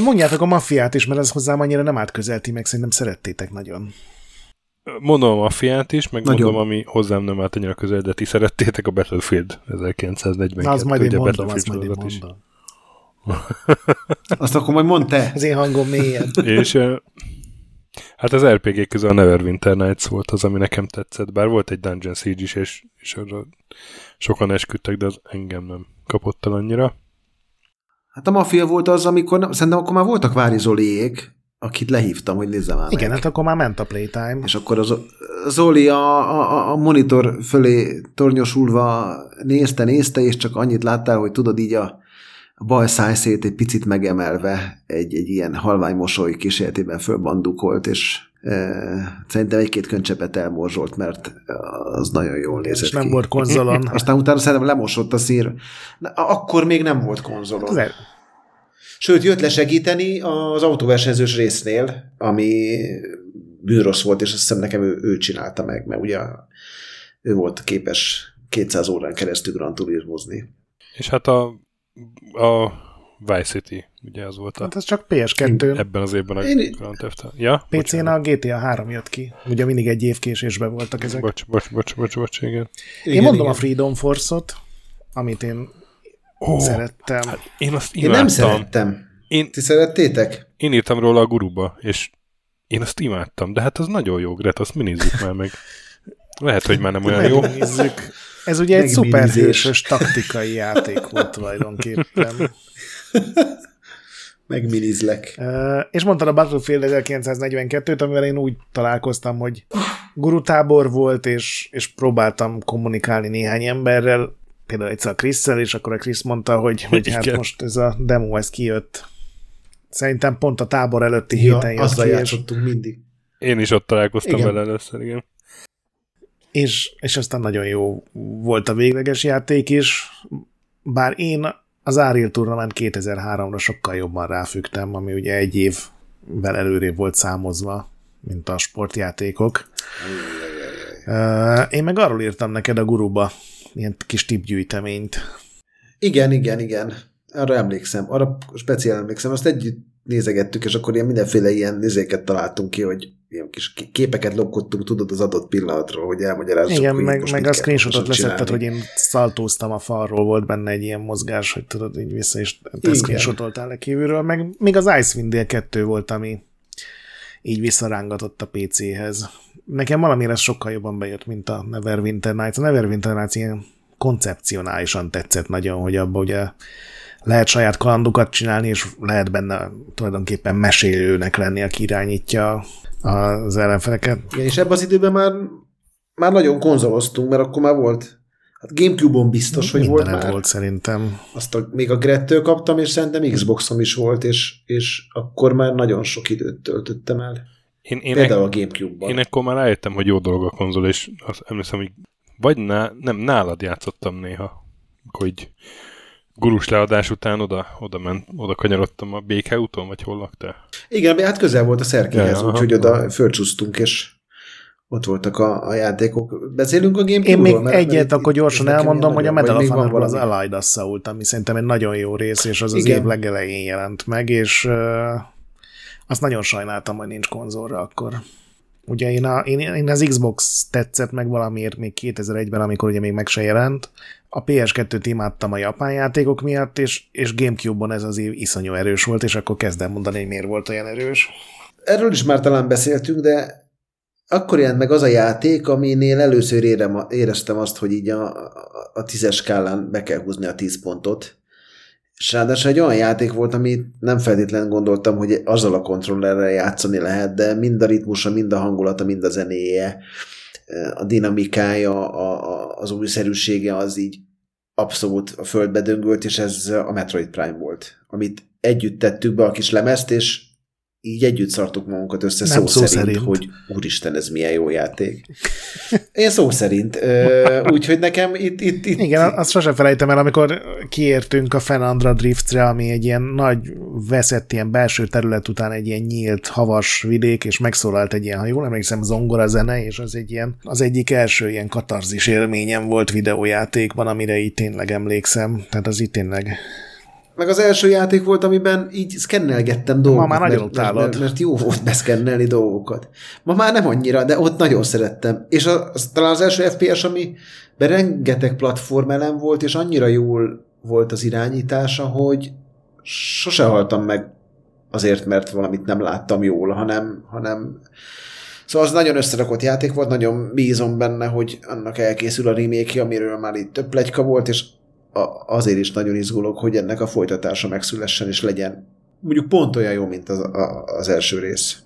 Mondjátok a maffiát is, mert ez hozzám annyira nem átközelti meg, szerintem szerettétek nagyon. Mondom a maffiát is, meg Nagyon. mondom, ami hozzám nem állt annyira közel, de ti szerettétek a Battlefield 1942. Na, az majd én mondom, az majd én mondom. Azt akkor majd mondd te. Az én hangom mélyen. És hát az RPG közül a Neverwinter Nights volt az, ami nekem tetszett, bár volt egy Dungeon Siege is, és, és arra sokan esküdtek, de az engem nem kapott el annyira. Hát a Mafia volt az, amikor, szerintem akkor már voltak Vári Zoliék, akit lehívtam, hogy nézzem már Igen, meg. hát akkor már ment a playtime. És akkor az, Zoli a, a, a monitor fölé tornyosulva nézte, nézte, és csak annyit láttál, hogy tudod így a, a bal szájszét egy picit megemelve egy, egy ilyen halvány mosoly kísérletében fölbandukolt, és szerintem egy-két köncsepet elmorzsolt, mert az nagyon jól nézett és nem ki. volt konzolon. Aztán utána szerintem lemosott a szír. Na, akkor még nem volt konzolon. Le, Sőt, jött segíteni az autóversenyzős résznél, ami bűnrossz volt, és azt hiszem nekem ő, ő csinálta meg, mert ugye ő volt képes 200 órán keresztül Grand Turismozni. És hát a, a Vice City, ugye az volt a... Hát ez csak PS2. Ebben az évben a Én... Grand Theft Ja? PC-n a GTA 3 jött ki. Ugye mindig egy év késésben voltak ezek. Bocs, bocs, bocs, bocs, bocs, igen. Én igen, mondom igen. a Freedom Force-ot, amit én Oh, szerettem. Hát én azt imádtam. Én nem szerettem. Én, Ti szerettétek? Én írtam róla a guruba, és én azt imádtam, de hát az nagyon jó, Gret, azt minizzük már meg. Lehet, hogy már nem olyan jó. Ez ugye egy szuperhősös taktikai játék volt tulajdonképpen. Megminizlek. Uh, és mondtad a Battlefield 1942-t, amivel én úgy találkoztam, hogy gurutábor volt, és, és próbáltam kommunikálni néhány emberrel, például egyszer a chris és akkor a Chris mondta, hogy, hogy hát most ez a demo, ez kijött. Szerintem pont a tábor előtti ja, héten jött ki. játszottunk mindig. Én is ott találkoztam vele először, igen. És, és aztán nagyon jó volt a végleges játék is, bár én az Ariel Tournament 2003-ra sokkal jobban ráfügtem, ami ugye egy évvel előrébb volt számozva, mint a sportjátékok. Én meg arról írtam neked a guruba, ilyen kis tipgyűjteményt. Igen, igen, igen. Arra emlékszem, arra speciál emlékszem, azt együtt nézegettük, és akkor ilyen mindenféle ilyen nézéket találtunk ki, hogy ilyen kis képeket lopkodtunk, tudod, az adott pillanatról, hogy elmagyarázzuk. Igen, meg, meg a screenshotot leszetted, hogy én szaltóztam a falról, volt benne egy ilyen mozgás, hogy tudod, így vissza, és te screenshotoltál le kívülről, meg még az Icewind Dale 2 volt, ami így visszarángatott a PC-hez nekem valamire ez sokkal jobban bejött, mint a Neverwinter Nights. A Neverwinter Nights ilyen koncepcionálisan tetszett nagyon, hogy abban ugye lehet saját kalandokat csinálni, és lehet benne tulajdonképpen mesélőnek lenni, aki irányítja az ellenfeleket. Igen, és ebben az időben már, már nagyon konzoloztunk, mert akkor már volt Hát Gamecube-on biztos, hogy volt már. volt szerintem. Azt a, még a Grettől kaptam, és szerintem Xboxom is volt, és, és akkor már nagyon sok időt töltöttem el. Én, én Például a Gamecube-ban. Én ekkor már rájöttem, hogy jó dolog a konzol, és azt emlékszem, hogy vagy ná, nem, nálad játszottam néha, akkor így gurus leadás után oda, oda, ment, oda kanyarodtam a BK úton, vagy hol laktál? Igen, hát közel volt a szerkéhez, ja, úgyhogy oda fölcsúsztunk, és ott voltak a, a játékok. Beszélünk a gamecube Én még mert, egyet, mert akkor gyorsan elmondom, hogy a Medal of Honor az Allied Assault, ami szerintem egy nagyon jó rész, és az Igen. az év legelején jelent meg, és uh, azt nagyon sajnáltam, hogy nincs konzolra akkor. Ugye én, a, én, én az Xbox tetszett meg valamiért még 2001-ben, amikor ugye még meg se jelent. A PS2-t imádtam a japán játékok miatt, és, és Gamecube-on ez az év iszonyú erős volt, és akkor kezdem mondani, hogy miért volt olyan erős. Erről is már talán beszéltünk, de akkor jelent meg az a játék, aminél először érem, éreztem azt, hogy így a, a, tízes skálán be kell húzni a tíz pontot, és ráadásul egy olyan játék volt, amit nem feltétlenül gondoltam, hogy azzal a kontrollerrel játszani lehet, de mind a ritmusa, mind a hangulata, mind a zenéje, a dinamikája, a, a, az újszerűsége az így abszolút a földbe döngölt, és ez a Metroid Prime volt, amit együtt tettük be a kis lemezt, és így együtt szartuk magunkat össze Nem szó, szó szerint, szerint, hogy úristen, ez milyen jó játék. Én szó szerint. Úgyhogy nekem itt, itt, itt... Igen, azt sosem felejtem el, amikor kiértünk a Fenandra Driftre, ami egy ilyen nagy veszett ilyen belső terület után egy ilyen nyílt, havas vidék, és megszólalt egy ilyen, ha jól emlékszem, zongora zene, és az egy ilyen, az egyik első ilyen katarzis élményem volt videójátékban, amire így tényleg emlékszem. Tehát az itt tényleg meg az első játék volt, amiben így szkennelgettem dolgokat. Ma már nagyon mert, mert, mert, jó volt beszkennelni dolgokat. Ma már nem annyira, de ott nagyon szerettem. És az, talán az első FPS, ami rengeteg platformelem volt, és annyira jól volt az irányítása, hogy sose haltam meg azért, mert valamit nem láttam jól, hanem, hanem Szóval az nagyon összerakott játék volt, nagyon bízom benne, hogy annak elkészül a remake amiről már itt több plegyka volt, és azért is nagyon izgulok, hogy ennek a folytatása megszülessen, és legyen mondjuk pont olyan jó, mint az, a, az első rész.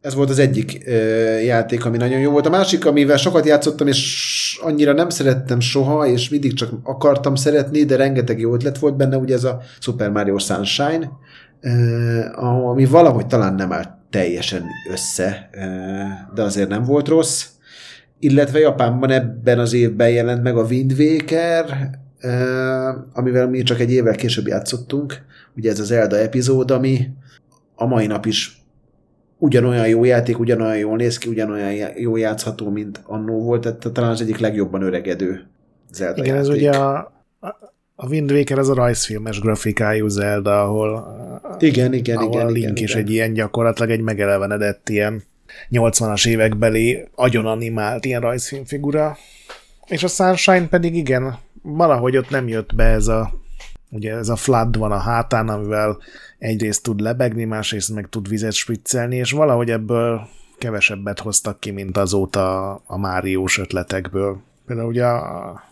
Ez volt az egyik ö, játék, ami nagyon jó volt. A másik, amivel sokat játszottam, és annyira nem szerettem soha, és mindig csak akartam szeretni, de rengeteg jó ötlet volt benne, ugye ez a Super Mario Sunshine, ö, ami valahogy talán nem állt teljesen össze, ö, de azért nem volt rossz illetve Japánban ebben az évben jelent meg a Wind Waker, amivel mi csak egy évvel később játszottunk, ugye ez az Elda epizód, ami a mai nap is ugyanolyan jó játék, ugyanolyan jól néz ki, ugyanolyan jó játszható, mint annó volt, tehát talán az egyik legjobban öregedő Zelda Igen, játék. ez ugye a, a Wind Waker az a rajzfilmes grafikájú Zelda, ahol, igen, igen, ahol igen, a Link igen, is igen. egy ilyen gyakorlatilag egy megelevenedett ilyen 80-as évekbeli animált ilyen rajzfilmfigura. És a Sunshine pedig igen, valahogy ott nem jött be ez a ugye ez a flood van a hátán, amivel egyrészt tud lebegni, másrészt meg tud vizet spriccelni, és valahogy ebből kevesebbet hoztak ki, mint azóta a Máriós ötletekből. Például ugye a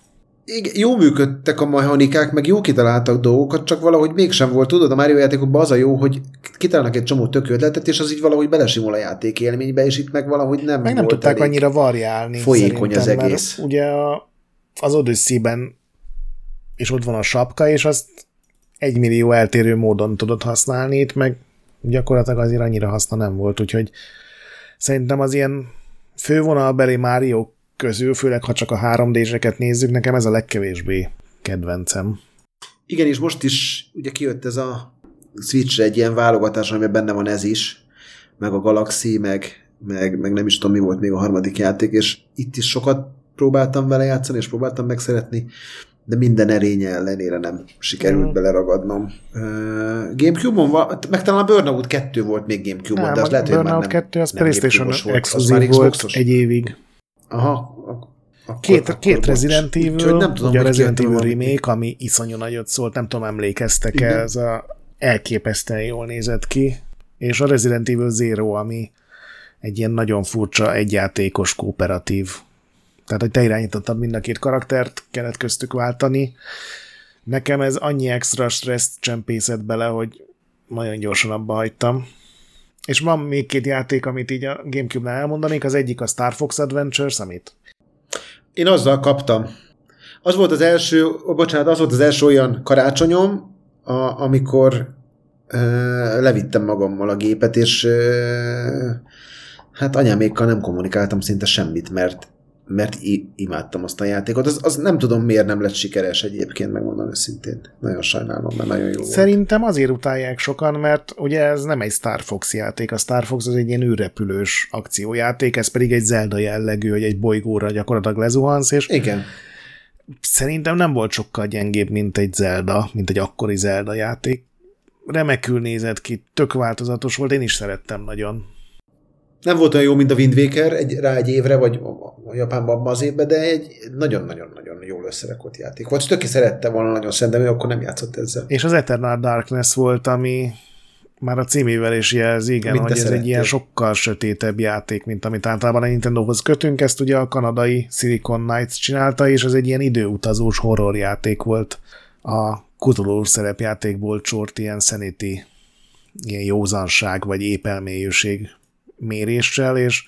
igen, jó működtek a mechanikák, meg jó kitaláltak dolgokat, csak valahogy mégsem volt. Tudod, a Mario játékokban az a jó, hogy kitalálnak egy csomó tök ötletet, és az így valahogy belesimul a játék élménybe, és itt meg valahogy nem Meg nem tudták annyira variálni. Folyékony az egész. Ugye a, az Odyssey-ben és ott van a sapka, és azt egy millió eltérő módon tudod használni, itt meg gyakorlatilag azért annyira haszna nem volt, úgyhogy szerintem az ilyen fővonalbeli Mario közül, főleg ha csak a 3D-zseket nézzük, nekem ez a legkevésbé kedvencem. Igen, és most is ugye kijött ez a switch egy ilyen válogatás, amiben benne van ez is, meg a Galaxy, meg, meg, meg nem is tudom, mi volt még a harmadik játék, és itt is sokat próbáltam vele játszani, és próbáltam megszeretni, de minden erénye ellenére nem sikerült mm. beleragadnom. Uh, Gamecube-on van, meg talán a Burnout 2 volt még Gamecube-on, de az lehet, hogy már nem 2 az nem PlayStation exkluzív volt, volt egy évig. Aha, akkor, két, akkor két Resident Evil, nem tudom, ugye a Resident Evil remake, ami iszonyú nagyot szólt, nem tudom, emlékeztek-e, ez a elképesztően jól nézett ki, és a Resident Evil Zero, ami egy ilyen nagyon furcsa egyjátékos kooperatív. Tehát, hogy te irányítottad mind a két karaktert, kellett köztük váltani. Nekem ez annyi extra stresszt csempészett bele, hogy nagyon gyorsan abba hagytam. És van még két játék, amit így a Gamecube-nál elmondanék, az egyik a Star Fox Adventures, amit én azzal kaptam. Az volt az első, bocsánat, az volt az első olyan karácsonyom, a, amikor e, levittem magammal a gépet, és e, hát anyámékkal nem kommunikáltam szinte semmit, mert mert imádtam azt a játékot. Az, az nem tudom, miért nem lett sikeres egyébként, megmondom őszintén. Nagyon sajnálom, mert nagyon jó Szerintem volt. azért utálják sokan, mert ugye ez nem egy Star Fox játék. A Star Fox az egy ilyen űrrepülős akciójáték, ez pedig egy Zelda jellegű, hogy egy bolygóra gyakorlatilag lezuhansz, és Igen. Szerintem nem volt sokkal gyengébb, mint egy Zelda, mint egy akkori Zelda játék. Remekül nézett ki, tök változatos volt, én is szerettem nagyon. Nem volt olyan jó, mint a Wind Waker egy, rá egy évre, vagy a Japánban abban az évben, de egy nagyon-nagyon-nagyon jól összerakott játék volt. Töki szerette volna nagyon szerintem, ő akkor nem játszott ezzel. És az Eternal Darkness volt, ami már a címével is jelzi, igen, hogy ez szerettél. egy ilyen sokkal sötétebb játék, mint amit általában a Nintendohoz kötünk. Ezt ugye a kanadai Silicon Knights csinálta, és ez egy ilyen időutazós horror játék volt. A Cthulhu szerepjátékból csort ilyen sanity, ilyen józanság, vagy épelmélyőség méréssel, és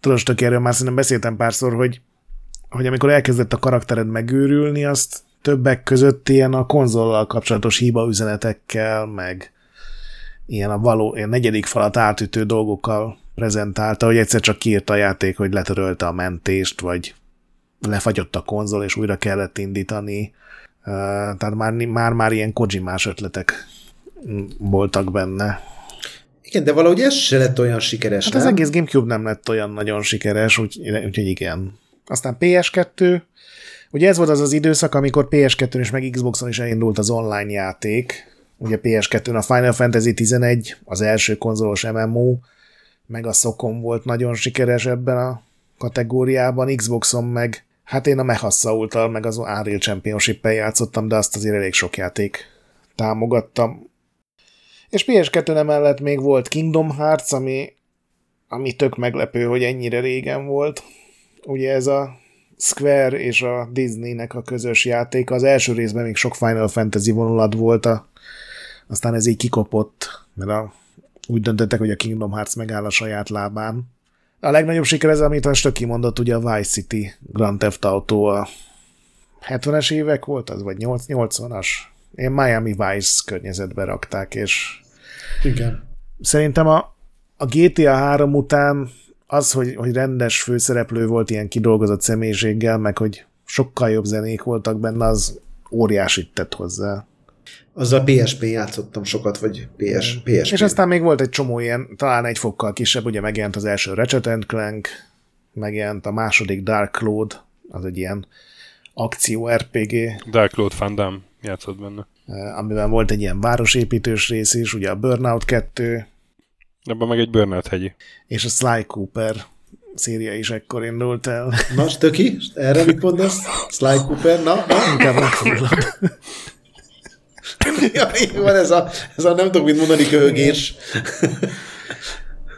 tudod, tök erről már szerintem beszéltem párszor, hogy, hogy amikor elkezdett a karaktered megőrülni, azt többek között ilyen a konzollal kapcsolatos hiba üzenetekkel, meg ilyen a való, ilyen negyedik falat átütő dolgokkal prezentálta, hogy egyszer csak kiírta a játék, hogy letörölte a mentést, vagy lefagyott a konzol, és újra kellett indítani. Tehát már, már, már ilyen Kojimás ötletek voltak benne. Igen, de valahogy ez se lett olyan sikeres, Hát nem? az egész Gamecube nem lett olyan nagyon sikeres, úgy, úgyhogy igen. Aztán PS2, ugye ez volt az az időszak, amikor PS2-n és meg Xboxon is elindult az online játék. Ugye PS2-n a Final Fantasy 11, az első konzolos MMO, meg a Sokon volt nagyon sikeres ebben a kategóriában, Xboxon meg, hát én a Mehassaultal, meg az Unreal championship játszottam, de azt azért elég sok játék támogattam. És PS2 emellett még volt Kingdom Hearts, ami, ami tök meglepő, hogy ennyire régen volt. Ugye ez a Square és a Disneynek a közös játék. Az első részben még sok Final Fantasy vonulat volt, a, aztán ez így kikopott, mert a, úgy döntöttek, hogy a Kingdom Hearts megáll a saját lábán. A legnagyobb siker ez, amit a Stöki ugye a Vice City Grand Theft Auto a 70-es évek volt az, vagy 80-as? Én Miami Vice környezetbe rakták, és Igen. szerintem a, a GTA 3 után az, hogy, hogy rendes főszereplő volt ilyen kidolgozott személyiséggel, meg hogy sokkal jobb zenék voltak benne, az óriásit tett hozzá. Azzal PSP játszottam sokat, vagy PS, PSP. És aztán még volt egy csomó ilyen, talán egy fokkal kisebb, ugye megjelent az első Ratchet Clank, megjelent a második Dark Cloud, az egy ilyen akció RPG. Dark Cloud Van Damme játszott benne. Amiben volt egy ilyen városépítős rész is, ugye a Burnout 2. Ebben meg egy Burnout hegyi. És a Sly Cooper széria is ekkor indult el. Na, Stöki, erre mit mondasz? Sly Cooper, na, na? Inkább megfoglal. ja, van ez a, ez a nem tudok mit mondani köhögés.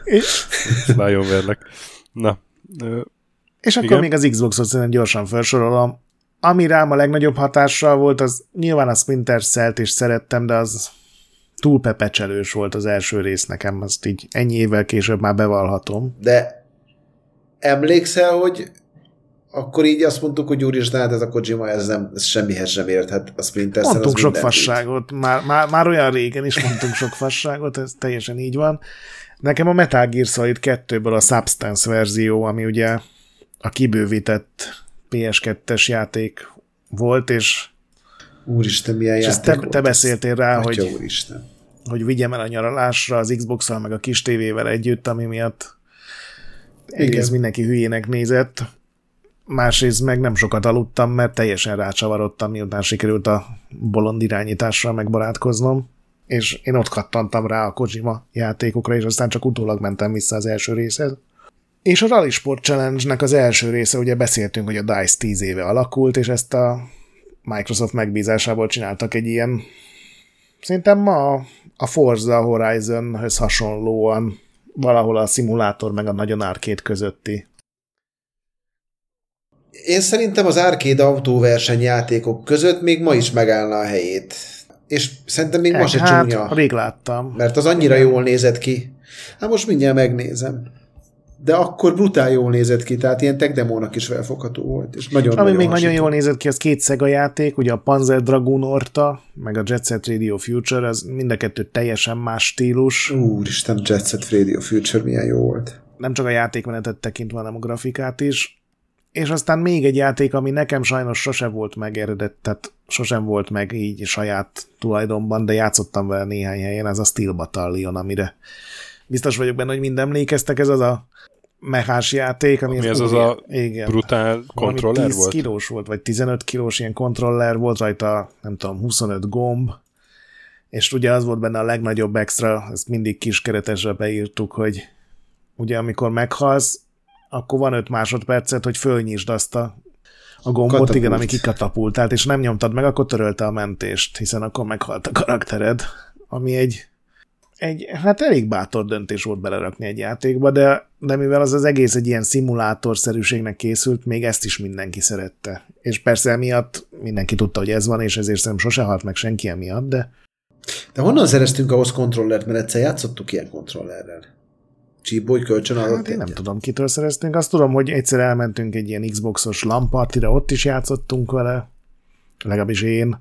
és, Nagyon verlek. Na. Ö, és akkor Igen. még az Xboxot szerintem gyorsan felsorolom. Ami rám a legnagyobb hatással volt, az nyilván a Splinter Cell-t is szerettem, de az túl pepecselős volt az első rész nekem, azt így ennyi évvel később már bevallhatom. De emlékszel, hogy akkor így azt mondtuk, hogy úristen, hát ez a Kojima, ez, nem, ez semmihez sem érthet a Splinter Cell. Mondtunk sok fasságot, már, már, már olyan régen is mondtunk sok fasságot, ez teljesen így van. Nekem a Metal Gear Solid 2-ből a Substance verzió, ami ugye a kibővített PS2-es játék volt, és, Úristen, milyen és játék te, volt te beszéltél rá, Atya hogy, úristen. hogy vigyem el a nyaralásra az Xbox-al, meg a kis tévével együtt, ami miatt egyrészt mindenki hülyének nézett, másrészt meg nem sokat aludtam, mert teljesen rácsavarodtam, miután sikerült a bolond irányítással megbarátkoznom, és én ott kattantam rá a Kojima játékokra, és aztán csak utólag mentem vissza az első részhez. És a Rally Sport Challenge-nek az első része, ugye beszéltünk, hogy a DICE 10 éve alakult, és ezt a Microsoft megbízásából csináltak egy ilyen, szerintem ma a, Forza Horizon-höz hasonlóan valahol a szimulátor meg a nagyon árkét közötti Én szerintem az arcade autóverseny játékok között még ma is megállna a helyét. És szerintem még ma se hát, csúnya. rég láttam. Mert az annyira jól nézett ki. Hát most mindjárt megnézem. De akkor brutál jól nézett ki, tehát ilyen tech demónak is felfogható volt. És nagyon, Ami még nagyon hasonló. jól nézett ki, az két Sega játék, ugye a Panzer Dragoon Orta, meg a Jet Set Radio Future, az mind a kettő teljesen más stílus. Úristen, Jet Set Radio Future milyen jó volt. Nem csak a játékmenetet tekintve, hanem a grafikát is. És aztán még egy játék, ami nekem sajnos sose volt meg eredet, tehát sosem volt meg így saját tulajdonban, de játszottam vele néhány helyen, ez a Steel Battalion, amire biztos vagyok benne, hogy mind emlékeztek, ez az a mechás játék, ami, Mi ez az a igen. brutál kontroller 10 volt? kilós volt, vagy 15 kilós ilyen kontroller volt rajta, nem tudom, 25 gomb, és ugye az volt benne a legnagyobb extra, ezt mindig kiskeretesre beírtuk, hogy ugye amikor meghalsz, akkor van 5 másodpercet, hogy fölnyisd azt a, a gombot, Katapult. igen, ami kikatapultált, és nem nyomtad meg, akkor törölte a mentést, hiszen akkor meghalt a karaktered, ami egy egy, hát elég bátor döntés volt belerakni egy játékba, de, de mivel az az egész egy ilyen szimulátorszerűségnek készült, még ezt is mindenki szerette. És persze emiatt mindenki tudta, hogy ez van, és ezért szerintem sose halt meg senki emiatt, de De honnan szereztünk ahhoz kontrollert, mert egyszer játszottuk ilyen kontrollerrel? Csíboly kölcsön adott hát én nem tudom, kitől szereztünk. Azt tudom, hogy egyszer elmentünk egy ilyen Xboxos lampartira, ott is játszottunk vele, legalábbis én.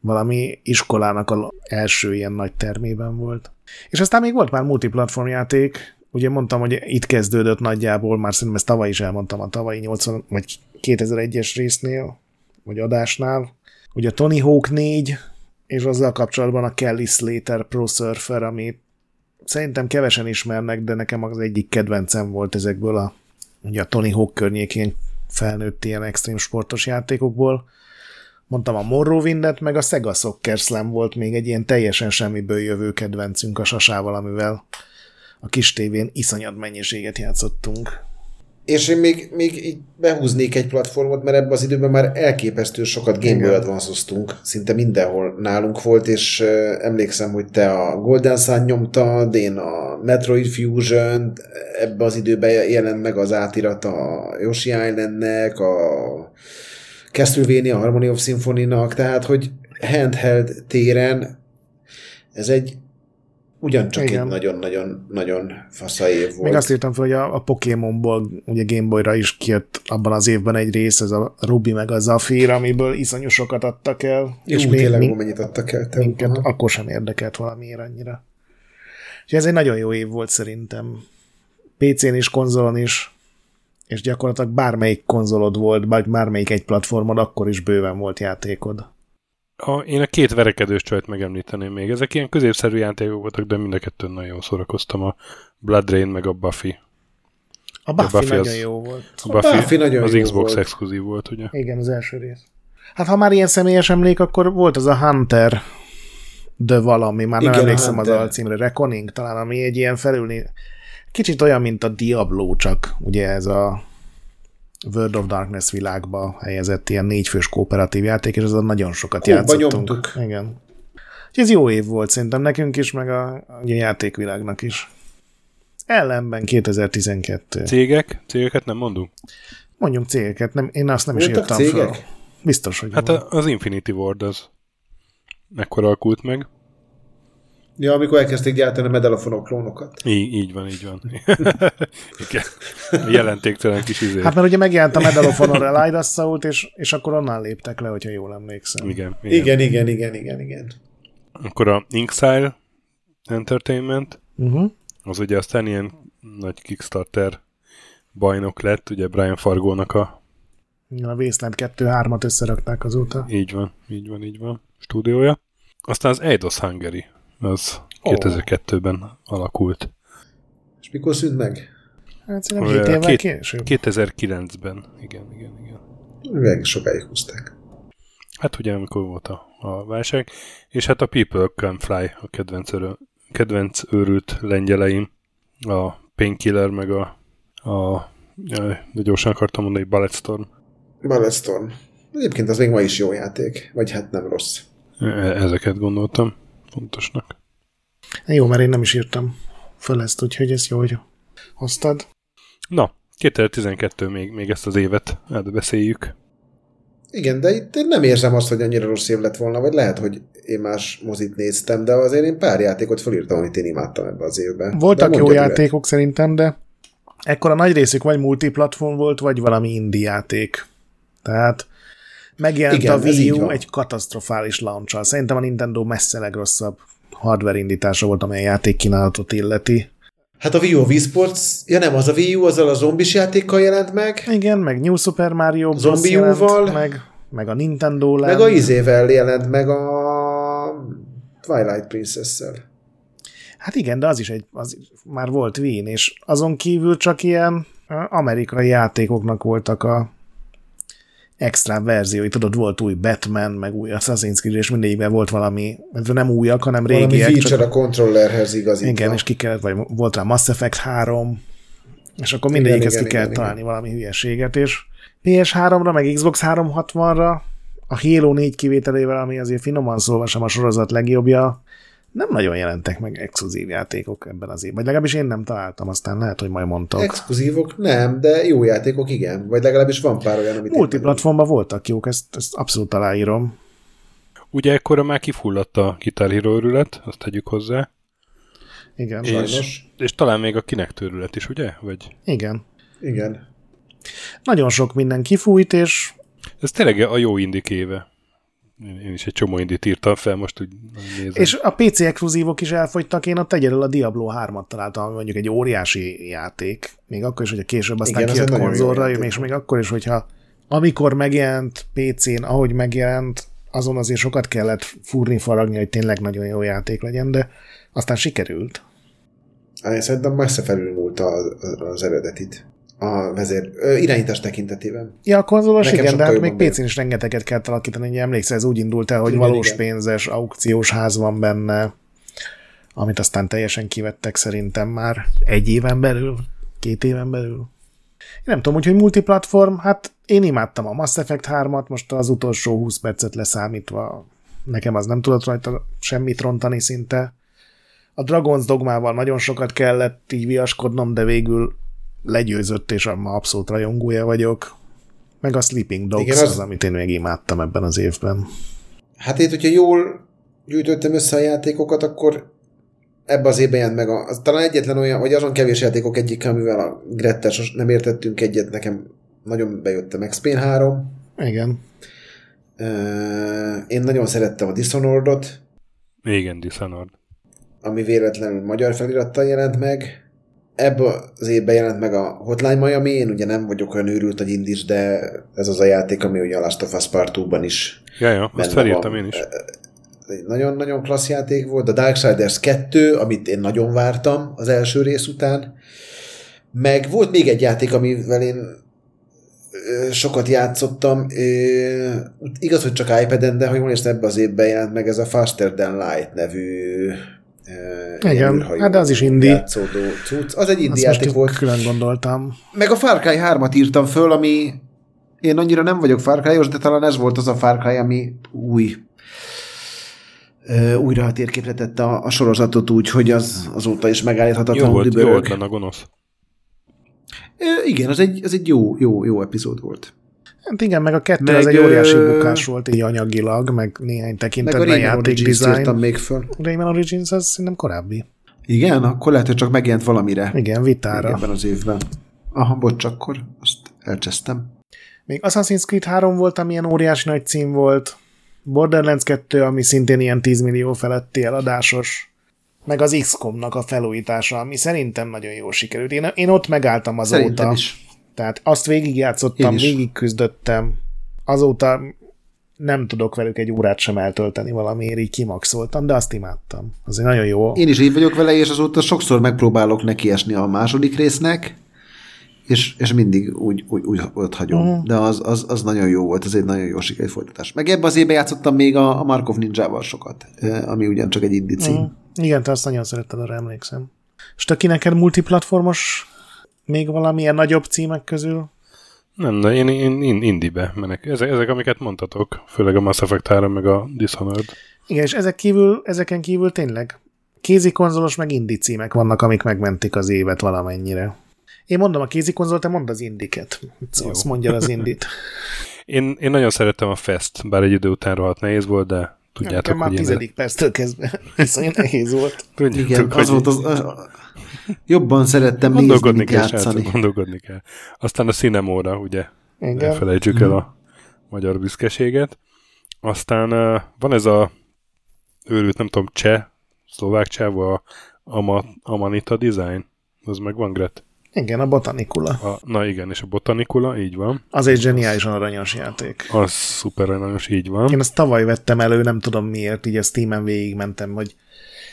Valami iskolának a első ilyen nagy termében volt. És aztán még volt már multiplatform játék, ugye mondtam, hogy itt kezdődött nagyjából, már szerintem ezt tavaly is elmondtam a tavalyi 80 vagy 2001-es résznél, vagy adásnál, ugye a Tony Hawk 4, és azzal kapcsolatban a Kelly Slater Pro Surfer, ami szerintem kevesen ismernek, de nekem az egyik kedvencem volt ezekből a, ugye a Tony Hawk környékén felnőtt ilyen extrém sportos játékokból. Mondtam a Morrowindet, meg a Sega Soccer Slam volt még egy ilyen teljesen semmiből jövő kedvencünk a sasával, amivel a kis tévén iszonyat mennyiséget játszottunk. És én még, még így behúznék egy platformot, mert ebben az időben már elképesztő sokat Game Boy advance szinte mindenhol nálunk volt, és emlékszem, hogy te a Golden Sun nyomtad, én a Metroid Fusion, ebbe az időben jelent meg az átirat a Yoshi Islandnek, a Castlevania Harmony of Symphony-nak, tehát, hogy handheld téren ez egy ugyancsak Igen. egy nagyon-nagyon-nagyon fasza év volt. Még azt írtam fel, hogy a, a Pokémonból ugye Gameboyra is kijött abban az évben egy rész, ez a Ruby meg a Zafir, amiből iszonyú sokat adtak el. Jó, és még, tényleg mennyit adtak el. Te minket aha. akkor sem érdekelt valamiért annyira. És ez egy nagyon jó év volt szerintem. PC-n is, konzolon is, és gyakorlatilag bármelyik konzolod volt, vagy bármelyik egy platformon, akkor is bőven volt játékod. A, én a két verekedős csajt megemlíteném még. Ezek ilyen középszerű játékok voltak, de mind a kettőn nagyon jól szórakoztam. A Blood Rain meg a Buffy. A Buffy, a Buffy nagyon az, jó volt. A Buffy, a Buffy nagyon az jó Xbox volt. exkluzív volt, ugye? Igen, az első rész. Hát ha már ilyen személyes emlék, akkor volt az a Hunter de valami, már Igen, nem emlékszem az alcímre, Reckoning talán, ami egy ilyen felülni, kicsit olyan, mint a Diablo, csak ugye ez a World of Darkness világba helyezett ilyen négyfős kooperatív játék, és azon nagyon sokat Kóba játszottunk. Nyomtuk. Igen. Úgyhogy ez jó év volt szerintem nekünk is, meg a, a játékvilágnak is. Ellenben 2012. Cégek? Cégeket nem mondunk? Mondjunk cégeket, nem, én azt nem Voltak is írtam cégek? fel. Biztos, hogy Hát a, az Infinity Ward az mekkora alakult meg. Ja, amikor elkezdték gyártani a Medal of Honor klónokat. Így, így van, így van. Jelentéktelen kis izé. Hát mert ugye megjelent a Medal of Honor Elide Assault, és, és akkor onnan léptek le, hogyha jól emlékszem. Igen, igen, igen, igen, igen, igen. igen. Akkor a Inksile Entertainment, uh-huh. az ugye aztán ilyen nagy Kickstarter bajnok lett, ugye Brian Fargónak a a Wasteland 2-3-at összerakták azóta. Így van, így van, így van. Stúdiója. Aztán az Eidos Hungary az oh. 2002-ben alakult. És mikor szűnt meg? Hát szerintem 7 évvel két, később. 2009-ben, igen, igen, igen. Meg sokáig húzták. Hát ugye, amikor volt a, a válság, és hát a People Can Fly, a kedvenc, örö, kedvenc őrült lengyeleim, a Painkiller, meg a, a de gyorsan akartam mondani, Bulletstorm. Bulletstorm. Egyébként az még ma is jó játék, vagy hát nem rossz. E, ezeket gondoltam fontosnak. Jó, mert én nem is írtam föl ezt, úgyhogy ez jó, hogy hoztad. Na, 2012 még, még ezt az évet átbeszéljük. Igen, de itt én nem érzem azt, hogy annyira rossz év lett volna, vagy lehet, hogy én más mozit néztem, de azért én pár játékot felírtam, amit én imádtam ebbe az évben. Voltak jó játékok szerintem, de ekkor a nagy részük vagy multiplatform volt, vagy valami indie játék. Tehát megjelent Igen, a Wii U egy katasztrofális launch Szerintem a Nintendo messze legrosszabb hardware indítása volt, amely játékkínálatot illeti. Hát a Wii U Wii Sports, ja nem, az a Wii U azzal a zombis játékkal jelent meg. Igen, meg New Super Mario Bros. jelent meg, meg a Nintendo Land. Meg a izével jelent meg a Twilight Princess-szel. Hát igen, de az is egy, az már volt Wii, és azon kívül csak ilyen amerikai játékoknak voltak a extra verziói, tudod, volt új Batman, meg új Assassin's Creed, és mindegyikben volt valami, nem újak, hanem régiek. Valami feature csak, a controllerhez igaz. Igen, és ki kellett, vagy volt rá Mass Effect 3, és akkor mindegyikhez ki kell találni igen. valami hülyeséget, és PS3-ra, meg Xbox 360-ra a Halo 4 kivételével, ami azért finoman szólva sem a sorozat legjobbja, nem nagyon jelentek meg exkluzív játékok ebben az évben. Vagy legalábbis én nem találtam, aztán lehet, hogy majd mondtok. Exkluzívok nem, de jó játékok igen. Vagy legalábbis van pár olyan, amit... Multiplatformban voltak jók, ezt, ezt abszolút aláírom. Ugye ekkora már kifulladt a Guitar Hero örület, azt tegyük hozzá. Igen, és, sajnos. És talán még a kinek törület is, ugye? Vagy... Igen. Igen. Nagyon sok minden kifújt, és... Ez tényleg a jó indik éve. Én is egy csomó indit írtam fel, most úgy nézem. És a PC exkluzívok is elfogytak, én ott egyedül a Diablo 3-at találtam, mondjuk egy óriási játék, még akkor is, hogyha később aztán Igen, kijött konzolra, és még akkor is, hogyha amikor megjelent PC-n, ahogy megjelent, azon azért sokat kellett fúrni, faragni, hogy tényleg nagyon jó játék legyen, de aztán sikerült. Én szerintem messze felülmúlt az, az eredetit a vezér ö, irányítás tekintetében. Ja, a konzolos igen, de hát még PC-n is rengeteget kell alakítani, hogy emlékszel, ez úgy indult el, hogy igen, valós igen. pénzes aukciós ház van benne, amit aztán teljesen kivettek szerintem már egy éven belül, két éven belül. Én nem tudom, hogy multiplatform, hát én imádtam a Mass Effect 3-at, most az utolsó 20 percet leszámítva nekem az nem tudott rajta semmit rontani szinte. A Dragon's Dogmával nagyon sokat kellett így viaskodnom, de végül legyőzött, és ma abszolút rajongója vagyok. Meg a Sleeping Dogs Igen, az... az, amit én még imádtam ebben az évben. Hát itt, hogyha jól gyűjtöttem össze a játékokat, akkor ebbe az évben jelent meg a, az, talán egyetlen olyan, vagy azon kevés játékok egyik, amivel a Grettel nem értettünk egyet, nekem nagyon bejött a Max Payne 3. Igen. én nagyon szerettem a Dishonored-ot. Igen, Dishonored. Ami véletlenül magyar felirattal jelent meg ebből az évben jelent meg a Hotline Miami, én ugye nem vagyok olyan őrült nagy indis, de ez az a játék, ami ugye a Last of Us Part 2-ban is Ja, ja, azt felírtam én is. Egy nagyon-nagyon klassz játék volt. A Darksiders 2, amit én nagyon vártam az első rész után. Meg volt még egy játék, amivel én sokat játszottam. Igaz, hogy csak iPad-en, de ha jól ebbe az évben jelent meg ez a Faster Than Light nevű igen, hát de az is indi. Cucc. Az egy indi játék volt. külön gondoltam. Meg a Far Cry 3-at írtam föl, ami én annyira nem vagyok Far cry de talán ez volt az a Far Cry, ami új újra a térképre tette a, a sorozatot úgy, hogy az azóta is megállíthatatlan jó volt, jó volt benne a gonosz. igen, az egy, az egy jó, jó, jó epizód volt. Hát igen, meg a kettő meg, az egy óriási bukás volt így anyagilag, meg néhány tekintetben meg a játék design. még föl. Rayman Origins az szerintem korábbi. Igen, akkor lehet, hogy csak megjelent valamire. Igen, vitára. Ebben az évben. Aha, bocs, akkor azt elcsesztem. Még Assassin's Creed 3 volt, ami ilyen óriási nagy cím volt. Borderlands 2, ami szintén ilyen 10 millió feletti eladásos. Meg az XCOM-nak a felújítása, ami szerintem nagyon jól sikerült. Én, én ott megálltam azóta. Szerintem is. Tehát azt végigjátszottam, végig küzdöttem, azóta nem tudok velük egy órát sem eltölteni valamiért, így kimaxoltam, de azt imádtam. Azért nagyon jó. Én is így vagyok vele, és azóta sokszor megpróbálok nekiesni a második résznek, és, és mindig úgy, úgy, úgy ott hagyom. Uh-huh. De az, az, az, nagyon jó volt, ez egy nagyon jó sikerült folytatás. Meg ebbe az évben játszottam még a, a Markov Ninja-val sokat, ami ugyancsak egy indie cím. Uh-huh. Igen, te azt nagyon szeretted, arra emlékszem. És te ki neked multiplatformos még valamilyen nagyobb címek közül? Nem, de én, én, én indibe menek. Ezek, ezek, amiket mondtatok, főleg a Mass Effect 3 meg a Dishonored. Igen, és ezek kívül, ezeken kívül tényleg kézi konzolos meg indi címek vannak, amik megmentik az évet valamennyire. Én mondom a kézi konzol, te mondd az indiket. Azt mondja az indit. én, én nagyon szerettem a Fest, bár egy idő után rohadt nehéz volt, de tudjátok, Nekem már tizedik perctől kezdve viszonylag nehéz volt. Tudjátok, Igen, az volt az, az, Jobban szerettem gondolkodni nézni, kell, játszani. Srácok, gondolkodni kell. Aztán a Cinemóra, ugye, Igen. elfelejtsük el a magyar büszkeséget. Aztán uh, van ez a őrült, nem tudom, cseh, szlovák cseh, a Ama, Amanita Design. Az meg van, Gret? Igen, a Botanicula. A, na igen, és a Botanicula, így van. Az egy zseniálisan aranyos játék. Az szuper aranyos, így van. Én ezt tavaly vettem elő, nem tudom miért, így a Steam-en végigmentem, hogy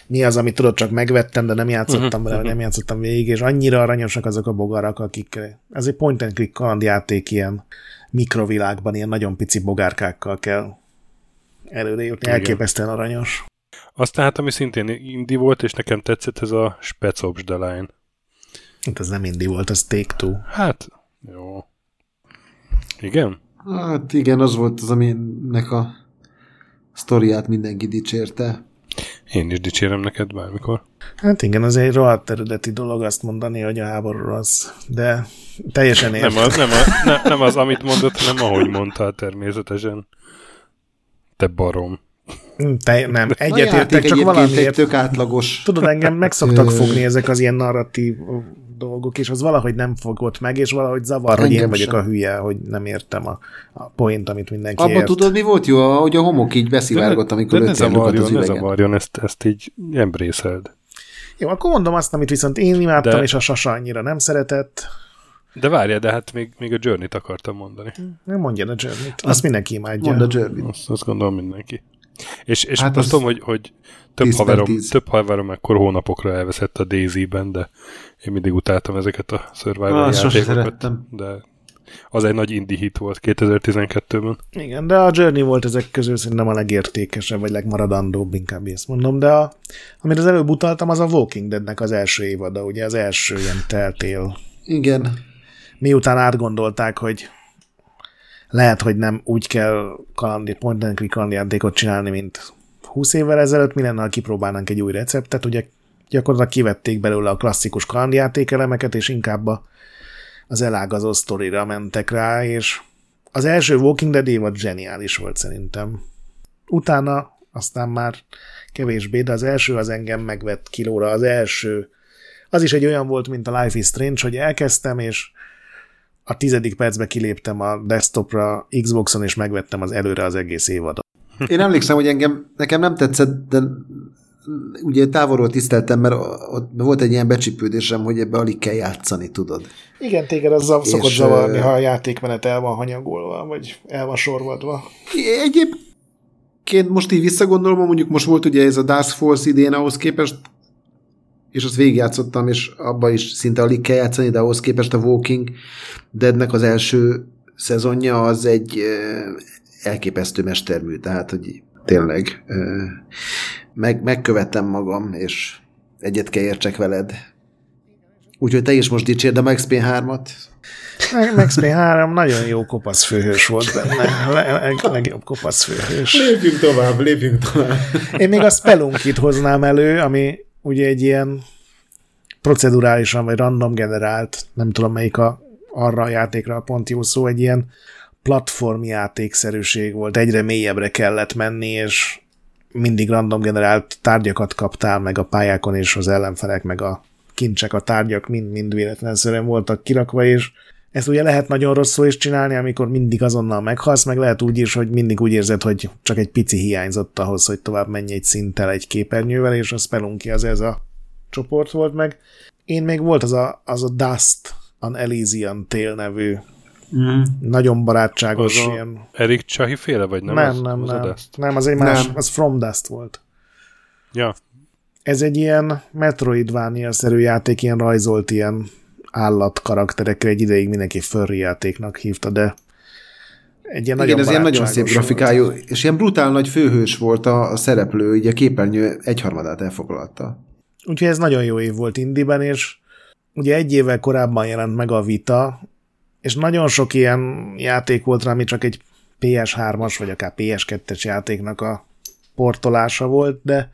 mi az, amit tudod, csak megvettem, de nem játszottam uh-huh. vele, nem játszottam végig, és annyira aranyosak azok a bogarak, akik, ez egy point and click kalandjáték ilyen mikrovilágban, ilyen nagyon pici bogárkákkal kell előre jutni, elképesztően aranyos. Azt tehát, ami szintén indi volt, és nekem tetszett, ez a Spec the Line. Hát ez nem indi volt, az Take-Two. Hát, jó. Igen? Hát igen, az volt az, aminek a sztoriát mindenki dicsérte. Én is dicsérem neked bármikor. Hát igen, az egy rohadt eredeti dolog azt mondani, hogy a háború rossz, de teljesen értem. Nem az, nem, az, ne, nem az, amit mondott, hanem ahogy mondtál természetesen. Te barom. Hm, te, nem, egyetértek, csak valamiért. Egy tök átlagos. Tudod, engem meg szoktak fogni ezek az ilyen narratív dolgok, és az valahogy nem fogott meg, és valahogy zavar, Engem hogy én vagyok sem. a hülye, hogy nem értem a, a point, amit mindenki Abba ért. tudod, mi volt jó, hogy a homok így beszivárgott, amikor ne zavarjon, az ne zavarjon, ezt, ezt így embrészeld. Jó, akkor mondom azt, amit viszont én imádtam, de... és a Sasa annyira nem szeretett. De várja, de hát még, még a Journey-t akartam mondani. Nem mondja a Journey-t. Azt mindenki imádja. Mondd a Journey-t. Azt, azt gondolom mindenki. És, és hát azt tudom, hogy, hogy több, haverom, több haverom ekkor hónapokra elveszett a Daisy-ben, de én mindig utáltam ezeket a Survivor ah, játékokat. De az egy nagy indie hit volt 2012-ben. Igen, de a Journey volt ezek közül szerintem a legértékesebb, vagy legmaradandóbb, inkább ezt mondom, de a, amit az előbb utaltam, az a Walking Deadnek az első évada, ugye az első ilyen teltél. Igen. Miután átgondolták, hogy lehet, hogy nem úgy kell kalandi, point and click kalandjátékot csinálni, mint 20 évvel ezelőtt, mi lenne, ha kipróbálnánk egy új receptet, ugye gyakorlatilag kivették belőle a klasszikus kalandjáték elemeket, és inkább a, az elágazó sztorira mentek rá, és az első Walking Dead évad zseniális volt szerintem. Utána aztán már kevésbé, de az első az engem megvett kilóra, az első. Az is egy olyan volt, mint a Life is Strange, hogy elkezdtem, és a tizedik percbe kiléptem a desktopra, Xboxon, és megvettem az előre az egész évadot. Én emlékszem, hogy engem, nekem nem tetszett, de ugye távolról tiszteltem, mert ott volt egy ilyen becsipődésem, hogy ebbe alig kell játszani, tudod. Igen, téged az és szokott zavarni, ha a játékmenet el van hanyagolva, vagy el van sorvadva. Egyébként most így visszagondolom, mondjuk most volt ugye ez a Dark Force idén ahhoz képest, és azt végigjátszottam, és abba is szinte alig kell játszani, de ahhoz képest a Walking Deadnek az első szezonja az egy elképesztő mestermű, tehát, hogy tényleg meg, megkövettem magam, és egyet kell értsek veled. Úgyhogy te is most dicsérd a Max Payne 3-at. Max Payne 3 nagyon jó kopasz főhős volt benne. Leg, legjobb kopasz főhős. Lépjünk tovább, lépjünk tovább. Én még a Spelunkit hoznám elő, ami ugye egy ilyen procedurálisan vagy random generált, nem tudom melyik a, arra a játékra a pont jó szó, egy ilyen platformjátékszerűség volt, egyre mélyebbre kellett menni, és mindig random generált tárgyakat kaptál meg a pályákon, és az ellenfelek, meg a kincsek, a tárgyak mind-mind véletlenszerűen voltak kirakva, és ezt ugye lehet nagyon rosszul is csinálni, amikor mindig azonnal meghalsz, meg lehet úgy is, hogy mindig úgy érzed, hogy csak egy pici hiányzott ahhoz, hogy tovább menj egy szinttel egy képernyővel, és a Spelunky az ez a csoport volt meg. Én még volt az a, az a Dust, an Elysian Tale nevű Mm. Nagyon barátságos az ilyen. Erik Csahi féle, vagy nem? Nem, az, nem, az nem. Nem, az egy más, nem. az From Dust volt. Ja. Ez egy ilyen Metroidvania-szerű játék, ilyen rajzolt ilyen állat karakterekre egy ideig mindenki furry játéknak hívta, de egy ilyen Igen, ez ilyen nagyon szép grafikájú, volt. és ilyen brutál nagy főhős volt a, a szereplő, így a képernyő egyharmadát elfoglalta. Úgyhogy ez nagyon jó év volt Indiben, és ugye egy évvel korábban jelent meg a Vita, és nagyon sok ilyen játék volt rá, ami csak egy PS3-as, vagy akár PS2-es játéknak a portolása volt, de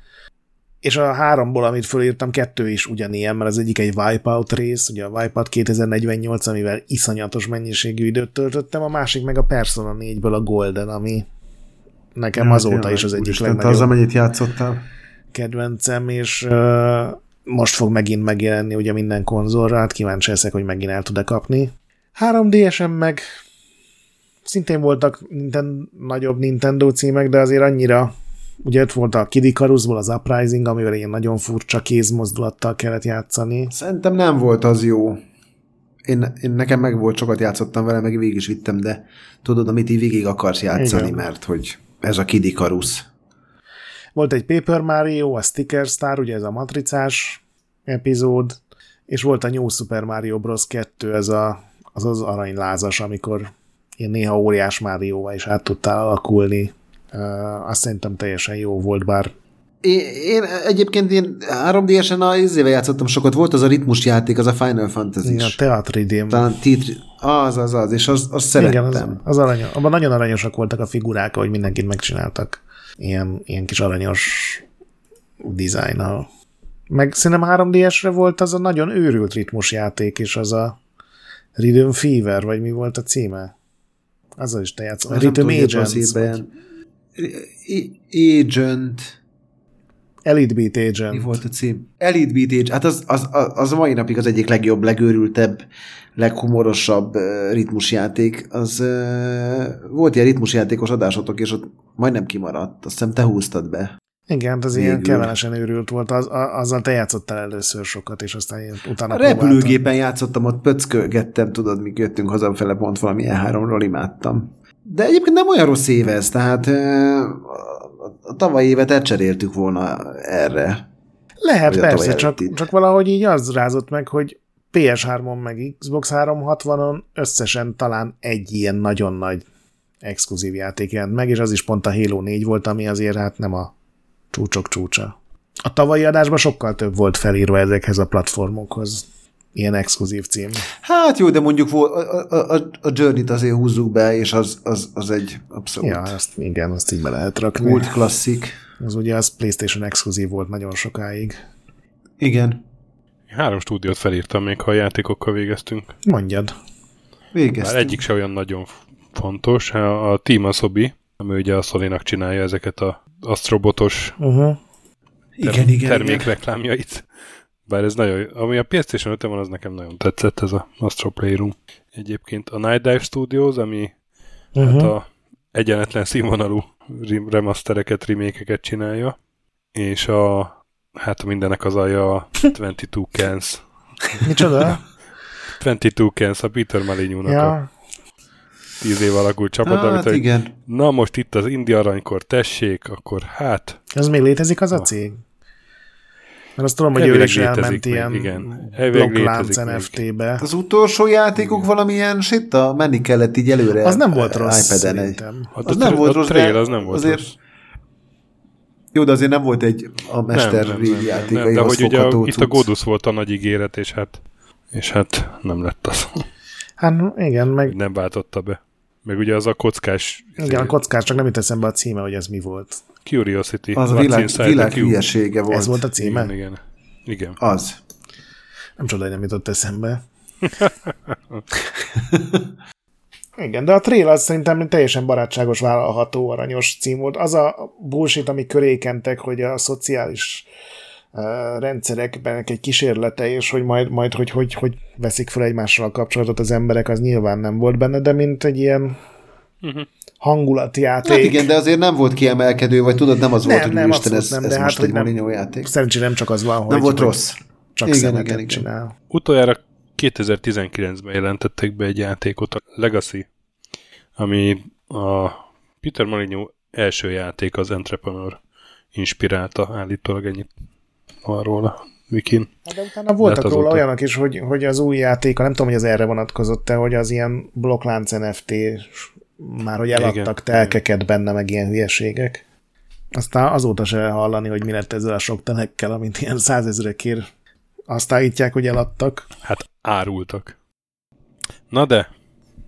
és a háromból, amit fölírtam, kettő is ugyanilyen, mert az egyik egy Wipeout rész, ugye a Wipeout 2048, amivel iszonyatos mennyiségű időt töltöttem, a másik meg a Persona 4-ből a Golden, ami nekem ja, azóta is az egyik legnagyobb. Az, amennyit játszottál. Kedvencem, és uh, most fog megint megjelenni ugye minden konzolra, hát kíváncsi leszek, hogy megint el tud-e kapni. 3DS-en meg szintén voltak Nintendo, nagyobb Nintendo címek, de azért annyira ugye ott volt a Kid Icarusból az Uprising, amivel ilyen nagyon furcsa kézmozdulattal kellett játszani. Szerintem nem volt az jó. Én, én nekem meg volt, sokat játszottam vele, meg végig is vittem, de tudod, amit így végig akarsz játszani, Igen. mert hogy ez a Kid Icarus. Volt egy Paper Mario, a Sticker Star, ugye ez a matricás epizód, és volt a New Super Mario Bros. 2, ez a az az aranylázas, amikor ilyen néha óriás Márióval is át tudtál alakulni. Azt szerintem teljesen jó volt, bár én, én egyébként én 3D-esen a izével játszottam sokat, volt az a ritmus játék, az a Final Fantasy Igen, a Teatridém. Talán titri... Az, az, az, és az, az szerettem. Igen, az, az aranyos. Abban nagyon aranyosak voltak a figurák, ahogy mindenkit megcsináltak. Ilyen, ilyen kis aranyos dizájnnal. Meg szerintem 3D-esre volt az a nagyon őrült ritmus játék, és az a Rhythm Fever, vagy mi volt a címe? Azzal is te játszol. Rhythm Agent. Agent. Elite Beat Agent. Mi volt a cím? Elite Beat Agent. Hát az, az, az, a mai napig az egyik legjobb, legőrültebb, leghumorosabb ritmusjáték. Az uh, volt ilyen ritmusjátékos adásotok, és ott majdnem kimaradt. Azt hiszem te húztad be. Igen, az Végül. ilyen kellemesen őrült volt, az, a, azzal te játszottál először sokat, és aztán ilyen utána A repülőgépen próbáltam. játszottam, ott pöckölgettem, tudod, mi jöttünk hazafele, pont valami E3-ról imádtam. De egyébként nem olyan rossz év ez, tehát a tavalyi évet elcseréltük volna erre. Lehet, persze, csak, csak valahogy így az rázott meg, hogy PS3-on meg Xbox 360-on összesen talán egy ilyen nagyon nagy exkluzív játék jelent meg, és az is pont a Halo 4 volt, ami azért hát nem a csúcsok csúcsa. A tavalyi adásban sokkal több volt felírva ezekhez a platformokhoz. Ilyen exkluzív cím. Hát jó, de mondjuk a, a, a, Journey-t azért húzzuk be, és az, az, az egy abszolút... Ja, azt, igen, azt így be lehet rakni. Kult klasszik. Az ugye az PlayStation exkluzív volt nagyon sokáig. Igen. Három stúdiót felírtam még, ha a játékokkal végeztünk. Mondjad. Végeztünk. Már egyik se olyan nagyon fontos. A Team Asobi, ami ugye a sony csinálja ezeket a astrobotos uh-huh. igen, igen, termékreklámjait. Igen. Bár ez nagyon, ami a PlayStation 5 van, az nekem nagyon tetszett, ez a Astro Playroom. Egyébként a Night Dive Studios, ami uh-huh. hát a egyenetlen színvonalú remastereket, remékeket csinálja, és a hát mindenek az alja a 22 Cans. Micsoda? 22 Cans, a Peter Malinyúnak ja. a tíz év alakult csapat, hát, amit, igen. Hogy, na most itt az Indi aranykor, tessék, akkor hát... Ez még létezik az a cég? Mert azt tudom, hogy ő is elment ilyen igen. blokklánc NFT-be. Az utolsó játékuk igen. valamilyen sitta? Menni kellett így előre. Az nem volt rossz, szerintem. Hát az, nem volt rossz, trail, az nem volt azért, rossz. Jó, de azért nem volt egy a Mester nem, nem, nem, játék. Nem, de hogy ugye a, itt a Godus volt a nagy ígéret, és hát, és hát nem lett az. Hát igen, meg... Nem váltotta be. Meg ugye az a kockás... Igen, a kockás, csak nem jut eszembe a címe, hogy ez mi volt. Curiosity. Az a világ, világ hülyesége volt. Ez volt a címe? Igen, igen. igen. Az. Nem csoda, hogy nem jutott eszembe. Igen, de a trail az szerintem teljesen barátságos, vállalható, aranyos cím volt. Az a bullshit, ami körékentek, hogy a szociális uh, rendszerekben egy kísérlete, és hogy majd, majd hogy, hogy, hogy veszik fel egymással a kapcsolatot az emberek, az nyilván nem volt benne, de mint egy ilyen uh-huh hangulatjáték. Hát igen, de azért nem volt kiemelkedő, vagy tudod, nem az nem, volt, hogy nem, Isten, ez, nem, ez de most hát, egy nem, játék. Szerencsére nem csak az van, hogy nem volt rossz. Csak igen, igen, igen. csinál. Utoljára 2019-ben jelentettek be egy játékot, a Legacy, ami a Peter Molyneux első játék az Entrepreneur inspirálta, állítólag ennyit van róla. Wikin. Hát de utána voltak róla azóta... olyanok is, hogy, hogy az új játék, nem tudom, hogy az erre vonatkozott-e, hogy az ilyen blokklánc NFT már hogy eladtak igen, telkeket igen. benne, meg ilyen hülyeségek. Aztán azóta se hallani, hogy mi lett ezzel a sok telekkel, amit ilyen százezrekért azt állítják, hogy eladtak. Hát árultak. Na de,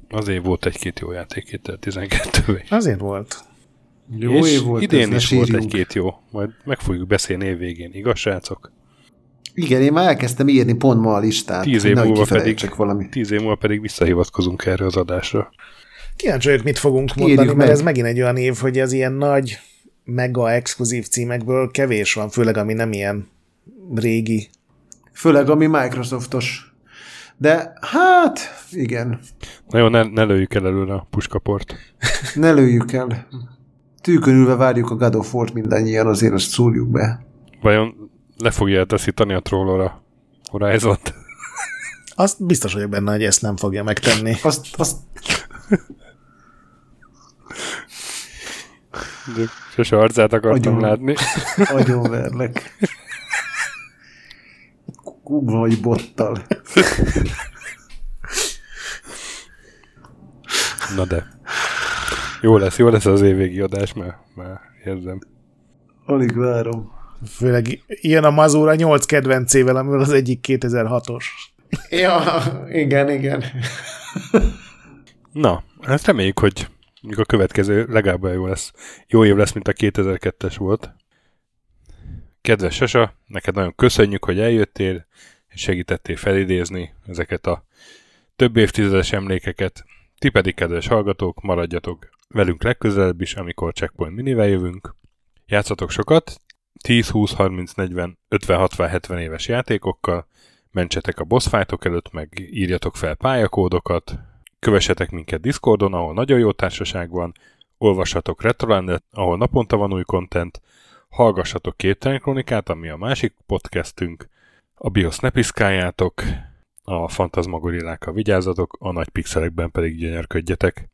azért volt egy-két jó játék 2012-ben. Azért volt. Jó és év volt idén is volt egy-két jó. Majd meg fogjuk beszélni évvégén, igaz, srácok? Igen, én már elkezdtem írni pont ma a listát. Tíz év, múlva pedig, valami. tíz év múlva pedig visszahivatkozunk erre az adásra. Kíváncsi vagyok, mit fogunk Írjuk mondani, meg. mert ez megint egy olyan év, hogy az ilyen nagy, mega exkluzív címekből kevés van, főleg ami nem ilyen régi. Főleg ami Microsoftos. De hát, igen. Na jó, ne, ne lőjük el előre a puskaport. ne lőjük el. Tűkönülve várjuk a God of War-t mindannyian, azért azt szúrjuk be. Vajon le fogja taszítani a trollora Horizon-t? Azt biztos vagyok benne, hogy ezt nem fogja megtenni. Azt, azt De sose arcát akartam Agyon. látni. verlek. Kurva, vagy bottal. Na de. Jó lesz, jó lesz az évvégi adás, mert már érzem. Alig várom. Főleg ilyen a Mazura 8 kedvencével, amivel az egyik 2006-os. Ja, igen, igen. Na, ezt reméljük, hogy a következő legalább jó lesz. Jó év lesz, mint a 2002-es volt. Kedves Sasa, neked nagyon köszönjük, hogy eljöttél, és segítettél felidézni ezeket a több évtizedes emlékeket. Ti pedig, kedves hallgatók, maradjatok velünk legközelebb is, amikor Checkpoint Minivel jövünk. Játszatok sokat, 10, 20, 30, 40, 50, 60, 70 éves játékokkal, mentsetek a boss fightok előtt, meg írjatok fel pályakódokat, kövessetek minket Discordon, ahol nagyon jó társaság van, olvassatok Retrolandet, ahol naponta van új content, hallgassatok Képtelen Kronikát, ami a másik podcastünk, a BIOS ne piszkáljátok, a fantasmagorillákkal vigyázzatok, a nagy pixelekben pedig gyönyörködjetek.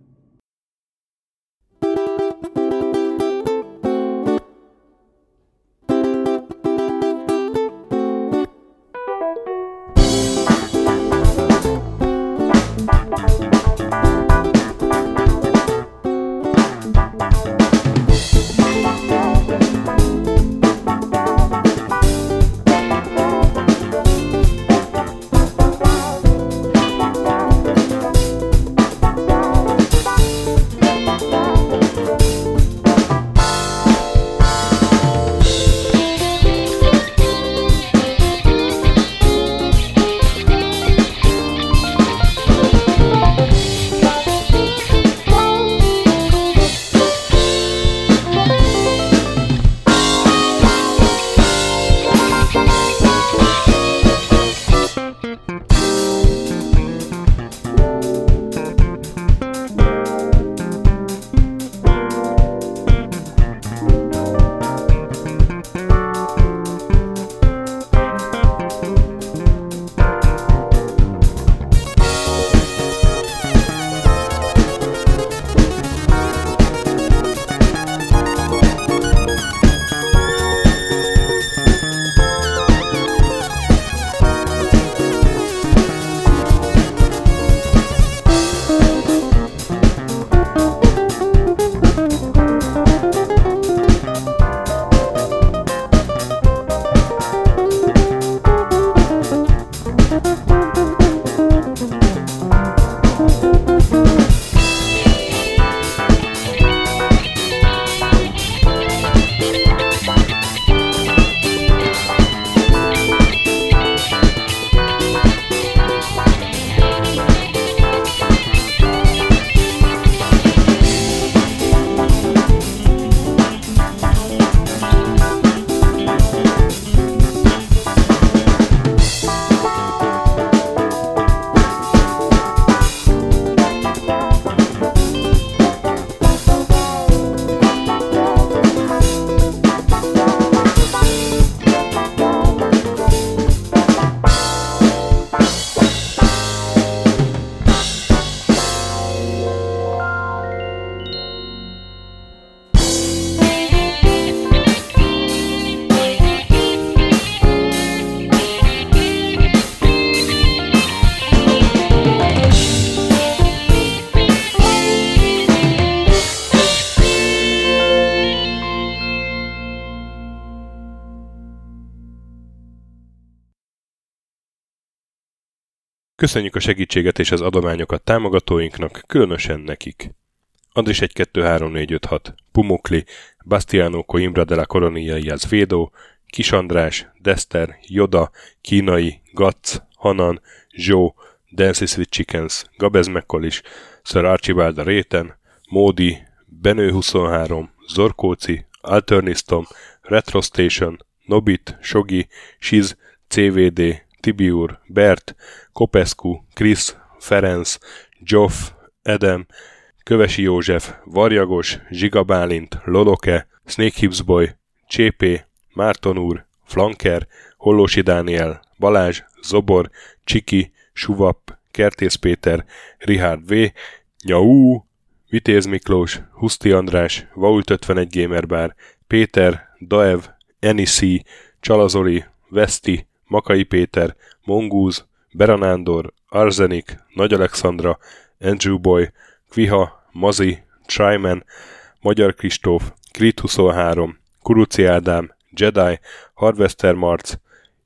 Köszönjük a segítséget és az adományokat támogatóinknak, különösen nekik. Andris 1-2-3-4-5-6, Pumukli, Bastiano Coimbra de la Coronia Iaz Védó, Kis András, Dester, Joda, Kínai, Gatz, Hanan, Zsó, Dances with Chickens, Gabez Mekkolis, Sir Archibald a Réten, Módi, Benő 23, Zorkóci, Alternistom, Retro Station, Nobit, Sogi, Siz, CVD, Tibiur, Bert, Kopescu, Krisz, Ferenc, Joff, Edem, Kövesi József, Varjagos, Zsiga Bálint, Loloke, Snake Hips Boy, Csépé, Márton úr, Flanker, Hollósi Dániel, Balázs, Zobor, Csiki, Suvap, Kertész Péter, Richard V, Nyau, Vitéz Miklós, Huszti András, Vault 51 Gamerbar, Péter, Daev, Enisi, Csalazoli, Veszti, Makai Péter, Mongúz, Beranándor, Arzenik, Nagy Alexandra, Andrew Boy, Kviha, Mazi, Tryman, Magyar Kristóf, Krit 23, Kuruci Ádám, Jedi, Harvester Marc,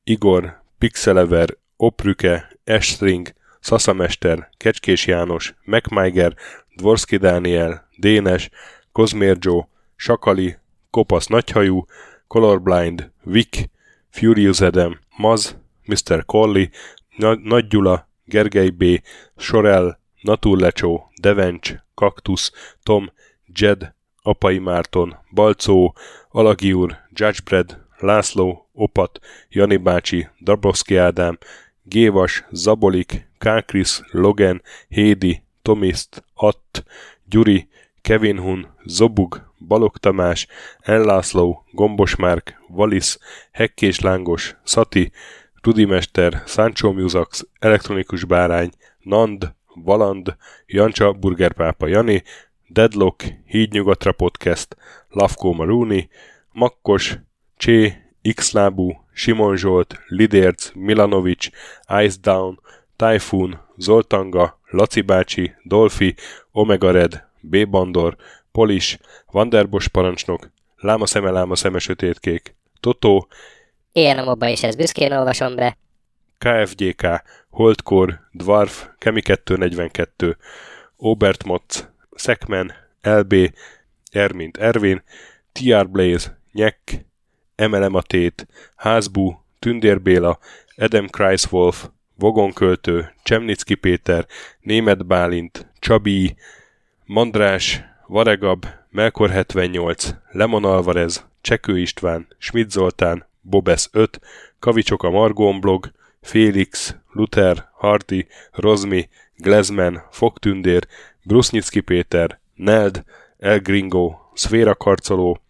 Igor, Pixelever, Oprüke, Estring, Szaszamester, Kecskés János, MacMiger, Dvorski Dániel, Dénes, Kozmér Joe, Sakali, Kopasz Nagyhajú, Colorblind, Vic, Furious Adam, Maz, Mr. Colli, Nagy Gyula, Gergely B., Sorel, Naturlecsó, Devencs, Kaktusz, Tom, Jed, Apai Márton, Balcó, Alagi úr, Judgebred, László, Opat, Jani bácsi, Dabrowski Ádám, Gévas, Zabolik, Kákris, Logan, Hédi, Tomiszt, Att, Gyuri, Kevin Hun, Zobug, Balog Tamás, Enlászló, Gombos Márk, Valisz, Hekkés Lángos, Szati, Rudimester, Sancho Musax, Elektronikus Bárány, Nand, Valand, Jancsa, Burgerpápa Jani, Deadlock, Hídnyugatra Podcast, Lavko Maruni, Makkos, Csé, Xlábú, Simon Zsolt, Lidérc, Milanovic, Ice Down, Typhoon, Zoltanga, Laci bácsi, Dolfi, Omega Red, B. Bandor, Polis, Vanderbos parancsnok, Láma szeme, láma szeme sötétkék, Totó, Ilyen a mobba is, ez büszkén olvasom be. KFGK, Holdcore, Dwarf, Kemi 242, Obert Motz, Szekmen, LB, Ermint Ervin, TR Blaze, Nyek, MLM a Tét, Házbú, Tündér Béla, Adam Kreiswolf, Vogonköltő, Csemnicki Péter, Német Bálint, Csabi, Mandrás, Varegab, Melkor 78, Lemon Alvarez, Csekő István, Schmidt Zoltán, Bobesz 5, Kavicsok a Margon blog, Félix, Luther, Hardy, Rozmi, Glezman, Fogtündér, Brusnicki Péter, Neld, El Gringo, Szféra Karcoló,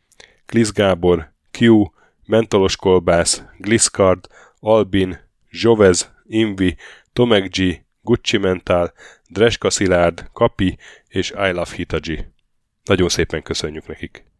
Klisz Gábor, Q, Mentolos Kolbász, Gliscard, Albin, Jovez, Invi, Tomek G, Gucci Mental, Dreska Szilárd, Kapi és I Love Hitaji. Nagyon szépen köszönjük nekik!